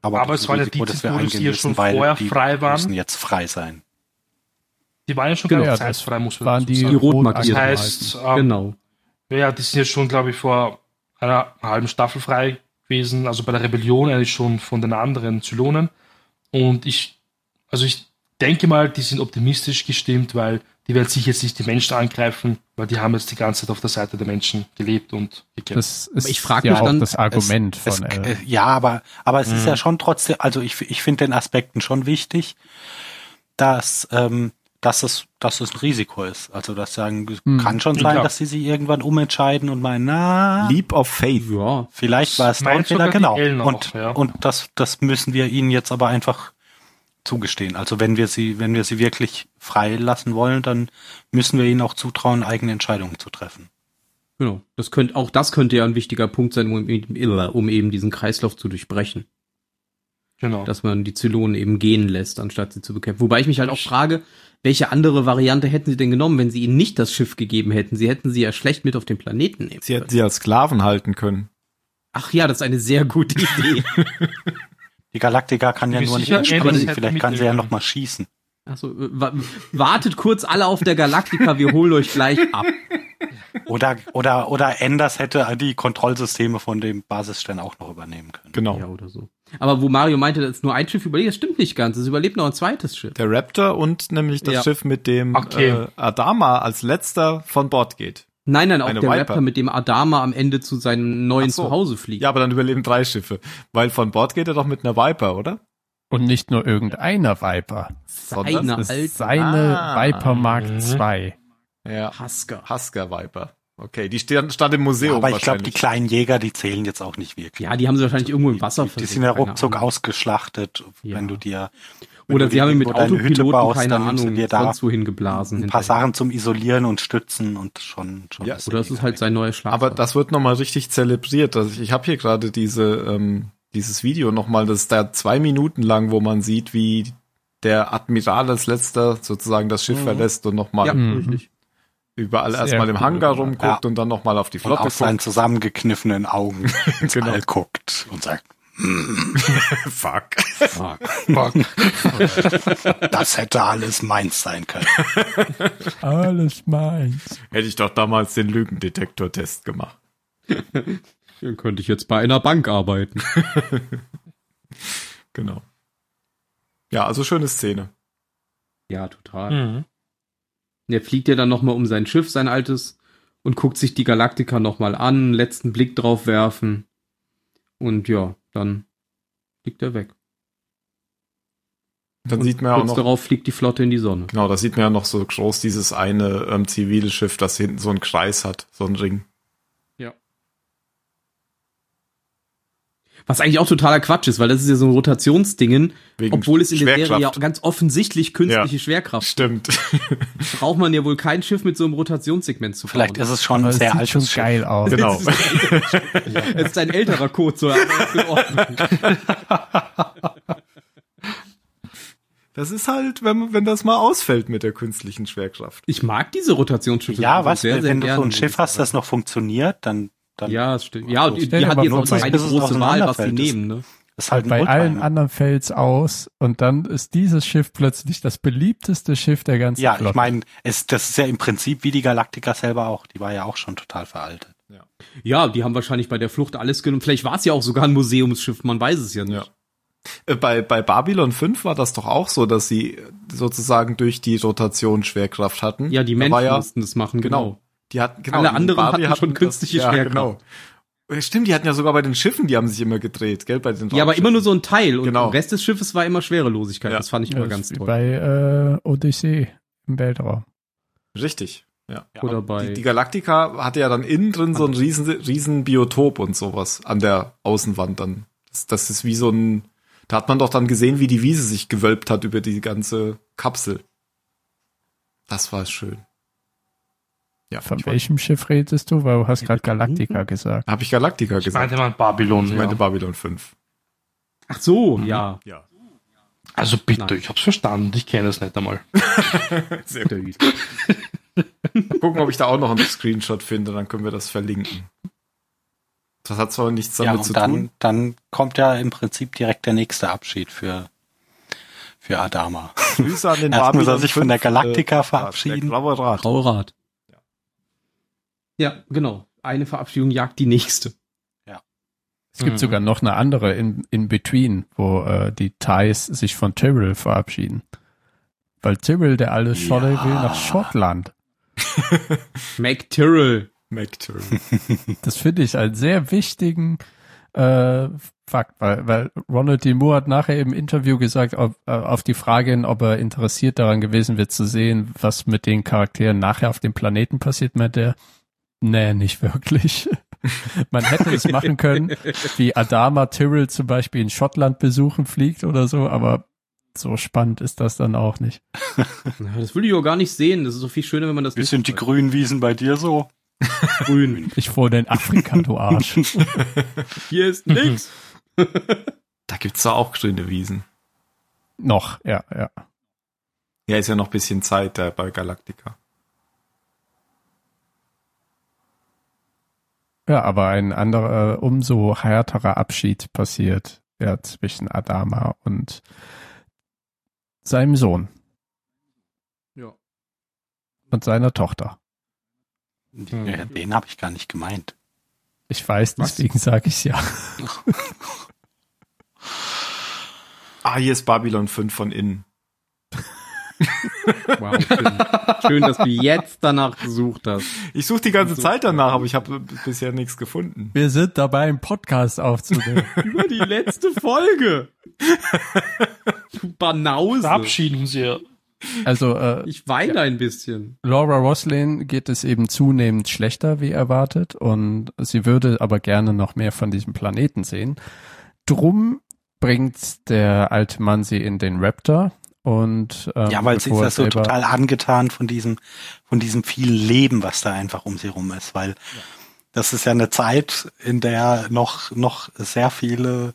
aber, Aber es waren ja die die eingehen ja schon vorher frei waren. müssen jetzt frei sein. Die waren ja schon Genau, zeitfrei, muss man waren die sagen. Die rot markiert Das heißt, ähm, genau. ja, die sind ja schon, glaube ich, vor einer halben Staffel frei gewesen, also bei der Rebellion eigentlich schon von den anderen Zylonen. Und ich, also ich denke mal, die sind optimistisch gestimmt, weil die werden sich jetzt nicht die Menschen angreifen, weil die haben jetzt die ganze Zeit auf der Seite der Menschen gelebt und gekämpft. Das ist ich frag ja mich auch dann, das Argument es, von es, äh, äh, Ja, aber, aber es ist Mhm. ja schon trotzdem, also ich, ich finde den Aspekten schon wichtig, dass, ähm, dass es, dass es ein Risiko ist. Also, dass sagen, es Hm. kann schon sein, klar. dass sie sich irgendwann umentscheiden und meinen, na, Leap of Faith. Ja, vielleicht war es ein Fehler, genau. Ellen auch, Und, ja. und das, das müssen wir ihnen jetzt aber einfach zugestehen. Also, wenn wir sie, wenn wir sie wirklich frei lassen wollen, dann müssen wir ihnen auch zutrauen, eigene Entscheidungen zu treffen. genau. Das könnte, auch das könnte ja ein wichtiger Punkt sein, um, eben- um eben diesen Kreislauf zu durchbrechen. Genau. Dass man die Zylonen eben gehen lässt, anstatt sie zu bekämpfen. Wobei ich mich halt auch frage, welche andere Variante hätten sie denn genommen, wenn sie ihnen nicht das Schiff gegeben hätten? Sie hätten sie ja schlecht mit auf den Planeten nehmen Sie hätten sie als Sklaven halten können. Ach ja, das ist eine sehr gute Idee. Die Galaktika kann ja nur nicht mehr springen, vielleicht kann sie ja noch mal schießen. Achso, wa wartet kurz alle auf der Galaktika, wir holen euch gleich ab. Oder, oder, oder Enders hätte die Kontrollsysteme von dem Basisstern auch noch übernehmen können. Genau. Ja, oder so. Aber wo Mario meinte, dass nur ein Schiff überlebt, das stimmt nicht ganz. Es überlebt noch ein zweites Schiff. Der Raptor und nämlich das Ja. Schiff, mit dem Okay. äh, Adama als letzter von Bord geht. Nein, nein, auch Eine der Viper. Raptor, mit dem Adama am Ende zu seinem neuen so. Zuhause fliegt. Ja, aber dann überleben drei Schiffe. Weil von Bord geht er doch mit einer Viper, oder? und nicht nur irgendeiner Viper. seine ist seine Ah. Viper Mark. II. Ja. Husker. Husker Viper. Okay, die stand, stand im Museum Ja, aber ich glaube, die kleinen Jäger, die zählen jetzt auch nicht wirklich. Ja, die haben sie wahrscheinlich irgendwo im Wasser Die versenkt, sind ja ruckzuck ausgeschlachtet, Ja. wenn du dir wenn Oder du sie haben ihn mit Autopiloten, baust, keine dann Ahnung, dir da sonst wohin geblasen. ein paar hinterher. Sachen zum Isolieren und Stützen und schon schon Ja, Oder es ist halt sein neuer Schlag. Aber das wird nochmal richtig zelebriert. Also ich, ich habe hier gerade diese ähm, dieses Video nochmal, das ist da zwei Minuten lang, wo man sieht, wie der Admiral als letzter sozusagen das Schiff Mhm. verlässt und nochmal ja, Mhm. richtig. Überall Sehr erstmal im Hangar rumguckt Ja. und dann nochmal auf die und Flotte aus seinen guckt. zusammengekniffenen Augen ins Genau. All guckt und sagt, Fuck. das hätte alles meins sein können. Alles meins. Hätte ich doch damals den Lügendetektor-Test gemacht. Dann könnte ich jetzt bei einer Bank arbeiten. Genau. Ja, also schöne Szene. Ja, total. Mhm. Der fliegt ja dann nochmal um sein Schiff, sein altes, und guckt sich die Galaktika nochmal an, letzten Blick drauf werfen. Und ja, dann fliegt er weg. Dann und sieht man ja auch kurz noch, darauf fliegt die Flotte in die Sonne. genau, da sieht man ja noch so groß dieses eine ähm, zivile Schiff, das hinten so einen Kreis hat, so einen Ring. Was eigentlich auch totaler Quatsch ist, weil das ist ja so ein Rotationsdingen, Wegen obwohl es in der Serie ja ganz offensichtlich künstliche Ja. Schwerkraft Stimmt. braucht man ja wohl kein Schiff mit so einem Rotationssegment zu bauen. Vielleicht ist es schon ein sehr altes Schiff. geil aus. genau. Es ist ein älterer Code, so ist. Das ist halt, wenn, wenn das mal ausfällt mit der künstlichen Schwerkraft. Ich mag diese Rotationsschiffe. Ja, was, sehr, sehr wenn du so ein Schiff hast, das noch funktioniert, dann, dann Ja, das stimmt. Ja, die, die hat jetzt auch keine große Wahl, was sie nehmen, ne? ist halt Bei allen anderen fällt's aus und dann ist dieses Schiff plötzlich das beliebteste Schiff der ganzen Ja, Flotte. ich meine, es, das ist ja im Prinzip wie die Galaktika selber auch. Die war ja auch schon total veraltet. Ja, die haben wahrscheinlich bei der Flucht alles genommen. Vielleicht war es ja auch sogar ein Museumsschiff, man weiß es ja nicht. Ja. Äh, Bei, bei Babylon 5 war das doch auch so, dass sie sozusagen durch die Rotation Schwerkraft hatten. Ja, die Menschen ja, mussten das machen, genau. genau. Die hatten, genau, Alle die anderen Barbie hatten schon das- künstliche ja, Schwerkraft. Genau. Äh, Stimmt, die hatten ja sogar bei den Schiffen, die haben sich immer gedreht, gell, bei den Ja, aber immer nur so ein Teil und Genau. der Rest des Schiffes war immer Schwerelosigkeit. Ja. Das fand ich Ja, immer das ganz toll. bei äh, Odyssee im Weltraum. Richtig. Ja. Oder bei- die, die Galactica hatte ja dann innen drin so ein riesen, riesen Biotop und sowas an der Außenwand dann. Das, das ist wie so ein, da hat man doch dann gesehen, wie die Wiese sich gewölbt hat über die ganze Kapsel. Das war schön. Ja, Von ich welchem Schiff redest du? Weil du hast gerade Galactica gesagt. Habe ich Galactica Ich gesagt? meinte mal Babylon. ich meinte ja. Babylon 5. Ach so, ja. Ja. Also bitte, Nein. ich hab's verstanden. Ich kenne es nicht einmal. Sehr gut. Gucken, ob ich da auch noch einen Screenshot finde, dann können wir das verlinken. Das hat zwar nichts Ja, damit und zu dann, tun. dann kommt ja im Prinzip direkt der nächste Abschied für, für Adama. Grüße an den Erst muss er sich von der 5, Galactica äh, verabschieden. Der. Graurat. Ja, genau. Eine Verabschiedung jagt die nächste. Es gibt Mhm. sogar noch eine andere in, in Between, wo äh, die Thais sich von Tyrrell verabschieden. Weil Tyrrell, der alles Scholle Ja. will, nach Schottland. Mac Tyrrell. McTurn. Das finde ich einen sehr wichtigen äh, Fakt, weil, weil Ronald D. Moore hat nachher im Interview gesagt, ob, äh, auf die Frage hin, ob er interessiert daran gewesen wird zu sehen, was mit den Charakteren nachher auf dem Planeten passiert, meinte er, nee, nicht wirklich. Man hätte es machen können, wie Adama Tyrrell zum Beispiel in Schottland besuchen fliegt oder so, aber so spannend ist das dann auch nicht. Das will ich auch gar nicht sehen. Das ist so viel schöner, wenn man das Wie sind die grünen Wiesen bei dir so? grün. Ich wohne in Afrika, du Arsch. Hier ist nix. Da gibt's da auch grüne Wiesen. Noch, ja, ja. Ja, ist ja noch bisschen Zeit da bei Galactica. Ja, aber ein anderer, umso härterer Abschied passiert ja zwischen Adama und seinem Sohn Ja. und seiner Tochter. Ja, den habe ich gar nicht gemeint. Ich weiß, deswegen sage ich ja. Ah, hier ist Babylon 5 von innen. Wow, schön. schön, dass du jetzt danach gesucht hast. Ich suche die ganze. Zeit danach, aber ich habe bisher nichts gefunden. Wir sind dabei, einen Podcast aufzunehmen. Über die letzte Folge. Du Banause. Verabschieden sie. also äh, Ich weine ein bisschen. Laura Roslin geht es eben zunehmend schlechter, wie erwartet, und sie würde aber gerne noch mehr von diesem Planeten sehen. Drum bringt der alte Mann sie in den Raptor und ähm, Ja, weil sie ist ja so total angetan von diesem, von diesem vielen Leben, was da einfach um sie rum ist, weil das ist ja eine Zeit, in der noch, noch sehr viele,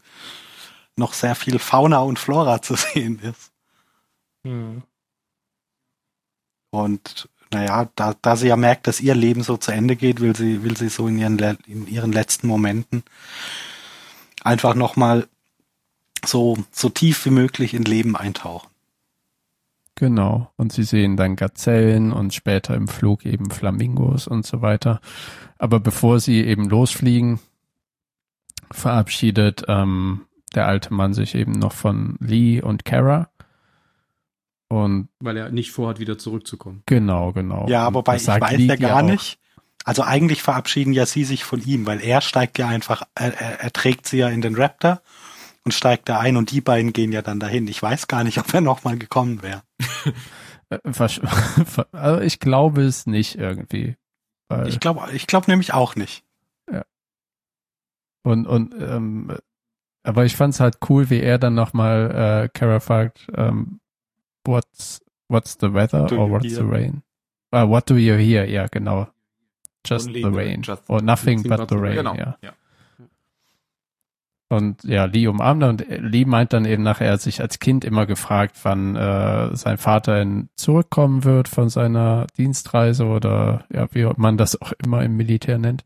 noch sehr viel Fauna und Flora zu sehen ist. Hm. Und naja, da, da sie ja merkt, dass ihr Leben so zu Ende geht, will sie, will sie so in ihren, in ihren letzten Momenten einfach nochmal so, so tief wie möglich in Leben eintauchen. Genau. Und sie sehen dann Gazellen und später im Flug eben Flamingos und so weiter. Aber bevor sie eben losfliegen, verabschiedet ähm, der alte Mann sich eben noch von Lee und Kara. Und Weil er nicht vorhat, wieder zurückzukommen. genau, genau. Ja, Und wobei ich weiß Lee ja gar auch. nicht. Also eigentlich verabschieden ja sie sich von ihm, weil er steigt ja einfach, er, er, er trägt sie ja in den Raptor und steigt da ein und die beiden gehen ja dann dahin. Ich weiß gar nicht, ob er nochmal gekommen wäre. Äh, also ich glaube es nicht irgendwie. Weil, Ich glaube, ich glaube nämlich auch nicht. und und ähm, aber ich fand's halt cool, wie er dann nochmal äh, Kara fragt, ähm, what's what's the weather Do or what's hear? the rain? Ah, what do you hear? Ja, genau. Just Only the the- rain. just- or nothing but the rain, Genau. ja. ja. Und ja, Lee umarmt und Lee meint dann eben nachher, er hat sich als Kind immer gefragt, wann äh, sein Vater in, zurückkommen wird von seiner Dienstreise oder ja, wie man das auch immer im Militär nennt.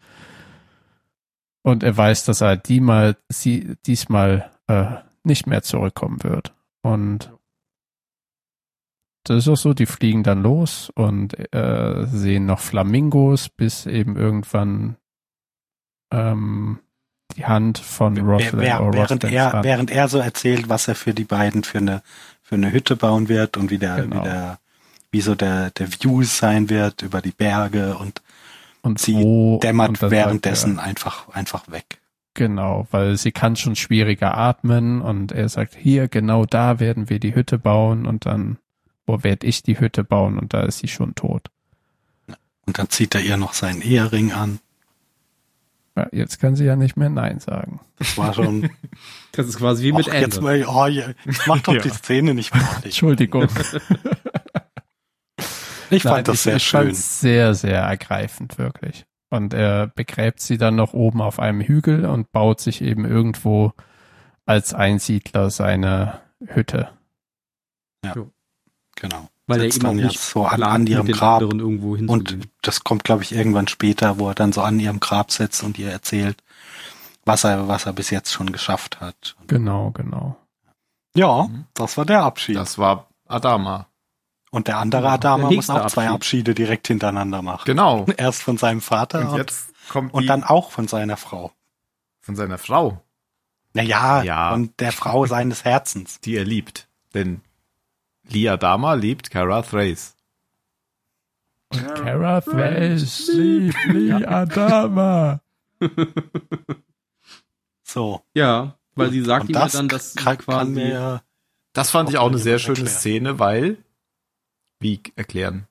Und er weiß, dass er die mal, sie, diesmal äh, nicht mehr zurückkommen wird. Und das ist auch so, die fliegen dann los und äh, sehen noch Flamingos, bis eben irgendwann ähm, die Hand von Wer, Roslyn wer, oder während, er, Hand. während er so erzählt, was er für die beiden für eine, für eine Hütte bauen wird und wie der, Genau. wie der, wie so der, der View sein wird über die Berge und und sie wo, dämmert und währenddessen sagt einfach, einfach weg. er, genau, weil sie kann schon schwieriger atmen und er sagt, hier, genau da werden wir die Hütte bauen und dann, wo werde ich die Hütte bauen und da ist sie schon tot. Und dann zieht er ihr noch seinen Ehering an. Ja, jetzt kann sie ja nicht mehr Nein sagen. Das war schon. Das ist quasi wie mit Och, jetzt Ende. mal, oh, ja, mach doch Ja. die Szene nicht fertig. Entschuldigung. Ich fand Nein, das ich, sehr ich schön. sehr, sehr ergreifend, wirklich. Und er begräbt sie dann noch oben auf einem Hügel und baut sich eben irgendwo als Einsiedler seine Hütte. Genau. Weil er eben auch dann nicht jetzt so an, an ihrem Grab. irgendwo Und hinzugehen. das kommt, glaube ich, irgendwann später, wo er dann so an ihrem Grab sitzt und ihr erzählt, was er, was er bis jetzt schon geschafft hat. Genau, genau. Ja, Mhm. das war der Abschied. Das war Adama. und der andere Ja, Adama der muss auch zwei Abschied. Abschiede direkt hintereinander machen. Genau. Erst von seinem Vater Und und, jetzt kommt und dann auch von seiner Frau. von seiner Frau, Naja, Ja. von der Frau seines Herzens. die er liebt. Denn Lee Adama liebt Kara Thrace. Und Kara Thrace liebt Lee Adama. So. Ja, weil sie sagt und ihm ja dann, dass sie kann, kann quasi mir Das fand ich Auch eine sehr schöne erklären. Szene, weil wie erklären?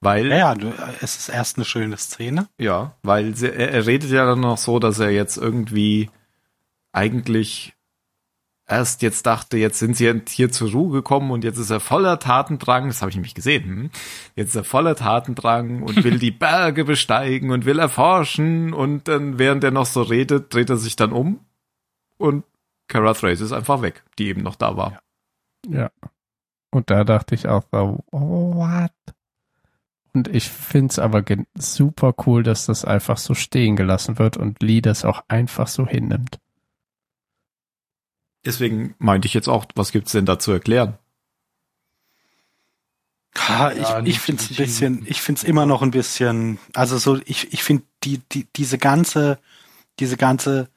Weil Ja, ja, es ist erst eine schöne Szene. Ja, weil sie, er, er redet ja dann noch so, dass er jetzt irgendwie eigentlich erst jetzt dachte, jetzt sind sie hier zur Ruhe gekommen und jetzt ist er voller Tatendrang, das habe ich nämlich gesehen, hm? jetzt ist er voller Tatendrang und will die Berge besteigen und will erforschen und dann, während er noch so redet, dreht er sich dann um und Kara Thrace ist einfach weg, die eben noch da war. Ja. Und da dachte ich auch so, oh, what? Und ich find's aber super cool, dass das einfach so stehen gelassen wird und Lee das auch einfach so hinnimmt. Deswegen meinte ich jetzt auch, was gibt's denn da zu erklären? Ja, ich, Ja, ich finde es ein bisschen, ich finde es immer noch ein bisschen, also so, ich, ich finde die, die, diese ganze, diese ganze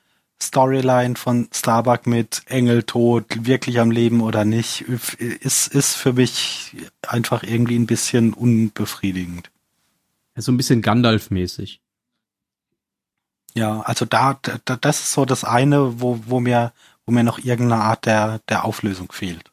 Storyline von Starbuck mit Engel tot, wirklich am Leben oder nicht, ist, ist für mich einfach irgendwie ein bisschen unbefriedigend. so ein bisschen Gandalf-mäßig. Ja, also da, da, das ist so das eine, wo, wo mir, wo mir noch irgendeine Art der, der Auflösung fehlt.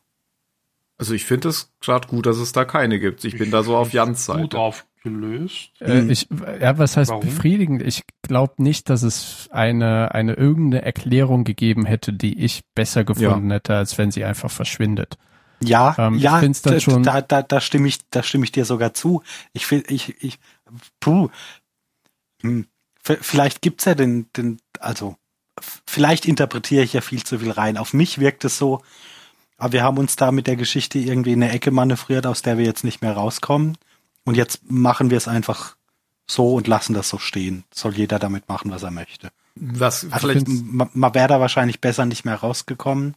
Also ich finde es gerade gut, dass es da keine gibt. Ich bin da so auf Jans Gut Seite. aufgelöst. Äh, Hm. ich, ja, was heißt Warum? befriedigend? Ich glaube nicht, dass es eine, eine irgendeine Erklärung gegeben hätte, die ich besser gefunden hätte, als wenn sie einfach verschwindet. Ja, Ähm, ich ja, find's dann da, schon- da, da, da stimme ich, da stimme ich dir sogar zu. Ich finde, ich, ich, puh, hm, vielleicht gibt's ja den, den, also, vielleicht interpretiere ich ja viel zu viel rein. Auf mich wirkt es so, aber wir haben uns da mit der Geschichte irgendwie in eine Ecke manövriert, aus der wir jetzt nicht mehr rauskommen. Und jetzt machen wir es einfach so und lassen das so stehen. Soll jeder damit machen, was er möchte. Was Also vielleicht man, man wäre da wahrscheinlich besser nicht mehr rausgekommen.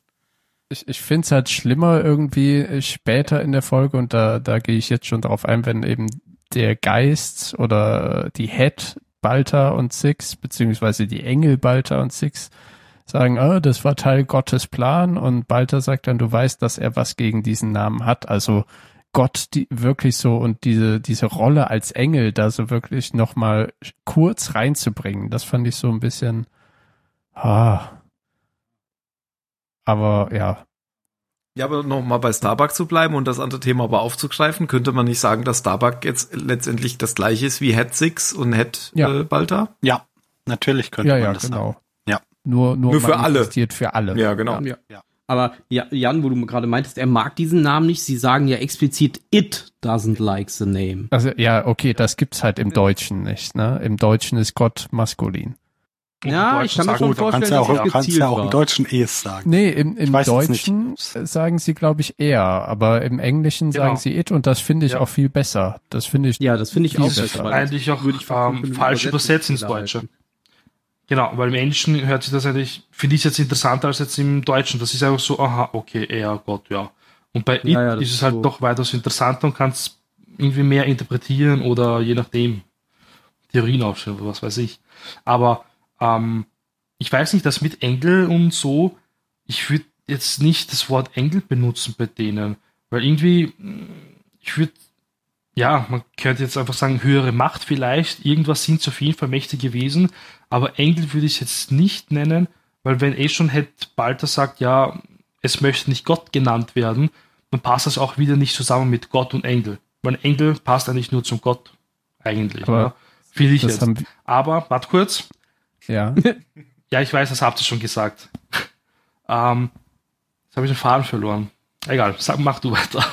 Ich, ich finde es halt schlimmer irgendwie später in der Folge und da, da gehe ich jetzt schon drauf ein, wenn eben der Geist oder die Head Balta und Six, beziehungsweise die Engel Balta und Six sagen, ah, das war Teil Gottes Plan. Und Balta sagt dann, du weißt, dass er was gegen diesen Namen hat, also Gott die wirklich so und diese, diese Rolle als Engel da so wirklich nochmal kurz reinzubringen, das fand ich so ein bisschen, ah, aber ja, Ja, aber nochmal bei Starbuck zu bleiben und das andere Thema aber aufzugreifen, könnte man nicht sagen, dass Starbuck jetzt letztendlich das gleiche ist wie Head Six und Head Ja. äh, Balta? Ja, natürlich könnte ja, man ja, das genau. sagen. Ja. Nur, nur, Nur für alle. für alle. Ja, genau. Ja. Aber ja, Jan, wo du gerade meintest, er mag diesen Namen nicht. Sie sagen ja explizit, it doesn't like the name. Also ja, okay, das gibt's halt im Deutschen nicht. Ne? Im Deutschen ist Gott maskulin. Ja, ich kann mir Deutschen schon vorstellen, Kannst ja auch, dass es kannst ja auch im Deutschen es sagen. Nee, im, im. Deutschen sagen sie, glaube ich, er, aber im Englischen Genau. sagen sie it und das finde ich Ja. auch viel besser. Das finde ich. Ja, das finde ich Viel auch besser. Eigentlich auch würde ich ähm, falsch übersetzt ins Deutsche. halten. Genau, weil im Englischen hört sich das eigentlich, finde ich jetzt interessanter als jetzt im Deutschen. Das ist einfach so, aha, okay, er, Gott, ja. Und bei It Ja, ist es halt so. doch weitaus interessanter und kannst irgendwie mehr interpretieren oder je nachdem Theorien aufstellen oder was weiß ich. Aber ähm, ich weiß nicht, dass mit Engel und so, ich würde jetzt nicht das Wort Engel benutzen bei denen, weil irgendwie, mh, ich würde ja, man könnte jetzt einfach sagen, höhere Macht vielleicht, irgendwas sind auf jeden Fall mächtige Wesen, aber Engel würde ich jetzt nicht nennen, weil wenn eh schon hätte Balter sagt, ja, es möchte nicht Gott genannt werden, dann passt das auch wieder nicht zusammen mit Gott und Engel. Weil Engel passt eigentlich nur zum Gott. Eigentlich. Aber. Finde ich das jetzt. Aber, warte kurz. Ja. Ja, ich weiß, das habt ihr schon gesagt. ähm, jetzt habe ich den Faden verloren. Egal, sag, mach du weiter.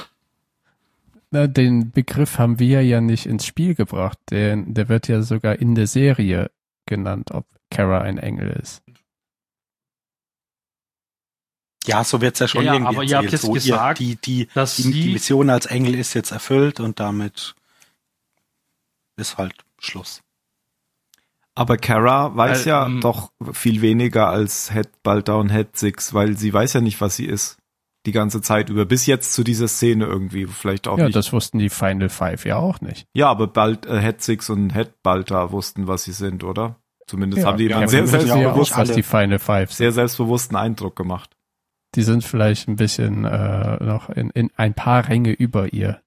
Na, den Begriff haben wir ja nicht ins Spiel gebracht. Der, der wird ja sogar in der Serie genannt, ob Kara ein Engel ist. Ja, so wird's ja schon Ja, ja, irgendwie aber ihr habt jetzt so, gesagt, ihr, die, die, dass die, die Mission als Engel ist jetzt erfüllt und damit ist halt Schluss. Aber Kara weiß Weil, ja ähm, doch viel weniger als Head und Head Six, weil sie weiß ja nicht, was sie ist. Die ganze Zeit über. Bis jetzt zu dieser Szene irgendwie. Vielleicht auch Ja, nicht. das wussten die Final Five ja auch nicht. ja, aber bald äh, Head Six und Head Balta wussten, was sie sind, oder? Zumindest Ja, haben die ja, einen sehr ja selbstbewussten, alle. die Final Five sind. sehr selbstbewussten Eindruck gemacht. Die sind vielleicht ein bisschen äh, noch in, in ein paar Ränge über ihr.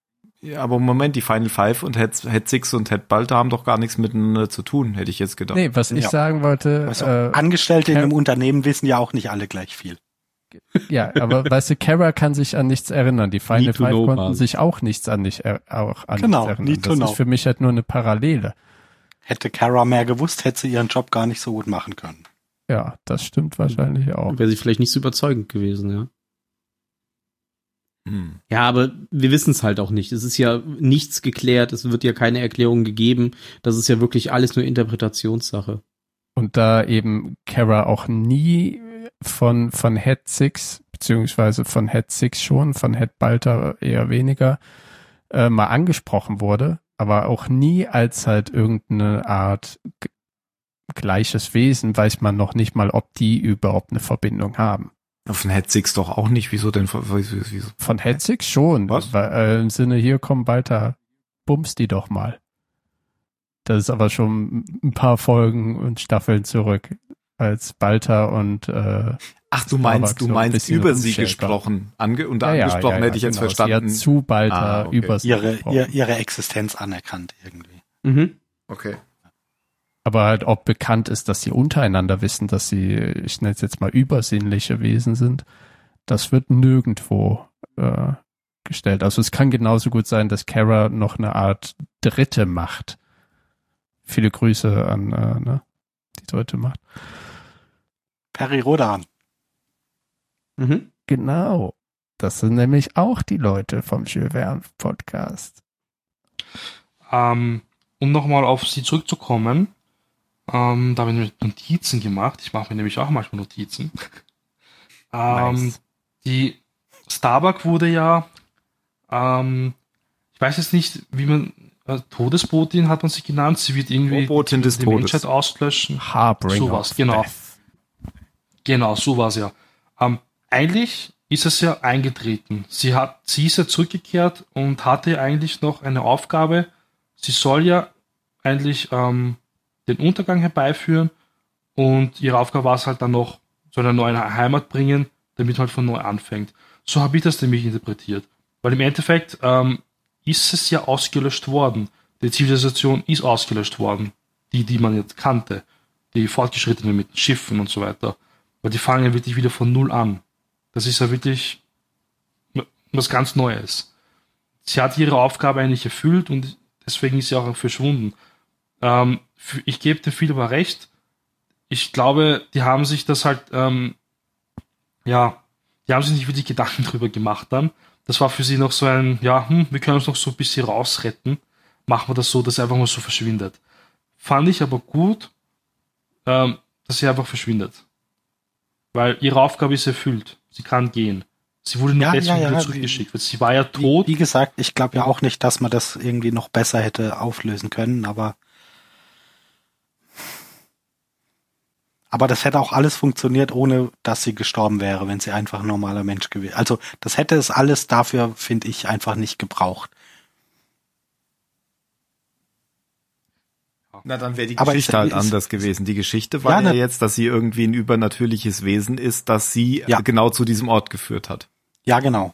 Ja, aber Moment, die Final Five und Head, Head Six und Head Balta haben doch gar nichts miteinander zu tun, hätte ich jetzt gedacht. Nee, was ich Ja. sagen wollte, Also, äh, Angestellte in einem Unternehmen wissen ja auch nicht alle gleich viel. ja, aber weißt du, Kara kann sich an nichts erinnern. Die Final Need Five know konnten Basis. sich auch nichts an nicht er, auch an Genau, nichts erinnern. need das know. ist für mich halt nur eine Parallele. Hätte Kara mehr gewusst, hätte sie ihren Job gar nicht so gut machen können. Ja, das stimmt wahrscheinlich auch. Wäre sie vielleicht nicht so überzeugend gewesen, ja. Hm. Ja, aber wir wissen es halt auch nicht. Es ist ja nichts geklärt, es wird ja keine Erklärung gegeben. Das ist ja wirklich alles nur Interpretationssache. Und da eben Kara auch nie von, von Head Six, beziehungsweise von Head Six schon, von Head Balta eher weniger, äh, mal angesprochen wurde, aber auch nie als halt irgendeine Art gleiches Wesen, weiß man noch nicht mal, ob die überhaupt eine Verbindung haben. Von Head Six doch auch nicht. Wieso denn? Wieso, wieso? Von Head Six schon. Was? Weil, äh, Im Sinne, hier komm Balta, bums die doch mal. Das ist aber schon ein paar Folgen und Staffeln zurück, als Balta und äh, Ach, du meinst, du so ein meinst bisschen über sie gesprochen. Ange und Ja, ja, angesprochen ja, ja, hätte ich jetzt genau. Sie verstanden. hat zu Balta Ah, okay. über sie Ihre, ihre Existenz anerkannt irgendwie. Mhm. Okay. Aber halt ob bekannt ist, dass sie untereinander wissen, dass sie, ich nenne es jetzt mal übersinnliche Wesen sind, das wird nirgendwo äh, gestellt. Also es kann genauso gut sein, dass Kara noch eine Art dritte Macht. Viele Grüße an äh, ne, die dritte Macht. Peri Rodan. Mhm. Genau. Das sind nämlich auch die Leute vom Jules Verne Podcast. Ähm, um nochmal auf sie zurückzukommen, ähm, da habe ich mir Notizen gemacht. Ich mache mir nämlich auch manchmal Notizen. ähm, Nice. Die Starbuck wurde ja, ähm, ich weiß jetzt nicht, wie man, äh, Todesbotin hat man sie genannt. Sie wird irgendwie Robotin des die Todes. Menschheit auslöschen. Harbringer. Sowas, genau. Death. Genau, so war's ja. Ähm, eigentlich ist es ja eingetreten. Sie hat, sie ist ja zurückgekehrt und hatte eigentlich noch eine Aufgabe. Sie soll ja eigentlich ähm, den Untergang herbeiführen und ihre Aufgabe war es halt dann noch, soll eine neue Heimat bringen, damit man halt von neu anfängt. So habe ich das nämlich interpretiert. Weil im Endeffekt ähm, ist es ja ausgelöscht worden. Die Zivilisation ist ausgelöscht worden. Die, die man jetzt kannte. Die fortgeschrittenen mit Schiffen und so weiter. Weil die fangen ja wirklich wieder von Null an. Das ist ja wirklich was ganz Neues. Sie hat ihre Aufgabe eigentlich erfüllt und deswegen ist sie auch verschwunden. Ähm, ich gebe dir viel aber recht. Ich glaube, die haben sich das halt, ähm, ja, die haben sich nicht wirklich Gedanken drüber gemacht dann. Das war für sie noch so ein, ja, hm, wir können uns noch so ein bisschen rausretten. Machen wir das so, dass er einfach mal so verschwindet. Fand ich aber gut, ähm, dass sie einfach verschwindet. Weil ihre Aufgabe ist erfüllt. Sie kann gehen. Sie wurde nur Ja, deswegen ja, ja, wieder wie- zurückgeschickt, sie war ja Wie, tot. wie gesagt, ich glaube ja auch nicht, dass man das irgendwie noch besser hätte auflösen können, aber aber das hätte auch alles funktioniert, ohne dass sie gestorben wäre, wenn sie einfach ein normaler Mensch gewesen. Also das hätte es alles dafür, finde ich, einfach nicht gebraucht. Na, dann wäre die Aber Geschichte es- halt es- anders gewesen. Die Geschichte war Ja, ja, ne- jetzt, dass sie irgendwie ein übernatürliches Wesen ist, das sie Ja. genau zu diesem Ort geführt hat. Ja, genau.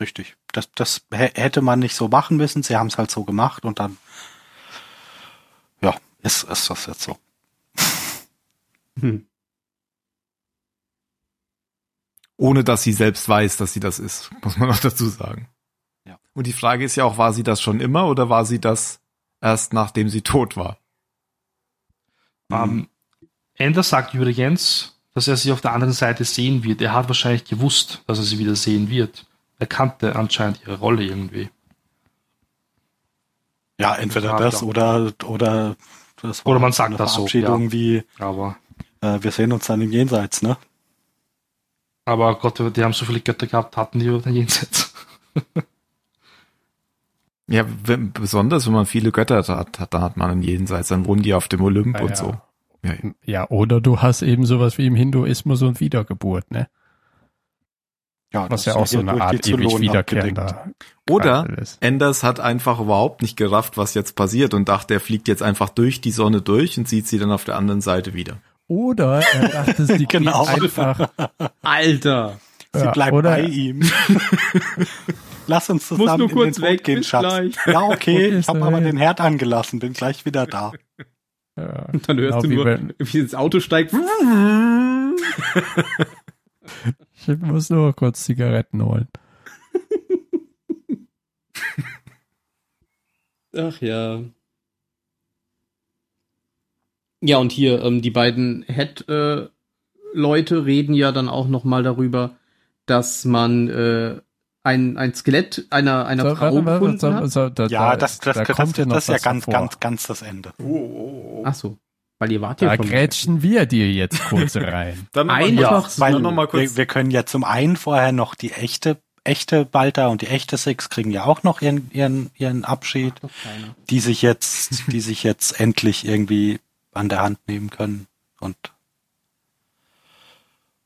Richtig. Das, das hä- hätte man nicht so machen müssen. Sie haben es halt so gemacht und dann ja, ist, ist das jetzt so. Hm. Ohne dass sie selbst weiß, dass sie das ist, muss man auch dazu sagen. Ja. Und die Frage ist ja auch, war sie das schon immer oder war sie das erst nachdem sie tot war. Ähm, Ender sagt übrigens, dass er sie auf der anderen Seite sehen wird. Er hat wahrscheinlich gewusst, dass er sie wieder sehen wird. Er kannte anscheinend ihre Rolle irgendwie. Ja, entweder das oder, oder, das war Oder man sagt eine das so, ja. wie, Aber, äh, wir sehen uns dann im Jenseits, ne? aber Gott, die haben so viele Götter gehabt, hatten die über den Jenseits. Ja, wenn, besonders wenn man viele Götter hat, hat, da hat man einen Jenseits, dann wohnen die auf dem Olymp Ja, und ja. so. Ja, Ja, oder du hast eben sowas wie im Hinduismus und Wiedergeburt, ne? Ja, Was das ja auch so eine Art ewig wiederkehrender Oder. Enders hat einfach überhaupt nicht gerafft, was jetzt passiert und dachte, er fliegt jetzt einfach durch die Sonne durch und sieht sie dann auf der anderen Seite wieder. Oder er dachte, sie Genau. geht einfach. Alter. Sie ja, bleibt oder, bei ihm. Lass uns Muss zusammen nur in kurz den weg, gehen, Schatz. gleich. Ja, okay, ich habe aber er. den Herd angelassen, bin gleich wieder da. Ja, Und dann hörst Genau du wie nur, wenn- wie ins Auto steigt. ich muss nur kurz Zigaretten holen. Ach ja. Ja, und hier, ähm, die beiden Head-Leute reden ja dann auch noch mal darüber, dass man äh, ein, ein Skelett einer, einer So, Frau warte, warte, gefunden so, hat. so, da, Ja, da, das, das, da das, kommt ja noch das ist ja ganz, ganz, ganz das Ende. Ach so, weil ihr wart ja Da schon. grätschen wir dir jetzt kurz rein. Dann Einfach ja, so. Weil noch mal kurz. wir, wir können ja zum einen vorher noch die echte, echte Balta und die echte Six kriegen ja auch noch ihren, ihren, ihren Abschied, die sich jetzt, die sich jetzt endlich irgendwie an der Hand nehmen können und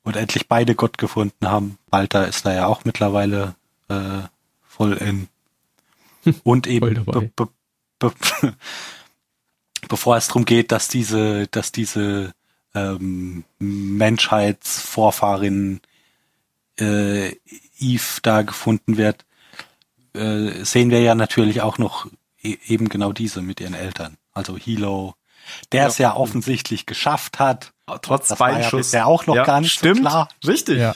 und endlich beide Gott gefunden haben. Balta ist da ja auch mittlerweile äh, voll in und eben be, be, be, bevor es darum geht, dass diese, dass diese ähm, Menschheitsvorfahrin äh, Eve da gefunden wird, äh, sehen wir ja natürlich auch noch e eben genau diese mit ihren Eltern. Also Hilo, der es ja offensichtlich geschafft hat. Trotz Das war ja Beinschuss. bisher auch noch gar nicht so stimmt. klar. Richtig. Ja.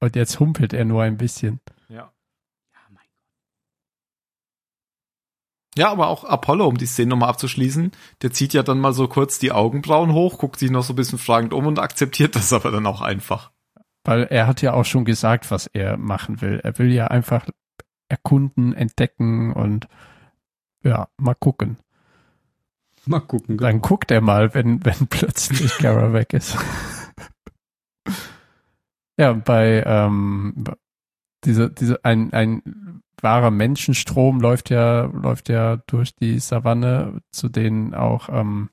Und jetzt humpelt er nur ein bisschen. Ja. Ja, aber auch Apollo, um die Szene nochmal abzuschließen, der zieht ja dann mal so kurz die Augenbrauen hoch, guckt sich noch so ein bisschen fragend um und akzeptiert das aber dann auch einfach. Weil er hat ja auch schon gesagt, was er machen will. Er will ja einfach erkunden, entdecken und ja, mal gucken. Mal gucken. Dann guckt er mal, wenn, wenn plötzlich Kara weg ist. ja, bei ähm, diese, diese, ein, ein wahrer Menschenstrom läuft ja, läuft ja durch die Savanne, zu denen auch ähm,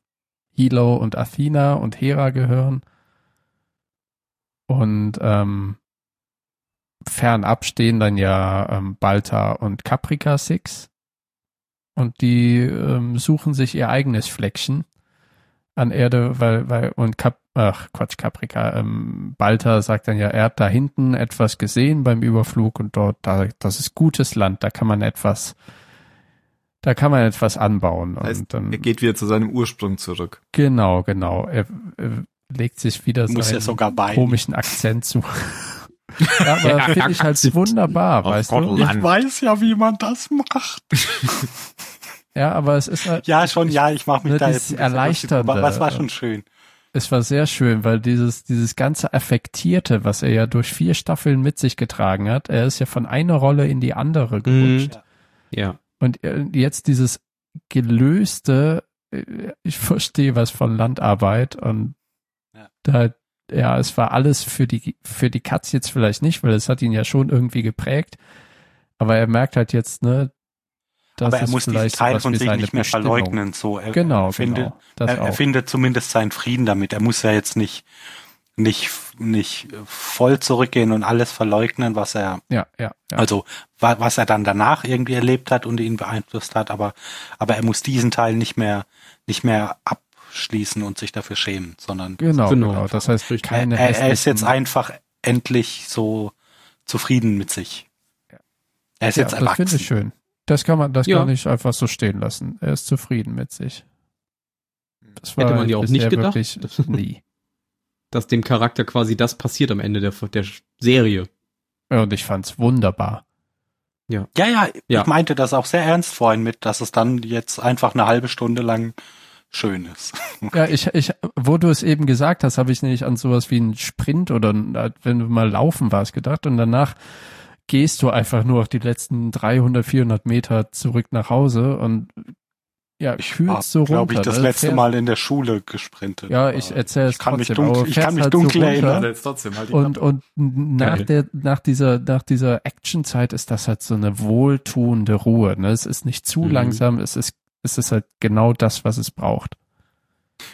Hilo und Athena und Hera gehören. Und ähm, fernab stehen dann ja ähm, Balta und Caprica Six. Und die ähm, suchen sich ihr eigenes Fleckchen an Erde, weil, weil, und Cap, ach Quatsch, Caprica, ähm, Balta sagt dann ja, er hat da hinten etwas gesehen beim Überflug und dort, da, das ist gutes Land, da kann man etwas, da kann man etwas anbauen. Heißt, und dann, er geht wieder zu seinem Ursprung zurück. genau, genau, er, er legt sich wieder Muss ja seinen sogar bei. komischen Akzent zu. ja, aber finde ich halt wunderbar, weißt du? Ich weiß ja, wie man das macht. Ja, aber es ist halt, Ja, schon, ja, ich mache mich Ne, da jetzt drüber, aber es war schon schön. es war sehr schön, weil dieses, dieses ganze Affektierte, was er ja durch vier Staffeln mit sich getragen hat, er ist ja von einer Rolle in die andere gerutscht. Ja. Und äh, jetzt dieses gelöste, äh, ich verstehe was von Landarbeit und Ja. da, ja, es war alles für die, für die Katz jetzt vielleicht nicht, weil es hat ihn ja schon irgendwie geprägt. Aber er merkt halt jetzt, ne, das Aber er muss diesen Teil von sich nicht mehr Bestimmung. verleugnen. So, er, Genau, findet, genau. Er, er findet zumindest seinen Frieden damit. Er muss ja jetzt nicht, nicht, nicht voll zurückgehen und alles verleugnen, was er, Ja, ja, ja. also wa- was er dann danach irgendwie erlebt hat und ihn beeinflusst hat. Aber, aber er muss diesen Teil nicht mehr, nicht mehr abschließen und sich dafür schämen, sondern Genau, Genau. genau. Das heißt, Richtig. keine er, er ist jetzt einfach endlich so zufrieden mit sich. Er ist ja, jetzt das finde erwachsen. ich schön. Das kann man, das Ja. kann ich einfach so stehen lassen. Er ist zufrieden mit sich. Das Hätte man ja auch nicht gedacht. Wirklich nie. Dass dem Charakter quasi das passiert am Ende der, der Serie. Ja, und ich fand's wunderbar. Ja, ja, Ja. ich meinte das auch sehr ernst vorhin mit, dass es dann jetzt einfach eine halbe Stunde lang schön ist. Ja, ich, ich, wo du es eben gesagt hast, habe ich nämlich an sowas wie einen Sprint oder wenn du mal laufen warst gedacht und danach gehst du einfach nur auf die letzten 300, 400 Meter zurück nach Hause und ja, Ich kühlst so runter. glaube ich, das ne? letzte Mal in der Schule gesprintet. Ja, ich erzähle es kann mich trotzdem, dunkel- ich kann mich halt so dunkel runter. erinnern. Jetzt trotzdem halt Und, und nach Geil. der, nach dieser, nach dieser Actionzeit ist das halt so eine wohltuende Ruhe. Ne? Es ist nicht zu Mhm. langsam, es ist, es ist halt genau das, was es braucht.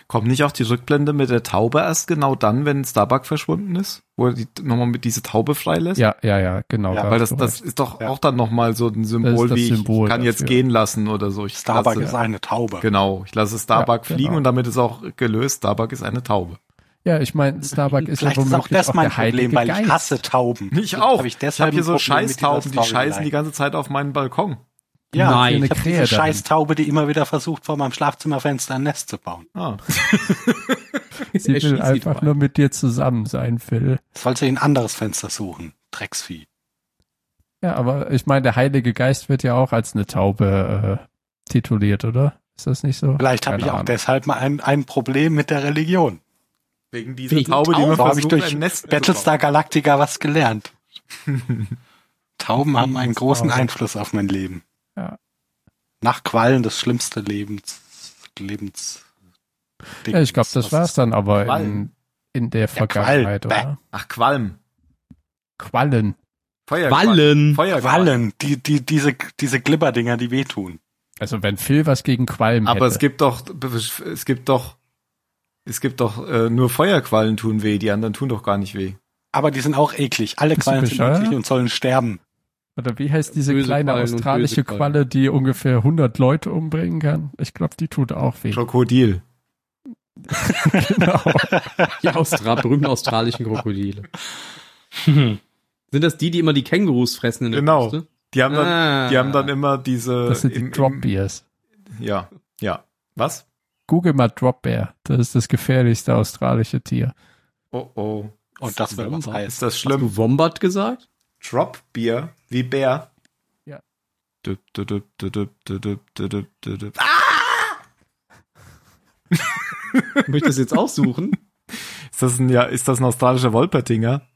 Kommt nicht auch die Rückblende mit der Taube erst genau dann, wenn Starbuck verschwunden ist? Wo er die nochmal mit diese Taube freilässt? Ja, ja, ja, genau. Ja, Weil das, das ist doch Ja. auch dann nochmal so ein Symbol, das wie ich Symbol kann jetzt dafür. gehen lassen oder so. Ich Starbuck lasse, ist eine Taube. Genau, ich lasse Starbuck Ja, fliegen genau. und damit ist auch gelöst, Starbuck ist eine Taube. ja, ich meine, Starbuck ist ja Vielleicht ist auch womöglich das auch mein Problem, weil ich hasse Tauben. Ich auch. Hab ich Ich deshalb habe hier so Scheißtauben, die scheißen die ganze Zeit auf meinen Balkon. Ja, Nein. ich habe Krähe diese. Scheißtaube, die immer wieder versucht, vor meinem Schlafzimmerfenster ein Nest zu bauen. Ah. Sie will einfach nur mit dir zusammen sein, Phil. Soll sich ein anderes Fenster suchen. Drecksvieh. Ja, aber ich meine, der Heilige Geist wird ja auch als eine Taube äh, tituliert, oder? Ist das nicht so? Vielleicht habe ich auch Ahnung. deshalb mal ein, ein Problem mit der Religion. Wegen dieser Wegen Taube, die man habe ich versucht, durch ein Nest Battlestar Galactica was gelernt. Tauben haben einen großen. Einfluss auf mein Leben. Ja. Nach Quallen das schlimmste Lebens, Lebens. Ja, ich glaube, das war's dann aber in, Quallen. in der Vergangenheit, Quallen. oder? Ach, Qualm. Quallen. Feuerqualm. Wallen. Feuerqualm. Quallen, die, die, diese, diese Glibberdinger, die wehtun. Also wenn Phil was gegen Quallen Aber hätte. es gibt doch, es gibt doch, es gibt doch äh, nur Feuerquallen tun weh, die anderen tun doch gar nicht weh. Aber die sind auch eklig. Alle Quallen sind eklig und sollen sterben. Oder wie heißt diese Böse kleine Quallen australische. Qualle, die ungefähr 100 Leute umbringen kann? Ich glaube, die tut auch weh. Krokodil. genau. Die Austra berühmten australischen Krokodile. Sind das die, die immer die Kängurus fressen in der Genau. Küste? Die haben dann, Ah. die haben dann immer diese. Das sind die im- Drop im- Beers. Ja, ja. Was? Google mal Drop Bear. Das ist das gefährlichste australische Tier. Oh oh. Und das will was Wombat. heißen. Ist das Hast schlimm? du Wombat gesagt? Drop Beer wie Bär. Ja. Dup, dup, dup, dup, dup, dup, dup, dup. Ah! Möchtest du jetzt aussuchen? Ist das ein, ja, ist das ein australischer Wolpertinger?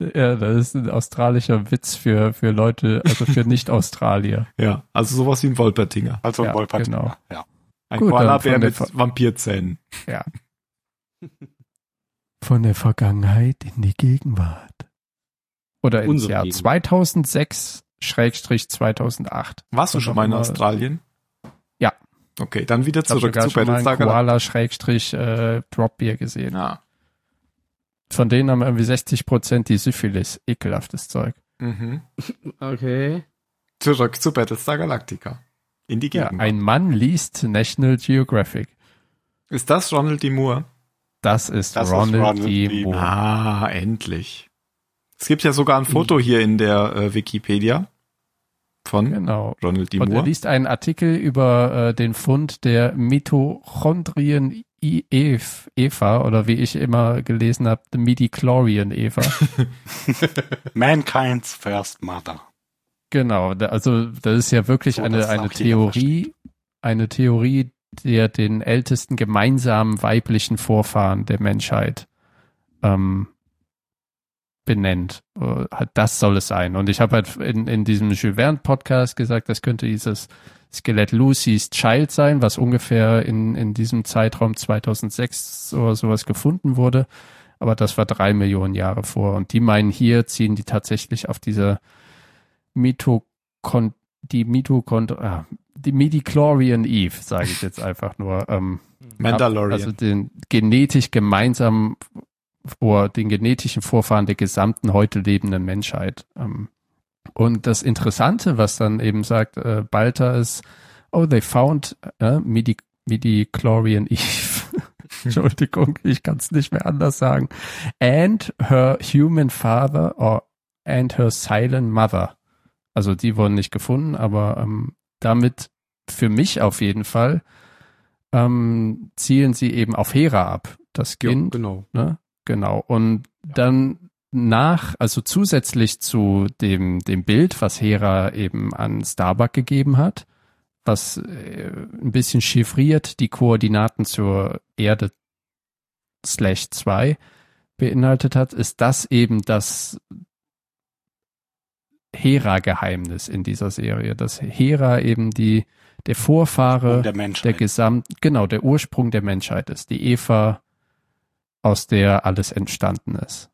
Ja, das ist ein australischer Witz für, für Leute, also für Nicht-Australier. ja, also sowas wie ein Wolpertinger. Also ein ja, Wolpertinger. Genau. Ja. Ein Koala-Bär mit Ver Vampirzähnen. Ja. Von der Vergangenheit in die Gegenwart. Oder ins Unsere Jahr Gegenwart. 2006 Schrägstrich 2008. Warst du schon mal in Australien? Ja. Okay, dann wieder Ich habe zurück zu Battlestar Galactica. Koala Schrägstrich äh, Drop Beer gesehen. Ja. Von denen haben irgendwie 60 Prozent die Syphilis. Ekelhaftes Zeug. Mhm. Okay. Zurück zu Battlestar Galactica. In die Ja, Gegenwart. ein Mann liest National Geographic. ist das Ronald D. Moore? Das ist Das ist Ronald, Ronald D. D. Moore. Ah, endlich. Es gibt ja sogar ein Foto hier in der äh, Wikipedia von Genau. Ronald D. Und er Moore. liest einen Artikel über äh, den Fund der Mitochondrien I- Ev- Eva oder wie ich immer gelesen habe, the Midichlorian Eva. Mankind's First Mother. genau, also das ist ja wirklich So, eine, eine Theorie, eine Theorie, der den ältesten gemeinsamen weiblichen Vorfahren der Menschheit ähm, benennt. Äh, halt, Das soll es sein. Und ich habe halt in, in diesem Jules Verne Podcast gesagt, das könnte dieses Skelett Lucy's Child sein, was ungefähr in, in diesem Zeitraum 2006 oder sowas gefunden wurde. Aber das war drei Millionen Jahre vor. Und die meinen hier, ziehen die tatsächlich auf diese Mitochond die Mitochond ah, die Midichlorian Eve, sage ich jetzt einfach nur. Ähm, Mandalorian. also den genetisch gemeinsam vor den genetischen Vorfahren der gesamten heute lebenden Menschheit. Ähm, und das Interessante, was dann eben sagt äh, Balter ist, oh, they found äh, Midi Midichlorian Eve. Entschuldigung, ich kann es nicht mehr anders sagen. And her human father or and her silent mother. Also die wurden nicht gefunden, aber ähm, damit für mich auf jeden Fall ähm, zielen sie eben auf Hera ab, das Ja, Kind. genau. Ne? Genau. Und dann nach, also zusätzlich zu dem, dem Bild, was Hera eben an Starbuck gegeben hat, was äh, ein bisschen chiffriert die Koordinaten zur Erde slash 2 beinhaltet hat, ist das eben das Hera-Geheimnis in dieser Serie, dass Hera eben die, der Vorfahre der der Menschheit. Gesamt, genau, der Ursprung der Menschheit ist, die Eva, aus der alles entstanden ist.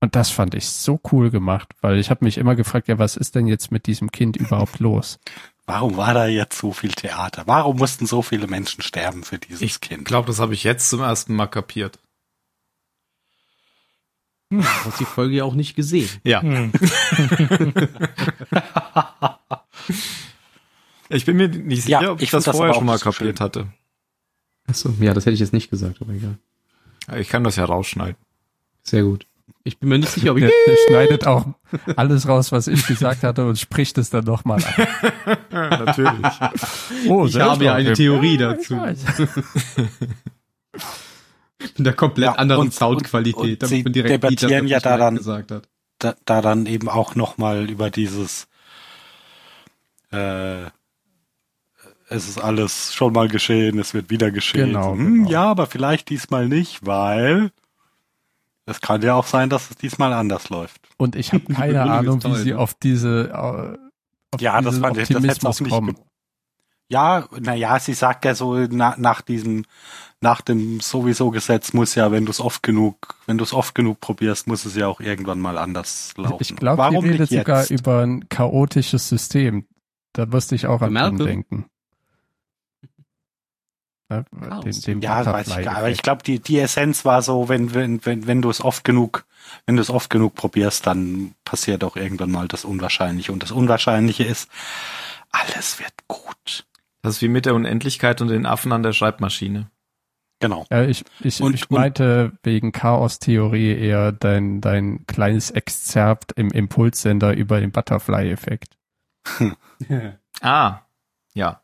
Und das fand ich so cool gemacht, weil ich habe mich immer gefragt, ja, was ist denn jetzt mit diesem Kind überhaupt los? Warum war da jetzt so viel Theater? Warum mussten so viele Menschen sterben für dieses Ich Kind? glaube, das habe ich jetzt zum ersten Mal kapiert. Du hast die Folge ja auch nicht gesehen. Ja. Hm. Ich bin mir nicht sicher, Ja, ob ich, ich das das vorher schon mal so kapiert schön. hatte. Achso, ja, das hätte ich jetzt nicht gesagt, aber egal. Ich kann das ja rausschneiden. Sehr gut. Ich bin mir nicht sicher, ob ich. Der, der schneidet auch alles raus, was ich gesagt hatte und spricht es dann nochmal an. Natürlich. Oh, Ich habe ja eine Theorie Ja, dazu. In der komplett Ja, anderen und- Soundqualität, und- und damit sie man direkt debattieren sieht, ja dass da das dann- gesagt hat. da, da dann eben auch nochmal über dieses äh, es ist alles schon mal geschehen, es wird wieder geschehen. Genau, hm, genau. Ja, aber vielleicht diesmal nicht, weil es kann ja auch sein, dass es diesmal anders läuft. Und ich habe keine Ahnung, wie sie auf diese äh, auf Ja, das fand ich- das hätte auch nicht kommen. Ja, naja, sie sagt ja so na, nach diesem, nach dem sowieso Gesetz muss ja, wenn du es oft genug, wenn du es oft genug probierst, muss es ja auch irgendwann mal anders laufen. Ich glaube, Warum sie redet sogar über ein chaotisches System. Da musste ich auch an den denken. Ja, Chaos. den, den Ja, weiß ich gar Aber ich glaube, die, die Essenz war so, wenn, wenn, wenn, wenn du es oft genug, wenn du es oft genug probierst, dann passiert auch irgendwann mal das Unwahrscheinliche. Und das Unwahrscheinliche ist, alles wird gut. Das ist wie mit der Unendlichkeit und den Affen an der Schreibmaschine. Genau. Ja, ich, ich, Und- ich meinte wegen Chaos-Theorie eher dein, dein kleines Exzerpt im Impulssender über den Butterfly-Effekt. Ah, ja.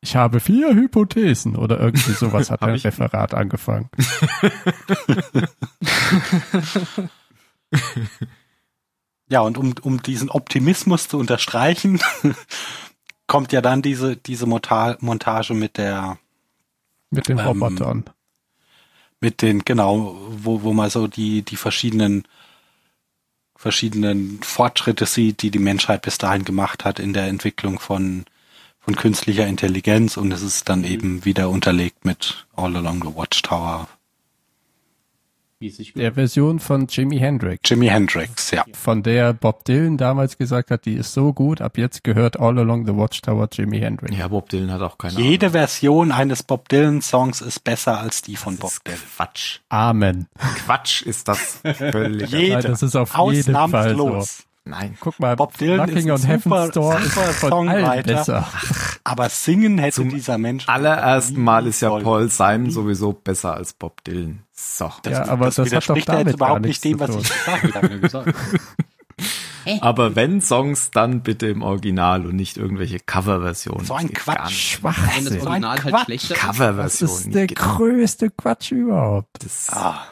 Ich habe vier Hypothesen oder irgendwie sowas hat Hab ein ich? Referat angefangen. Ja, und um, um diesen Optimismus zu unterstreichen, kommt ja dann diese, diese Monta Montage mit der, Mit den Ähm, Robotern. mit den, genau, wo, wo man so die, die verschiedenen, verschiedenen Fortschritte sieht, die die Menschheit bis dahin gemacht hat in der Entwicklung von, von künstlicher Intelligenz und es ist dann eben wieder unterlegt mit All Along the Watchtower. Wie es sich Der Version von Jimi Hendrix. Jimi Hendrix, ja. Von der Bob Dylan damals gesagt hat, die ist so gut, ab jetzt gehört All Along the Watchtower Jimi Hendrix. Ja, Bob Dylan hat auch keine Jede Ahnung. Version eines Bob Dylan Songs ist besser als die von Bob Dylan. Quatsch. Amen. Quatsch ist das völlig. Jede, Nein, das ist auf jeden Fall ausnamslos. Nein. Guck mal, Bob Dylan Knocking ist ein super- ist super allen Songwriter. besser. Aber singen hätte Zum dieser Mensch Allerersten Mal ist ja. Paul Simon sowieso besser als Bob Dylan. So. Das, Ja, aber das hat doch widerspricht ja damit jetzt überhaupt nicht dem, was ich gesagt habe. Aber wenn Songs, dann bitte im Original und nicht irgendwelche Coverversionen. So ein Das Quatsch. Wenn das Schwachsinn. Original halt Quatsch. schlechter ist. Das ist der geht. größte Quatsch überhaupt. Das, Ah,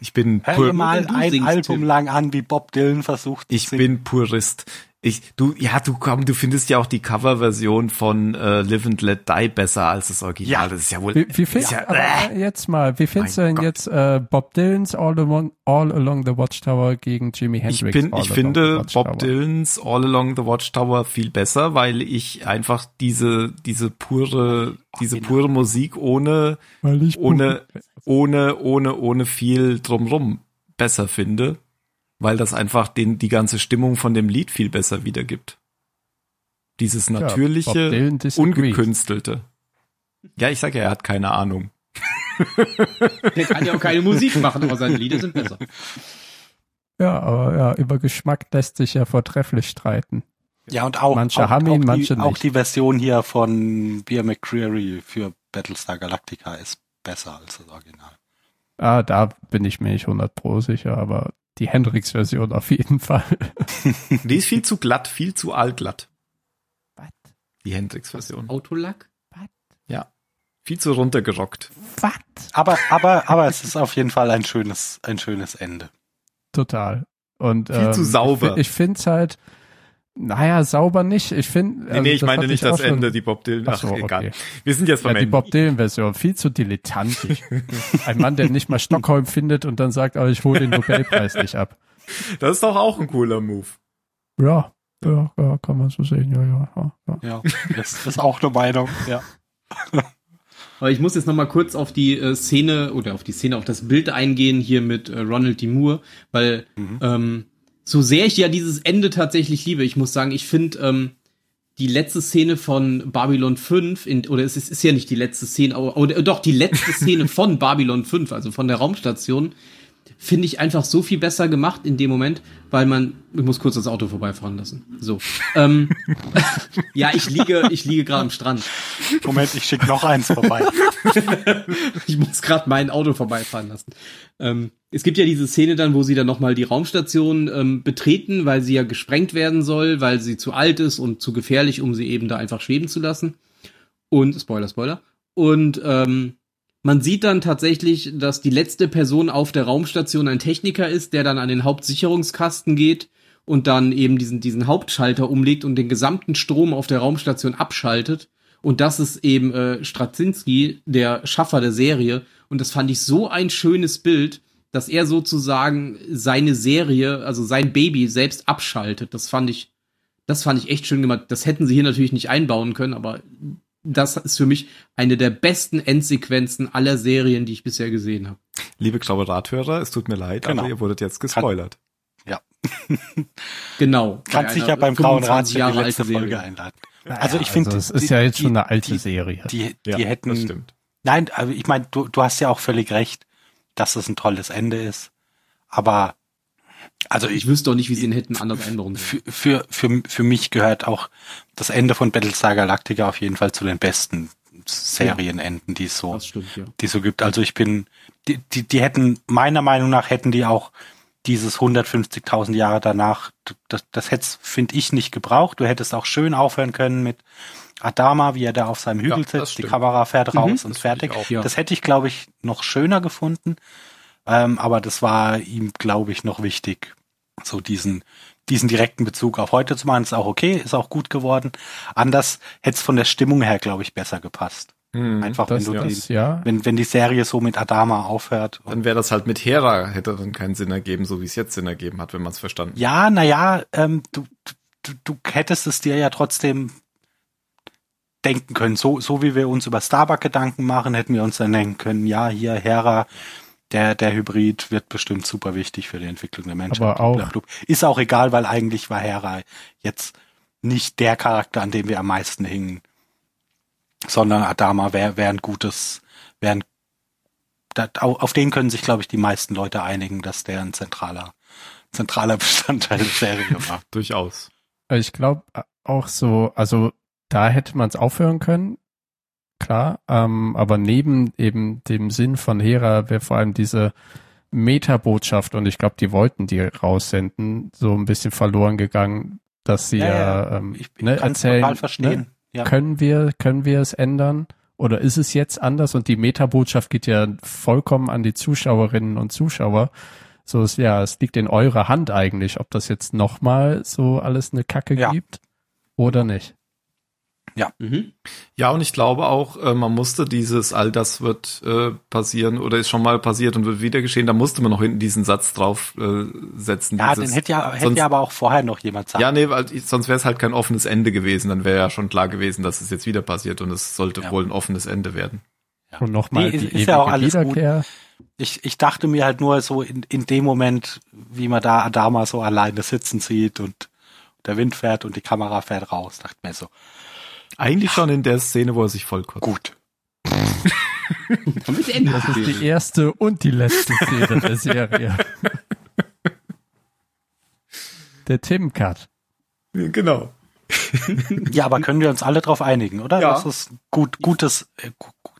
ich bin hör mal ein singst, Album Tim. lang an, wie Bob Dylan versucht ich singen. bin Purist. Ich, du, ja, du komm, du findest ja auch die Coverversion von äh, Live and Let Die besser als das Original. Ja. Das ist ja wohl. Wie, wie findest ja, aber äh, jetzt mal, wie findest du denn Gott. jetzt äh, Bob Dylans All Along, All Along the Watchtower gegen Jimi ich Hendrix? bin, All ich finde? Bob Dylans All Along the Watchtower viel besser, weil ich einfach diese, diese pure, diese genau. pure Musik ohne, Weil ich ohne, ohne, ohne, ohne viel drumrum besser finde, weil das einfach den, die ganze Stimmung von dem Lied viel besser wiedergibt. Dieses natürliche, disagrees. ungekünstelte. Ja, ich sage ja, er hat keine Ahnung. Der kann ja auch keine Musik machen, aber seine Lieder sind besser. Ja, aber ja, über Geschmack lässt sich ja vortrefflich streiten. Ja, und auch, Manche auch, haben ihn, auch, manche die, auch nicht. die Version hier von Beer McCreary für Battlestar Galactica ist besser als das Original. Ah, da bin ich mir nicht 100 pro sicher, aber die Hendrix-Version auf jeden Fall. Die ist viel zu glatt, viel zu allglatt. Was? Die Hendrix-Version. Autolack? Ja. Viel zu runtergerockt. Was? Aber, aber, aber es ist auf jeden Fall ein schönes, ein schönes Ende. total. Und, Viel zu ähm, sauber. Ich, ich finde es halt, naja, sauber nicht. Ich finde. Nee, nee, ich meine nicht das Ende, die Bob Dylan. Ach, Ach so, egal. okay. Wir sind jetzt Ja, beim die. Bob Dylan-Version, viel zu dilettantisch. Ein Mann, der nicht mal Stockholm findet und dann sagt, aber ich hole den Nobelpreis nicht ab. Das ist doch auch ein cooler Move. Ja, ja, ja, kann man so sehen, ja, ja. ja, ja. Ja, das ist auch eine Meinung, ja. Aber ich muss jetzt noch mal kurz auf die äh, Szene oder auf die Szene, auf das Bild eingehen hier mit äh, Ronald D. Moore, weil ähm, so sehr ich ja dieses Ende tatsächlich liebe, ich muss sagen, ich finde ähm, die letzte Szene von Babylon 5, in, oder es ist, ist ja nicht die letzte Szene, aber, oder doch die letzte Szene von Babylon 5, also von der Raumstation, finde ich einfach so viel besser gemacht in dem Moment, weil man, ich muss kurz das Auto vorbeifahren lassen. So. ähm, ja, ich liege, ich liege gerade am Strand. Moment, ich schicke noch eins vorbei. ich muss gerade mein Auto vorbeifahren lassen. Ähm, es gibt ja diese Szene dann, wo sie dann nochmal die Raumstation ähm, betreten, weil sie ja gesprengt werden soll, weil sie zu alt ist und zu gefährlich, um sie eben da einfach schweben zu lassen. Und, Spoiler, Spoiler. Und ähm, man sieht dann tatsächlich, dass die letzte Person auf der Raumstation ein Techniker ist, der dann an den Hauptsicherungskasten geht und dann eben diesen, diesen Hauptschalter umlegt und den gesamten Strom auf der Raumstation abschaltet. Und das ist eben äh, Straczynski, der Schaffer der Serie. Und das fand ich so ein schönes Bild, dass er sozusagen seine Serie, also sein Baby selbst abschaltet. Das fand ich, das fand ich echt schön gemacht. Das hätten sie hier natürlich nicht einbauen können, aber das ist für mich eine der besten Endsequenzen aller Serien, die ich bisher gesehen habe. Liebe Klauberrathörer, es tut mir leid, Genau. aber ihr wurdet jetzt gespoilert. Ja. Genau. Kannst dich ja beim Grauen Rat 25 für Jahre die letzte Folge Serie. einladen. Also ich finde, Also, es ist ja jetzt schon eine alte die, Serie. Die, die, Ja, hätten, das stimmt. nein, aber ich meine, du, du hast ja auch völlig recht, dass es ein tolles Ende ist. Aber also Ich wüsste doch nicht, wie sie ihn hätten anders einbauen sollen. für, für, für, für mich gehört auch das Ende von Battlestar Galactica auf jeden Fall zu den besten Serienenden, die es so, stimmt, ja. die es so gibt. Also ich bin, die, die, die hätten, meiner Meinung nach hätten die auch dieses 150.000 Jahre danach, das, das hättest, finde ich, nicht gebraucht. Du hättest auch schön aufhören können mit Adama, wie er da auf seinem Hügel Ja, sitzt, die. Kamera fährt raus und das finde ich fertig. auch. Ja. Das hätte ich, glaube ich, noch schöner gefunden. Ähm, aber das war ihm, glaube ich, noch wichtig, so diesen, diesen direkten Bezug auf heute zu machen. Ist auch okay, ist auch gut geworden. Anders hätte es von der Stimmung her, glaube ich, besser gepasst. Hm. Einfach, Das, wenn du das, die, ja. wenn, wenn die Serie so mit Adama aufhört. Dann wäre das halt mit Hera, hätte dann keinen Sinn ergeben, so wie es jetzt Sinn ergeben hat, wenn man es verstanden hat. ja, naja, ähm, du, du, du hättest es dir ja trotzdem denken können. So, so wie wir uns über Starbuck Gedanken machen, hätten wir uns dann denken können, ja, hier Hera, der, der Hybrid wird bestimmt super wichtig für die Entwicklung der Menschheit. Aber auch- Blablabla. Ist auch egal, weil eigentlich war Hera jetzt nicht der Charakter, an dem wir am meisten hingen, sondern Adama wäre wär ein gutes, wäre ein, auf den können sich, glaube ich, die meisten Leute einigen, dass der ein zentraler, zentraler Bestandteil der Serie war. Durchaus. Ich glaube auch so, also da hätte man es aufhören können, klar, ähm, aber neben eben dem Sinn von Hera wäre vor allem diese Metabotschaft und ich glaube, die wollten die raussenden, so ein bisschen verloren gegangen, dass sie ja, ähm, ich, ich ne, erzählen. Ne, Ja. können wir, können wir es ändern? Oder ist es jetzt anders? Und die Metabotschaft geht ja vollkommen an die Zuschauerinnen und Zuschauer. So ist ja, es liegt in eurer Hand eigentlich, ob das jetzt nochmal so alles eine Kacke Ja. gibt oder nicht. Mhm. Ja, und ich glaube auch, äh, man musste dieses, all das wird äh, passieren oder ist schon mal passiert und wird wieder geschehen, da musste man noch hinten diesen Satz drauf äh, setzen. Ja, dieses, den hätte ja, hätte sonst- ja aber auch vorher noch jemand sagen. Ja, nee, weil ich- sonst wäre es halt kein offenes Ende gewesen. Dann wäre ja schon klar gewesen, dass es jetzt wieder passiert und es sollte Ja. wohl ein offenes Ende werden. Ja. Und nochmal Nee, ist- die ist ja auch alles gut. Wiederkehr. Ich, ich dachte mir halt nur so in, in dem Moment, wie man da Adama so alleine sitzen sieht und der Wind fährt und die Kamera fährt raus, dachte mir so, Eigentlich schon in der Szene, wo er sich vollkotzt. gut. Das ist die erste und die letzte Szene der Serie. Der Tim-Cut. Genau. Ja, aber können wir uns alle drauf einigen, oder? Ja. Das ist gut, gutes, äh,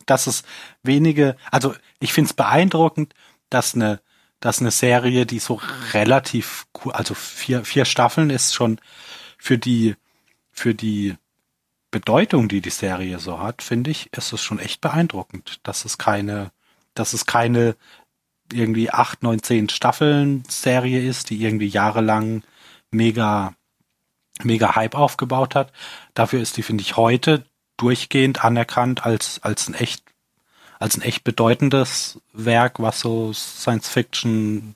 dass es wenige, also ich finde es beeindruckend, dass eine, dass eine Serie, die so relativ, cool, also vier, vier Staffeln ist schon für die, für die Bedeutung, die die Serie so hat, finde ich, ist es schon echt beeindruckend, dass es keine, dass es keine irgendwie acht, neun, zehn Staffeln Serie ist, die irgendwie jahrelang mega, mega Hype aufgebaut hat. Dafür ist die, finde ich, heute durchgehend anerkannt als, als ein echt, als ein echt bedeutendes Werk, was so Science Fiction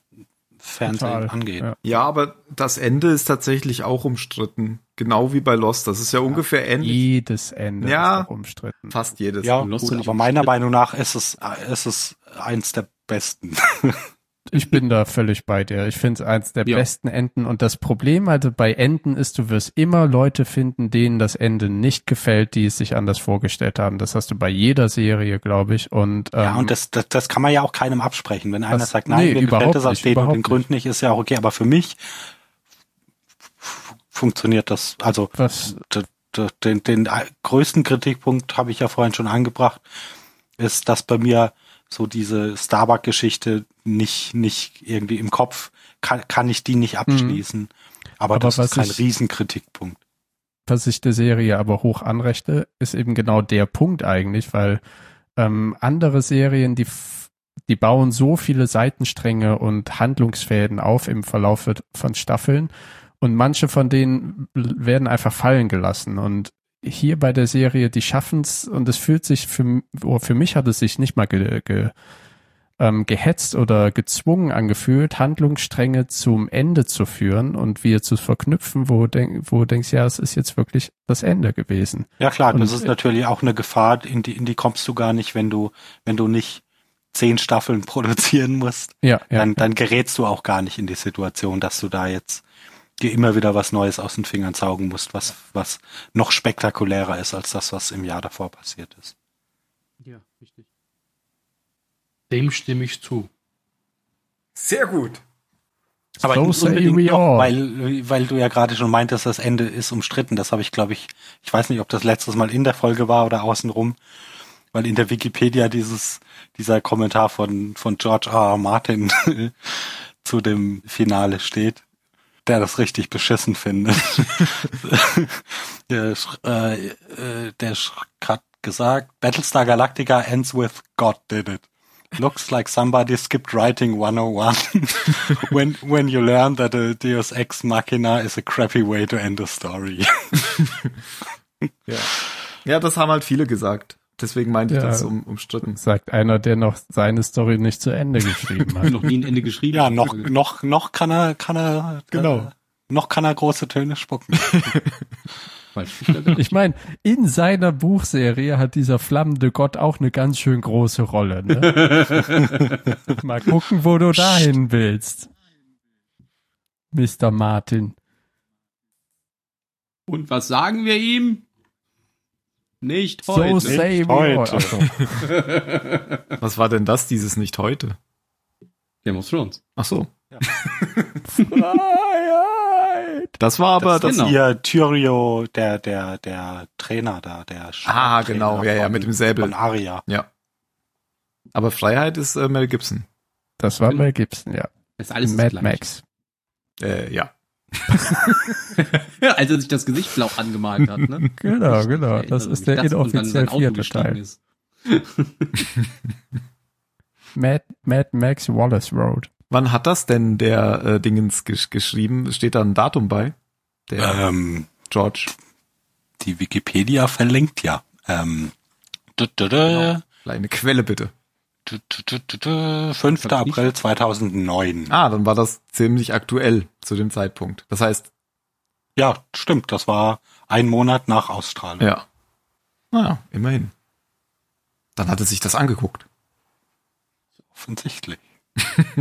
Fernsehen Total, angeht. ja. Ja, aber das Ende ist tatsächlich auch umstritten. Genau wie bei Lost. Das ist ja, ungefähr ähnlich. Jedes Ende Ja. ist auch umstritten. Fast jedes. Ja, gut, aber meiner. Meinung nach ist es, äh, ist es eins der besten. Ich bin da völlig bei dir. Ich finde es eins der Ja. besten Enden. Und das Problem also bei Enden ist, du wirst immer Leute finden, denen das Ende nicht gefällt, die es sich anders vorgestellt haben. Das hast du bei jeder Serie, glaube ich. Und, ähm, ja, und das, das, das kann man ja auch keinem absprechen. Wenn einer Das- sagt, nein, nee, mir gefällt das aus den und den Gründen nicht, ist ja auch okay. Aber für mich funktioniert das, also was, den, den größten Kritikpunkt habe ich ja vorhin schon angebracht, ist, dass bei mir so diese Starbuck-Geschichte nicht, nicht irgendwie im Kopf, kann, kann ich die nicht abschließen. Aber, Mhm. Aber das was ist kein ich- Riesenkritikpunkt. was ich der Serie aber hoch anrechte, ist eben genau der Punkt eigentlich, weil ähm, andere Serien, die, die bauen so viele Seitenstränge und Handlungsfäden auf im Verlauf von Staffeln und manche von denen werden einfach fallen gelassen und hier bei der Serie, die schaffen's und es fühlt sich für, oh, für mich hat es sich nicht mal ge, ge, ähm, gehetzt oder gezwungen angefühlt, Handlungsstränge zum Ende zu führen und wir zu verknüpfen, wo, denk, wo du denkst, ja, es ist jetzt wirklich das Ende gewesen. Ja klar, das Und- ist natürlich auch eine Gefahr, in die, in die kommst du gar nicht, wenn du, wenn du nicht zehn Staffeln produzieren musst, Ja, ja. dann, dann gerätst du auch gar nicht in die Situation, dass du da jetzt dir immer wieder was Neues aus den Fingern saugen musst, was, was noch spektakulärer ist als das, was im Jahr davor passiert ist. Ja, richtig. Dem stimme ich zu. Sehr gut. Aber So nicht unbedingt noch, weil, weil du ja gerade schon meintest, das Ende ist umstritten. Das habe ich, glaube ich, ich weiß nicht, ob das letztes Mal in der Folge war oder außenrum, weil in der Wikipedia dieses, dieser Kommentar von, von George R. R. Martin zu dem Finale steht, der das richtig beschissen findet. der äh, äh, der hat gesagt, Battlestar Galactica ends with God did it. Looks like somebody skipped writing 101 when when you learn that a Deus Ex Machina is a crappy way to end a story. Ja. ja, das haben halt viele gesagt. Deswegen meinte ich Ja. das um, umstritten. Sagt einer, der noch seine Story nicht zu Ende geschrieben hat. Noch nie ein Ende geschrieben. ja, noch noch noch kann er kann er Genau. äh, noch kann er große Töne spucken. Ich meine, in seiner Buchserie hat dieser flammende Gott auch eine ganz schön große Rolle. Ne? Mal gucken, wo du dahin willst. Mr. Martin. Und was sagen wir ihm? Nicht So heute. say we heute. Ach so. Was war denn das, dieses nicht heute? Game of Thrones. Ach so. Freiheit. Das war aber das das. genau. Ihr Tyrio, der der der Trainer da, der Ah, Trainer genau, ja, ja, von- mit dem Säbel. von Aria. Ja. Aber Freiheit ist äh, Mel Gibson. Das war Mel Gibson, ja. Das ist alles Mad. Max. Äh, ja. Als er sich das Gesicht blau angemalt hat, ne? Genau, Ich genau. Das ist der Das inoffiziell vierte Teil. ist. Mad, Mad Max Wallace Road. Wann hat das denn der äh, Dingens gesch geschrieben? Steht da ein Datum bei? Der Ähm, George. die Wikipedia verlinkt ja. Ähm, dü- dü- dü- Eine Quelle bitte. Dü- dü- dü- dü- dü- 5. Hab's nicht. April 2009. Ah, dann war das ziemlich aktuell zu dem Zeitpunkt. Das heißt, Ja, stimmt. Das war ein Monat nach Ausstrahlung. ja. Naja, immerhin. Dann hat er sich das angeguckt. Offensichtlich.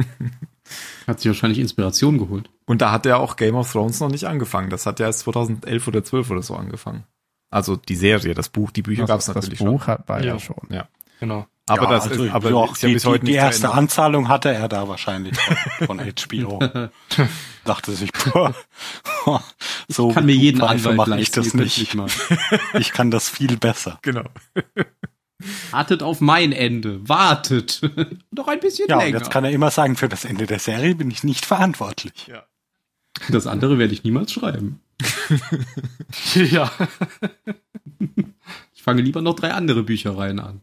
Hat sich wahrscheinlich Inspiration geholt. Und da hat er auch Game of Thrones noch nicht angefangen. Das hat ja erst 2011 oder 12 oder so angefangen. Also die Serie, das Buch, die Bücher gab es das natürlich Buch schon. hat, war ja, Ja. schon. Ja. Genau. Aber ja, das also, ist, aber ja, ist ja die, bis heute die, die erste Ende. Anzahlung hatte er da wahrscheinlich von, von HBO. Dachte sich, boah, so Kann mir jeden Anwalt mache ich das nicht. Ich kann das viel besser. Genau. Wartet auf mein Ende. Wartet. Noch ein bisschen Ja, und länger. jetzt kann er immer sagen, für das Ende der Serie bin ich nicht verantwortlich. das andere werde ich niemals schreiben. ja. Ich fange lieber noch drei andere Büchereien an.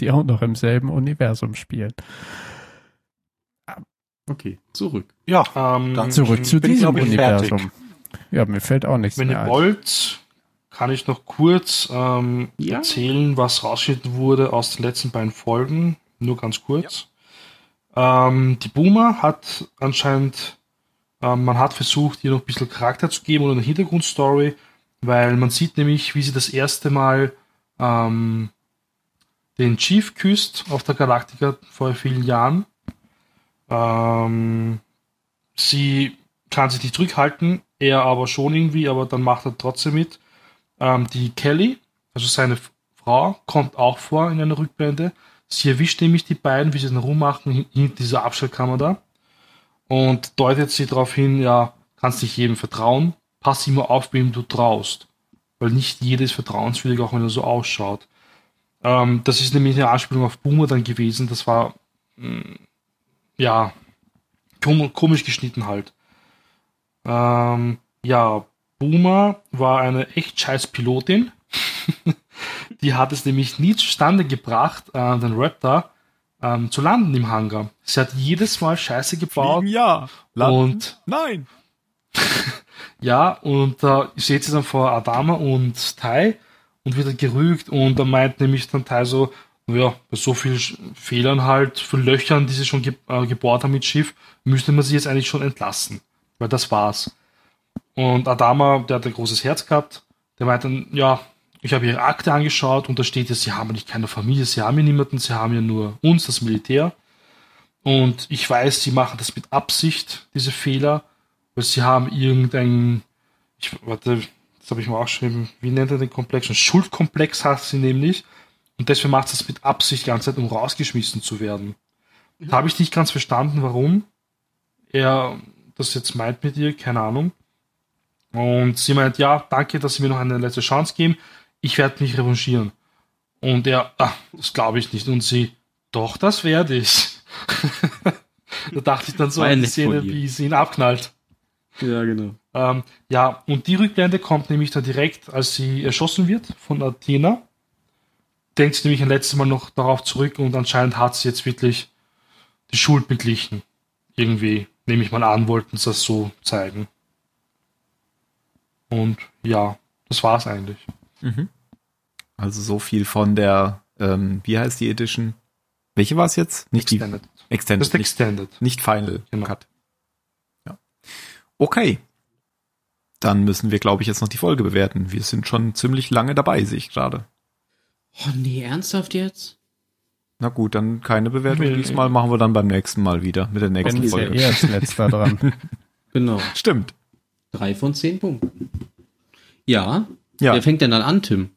Die auch noch im selben Universum spielen. Okay, zurück. Ja, Ähm, Dann Zurück zu bin ich, diesem ich, fertig. Universum. Ja, mir fällt auch nichts Wenn mehr ihr ein. wollt, kann ich noch kurz ähm, Ja. erzählen, was rausgeschnitten wurde aus den letzten beiden Folgen. Nur ganz kurz. Ähm, die Boomer hat anscheinend, ähm, man hat versucht, ihr noch ein bisschen Charakter zu geben oder eine Hintergrundstory, weil man sieht nämlich, wie sie das erste Mal ähm, den Chief küsst auf der Galaktika vor vielen Jahren. Ähm, sie kann sich nicht zurückhalten, er aber schon irgendwie, aber dann macht er trotzdem mit. Ähm, die Kelly, also seine Frau, kommt auch vor in einer Rückblende. Sie erwischt nämlich die beiden, wie sie dann rummachen, hin- hinter dieser Abstellkammer da. Und deutet sie darauf hin, ja, kannst nicht jedem vertrauen, pass immer auf, wem du traust. Weil nicht jedes vertrauenswürdig, auch wenn er so ausschaut. Ähm, das ist nämlich eine Anspielung auf Boomer dann gewesen. Das war, mh, ja, kom komisch geschnitten halt. Ähm, ja, Boomer war eine echt scheiß Pilotin. Die hat es nämlich nie zustande gebracht, äh, den Raptor ähm, zu landen im Hangar. Sie hat jedes Mal Scheiße gebaut Fliegen, ja. Landen, und nein. ja, und äh, steht sie dann vor Adama und Tai und dann gerügt und da meint nämlich dann Tai so, ja, bei so vielen Fehlern halt, für Löchern, die sie schon ge äh, gebohrt haben mit Schiff, müsste man sie jetzt eigentlich schon entlassen. Weil das war's. Und Adama, der hat ein großes Herz gehabt, der meint dann, ja, ich habe ihre Akte angeschaut und da steht ja, sie haben nicht keine Familie, sie haben ja niemanden, sie haben ja nur uns, das Militär. Und ich weiß, sie machen das mit Absicht, diese Fehler, weil sie haben irgendein, ich, warte, das habe ich mal aufgeschrieben, wie nennt er den Komplex? Ein Schuldkomplex hat sie nämlich. Und deswegen macht sie das mit Absicht die ganze Zeit, um rausgeschmissen zu werden. Da habe ich nicht ganz verstanden, warum er das jetzt meint mit ihr, keine Ahnung. Und sie meint, ja, danke, dass Sie mir noch eine letzte Chance geben. Ich werde mich revanchieren. Und er, ah, das glaube ich nicht. Und sie, doch, das werde ich. da dachte ich dann so ja an die Szene, wie sie ihn abknallt. Ja, genau. Ähm, ja, und die Rückblende kommt nämlich dann direkt, als sie erschossen wird von Athena. Denkt sie nämlich ein letztes Mal noch darauf zurück und anscheinend hat sie jetzt wirklich die Schuld beglichen. Irgendwie, nehme ich mal an, wollten sie das so zeigen. Und ja, das war's eigentlich. Also so viel von der, ähm, wie heißt die Edition? Welche war es jetzt? Nicht Extended. die Das Extended, ist nicht, Extended. nicht Final Genau. Cut. Ja. Okay. Dann müssen wir, glaube ich, jetzt noch die Folge bewerten. Wir sind schon ziemlich lange dabei, sehe ich gerade. Oh nee, ernsthaft jetzt? Na gut, dann keine Bewertung Nee, diesmal, machen wir dann beim nächsten Mal wieder mit der nächsten ja Folge. eher als letzter dran. Genau. Stimmt. Drei von zehn Punkten. Ja. Ja. Wer fängt denn dann an, Tim?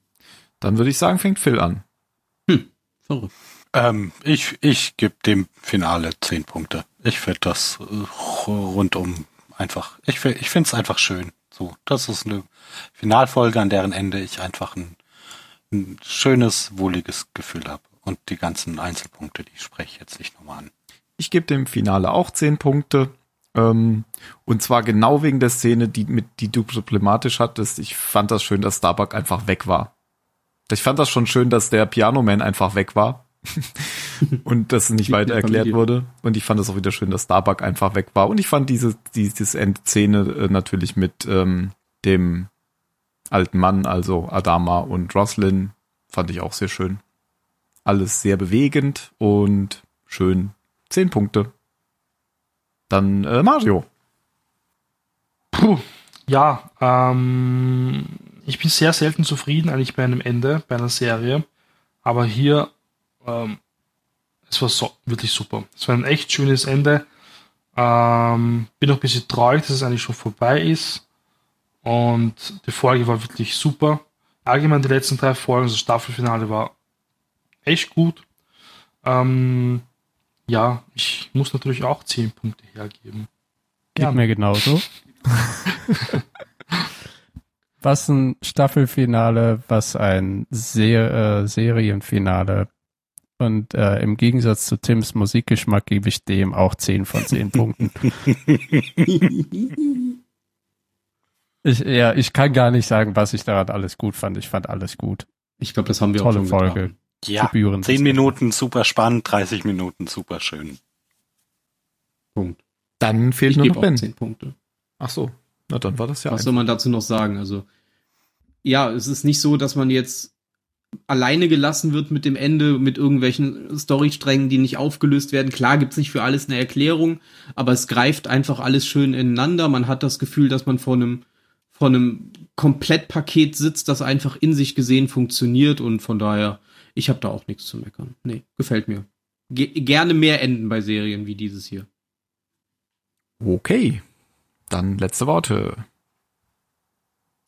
Dann würde ich sagen, fängt Phil an. Verrückt. Ähm, ich ich gebe dem Finale zehn Punkte. Ich finde das äh, rundum einfach, ich, ich finde es einfach schön. So, das ist eine Finalfolge, an deren Ende ich einfach ein, ein schönes, wohliges Gefühl habe. Und die ganzen Einzelpunkte, die spreche ich jetzt nicht nochmal an. Ich gebe dem Finale auch zehn Punkte. Ähm, und zwar genau wegen der Szene, die, mit, die du problematisch hattest. Ich fand das schön, dass Starbuck einfach weg war. Ich fand das schon schön, dass der Pianoman einfach weg war. Und das nicht weiter erklärt wurde. Und ich fand das auch wieder schön, dass Starbuck einfach weg war. Und ich fand diese, diese Endszene äh, natürlich mit ähm, dem alten Mann, also Adama und Roslyn, fand ich auch sehr schön. Alles sehr bewegend und schön. Zehn Punkte. Dann äh, Mario. Puh. Ja, ähm, ich bin sehr selten zufrieden eigentlich bei einem Ende, bei einer Serie. Aber hier, ähm, es war so, wirklich super. Es war ein echt schönes Ende. Ähm, bin auch ein bisschen traurig, dass es eigentlich schon vorbei ist. Und die Folge war wirklich super. Allgemein die letzten drei Folgen, das Staffelfinale war echt gut. Ähm, ja, ich muss natürlich auch 10 Punkte hergeben. Geht Ja. mir genauso. was ein Staffelfinale, was ein Ser äh, Serienfinale. Und äh, im Gegensatz zu Tims Musikgeschmack gebe ich dem auch 10 von 10 Punkten. Ich, ja, ich kann gar nicht sagen, was ich daran alles gut fand. Ich fand alles gut. Ich glaube, das haben wir auch Tolle schon Folge. getan. Ja, Gebühren. zehn Minuten super spannend, 30 Minuten super schön. Punkt. Dann fehlt Ich nur noch auch Ben. zehn Punkte. Ach so. Na, dann war das ja Was einfach. soll man dazu noch sagen? Also, ja, es ist nicht so, dass man jetzt alleine gelassen wird mit dem Ende, mit irgendwelchen Storysträngen, die nicht aufgelöst werden. Klar gibt's nicht für alles eine Erklärung, aber es greift einfach alles schön ineinander. Man hat das Gefühl, dass man vor einem, vor einem Komplettpaket sitzt, das einfach in sich gesehen funktioniert und von daher, ich habe da auch nichts zu meckern. Nee, gefällt mir. Ge gerne mehr Enden bei Serien wie dieses hier. Okay. Dann letzte Worte.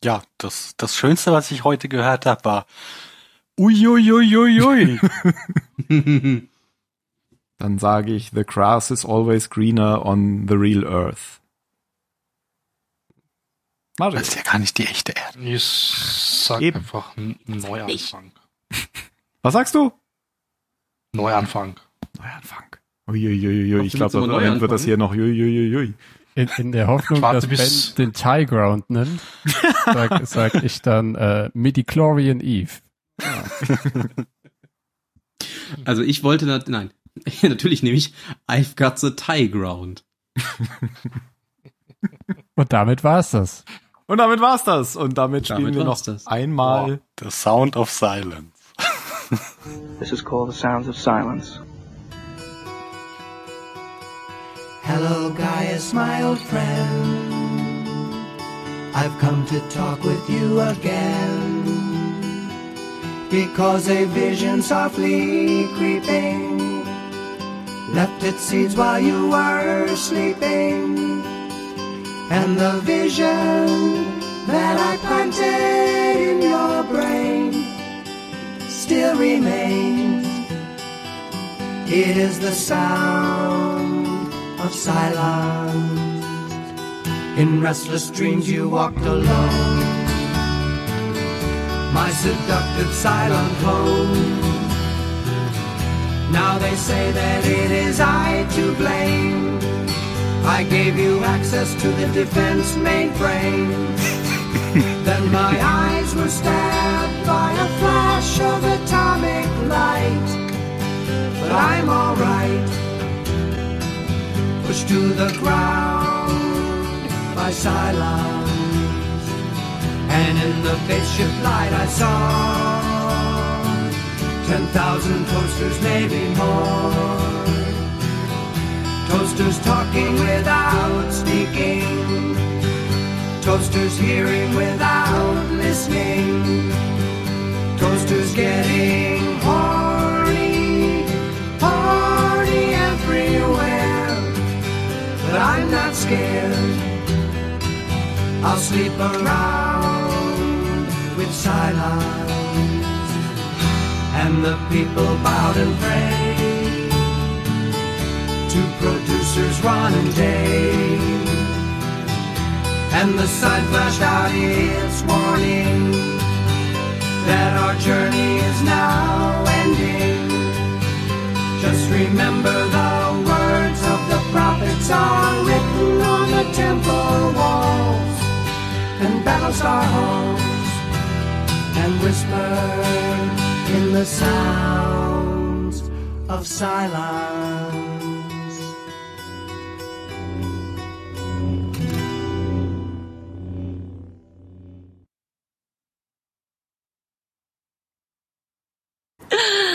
Ja, das, das Schönste, was ich heute gehört habe, war Uiuiuiui. Dann sage ich, the grass is always greener on the real earth. Mario. Das ist ja gar nicht die echte Erde. Ich sag Eben. einfach ein Neuanfang. Was sagst du? Neuanfang. Neuanfang. Uiuiuiui. Ich glaube, am Ende wird das hier noch uiuiuiui. In, in der Hoffnung, Warte, dass Ben den Tie Ground nennt, sag, sag ich dann äh, Midichlorian Eve. Also ich wollte, nat nein, natürlich nehme ich I've got the tie ground. Und damit war's das. Und damit war's das. Und damit, Damit spielen wir noch war's das. einmal. The Sound of Silence. This is called the sounds of silence. Hello, Gaius, my old friend. I've come to talk with you again. Because a vision softly creeping left its seeds while you were sleeping. And the vision that I planted in your brain still remains. It is the sound of silence. In restless dreams you walked alone. My seductive silent home. Now they say that it is I to blame. I gave you access to the defense mainframe. then my eyes were stabbed by a flash of atomic light. But I'm alright pushed to the ground by silence. And in the spaceship light I saw ten thousand toasters, maybe more. Toasters talking without speaking. Toasters hearing without listening. Toasters getting horny, horny everywhere. But I'm not scared. I'll sleep around with silence. And the people bowed and prayed to producers Ron and Dave. And the sign flashed out its warning that our journey is now ending. Just remember the words of the prophets are written on the temple walls and battlestar halls and whisper in the sounds of silence.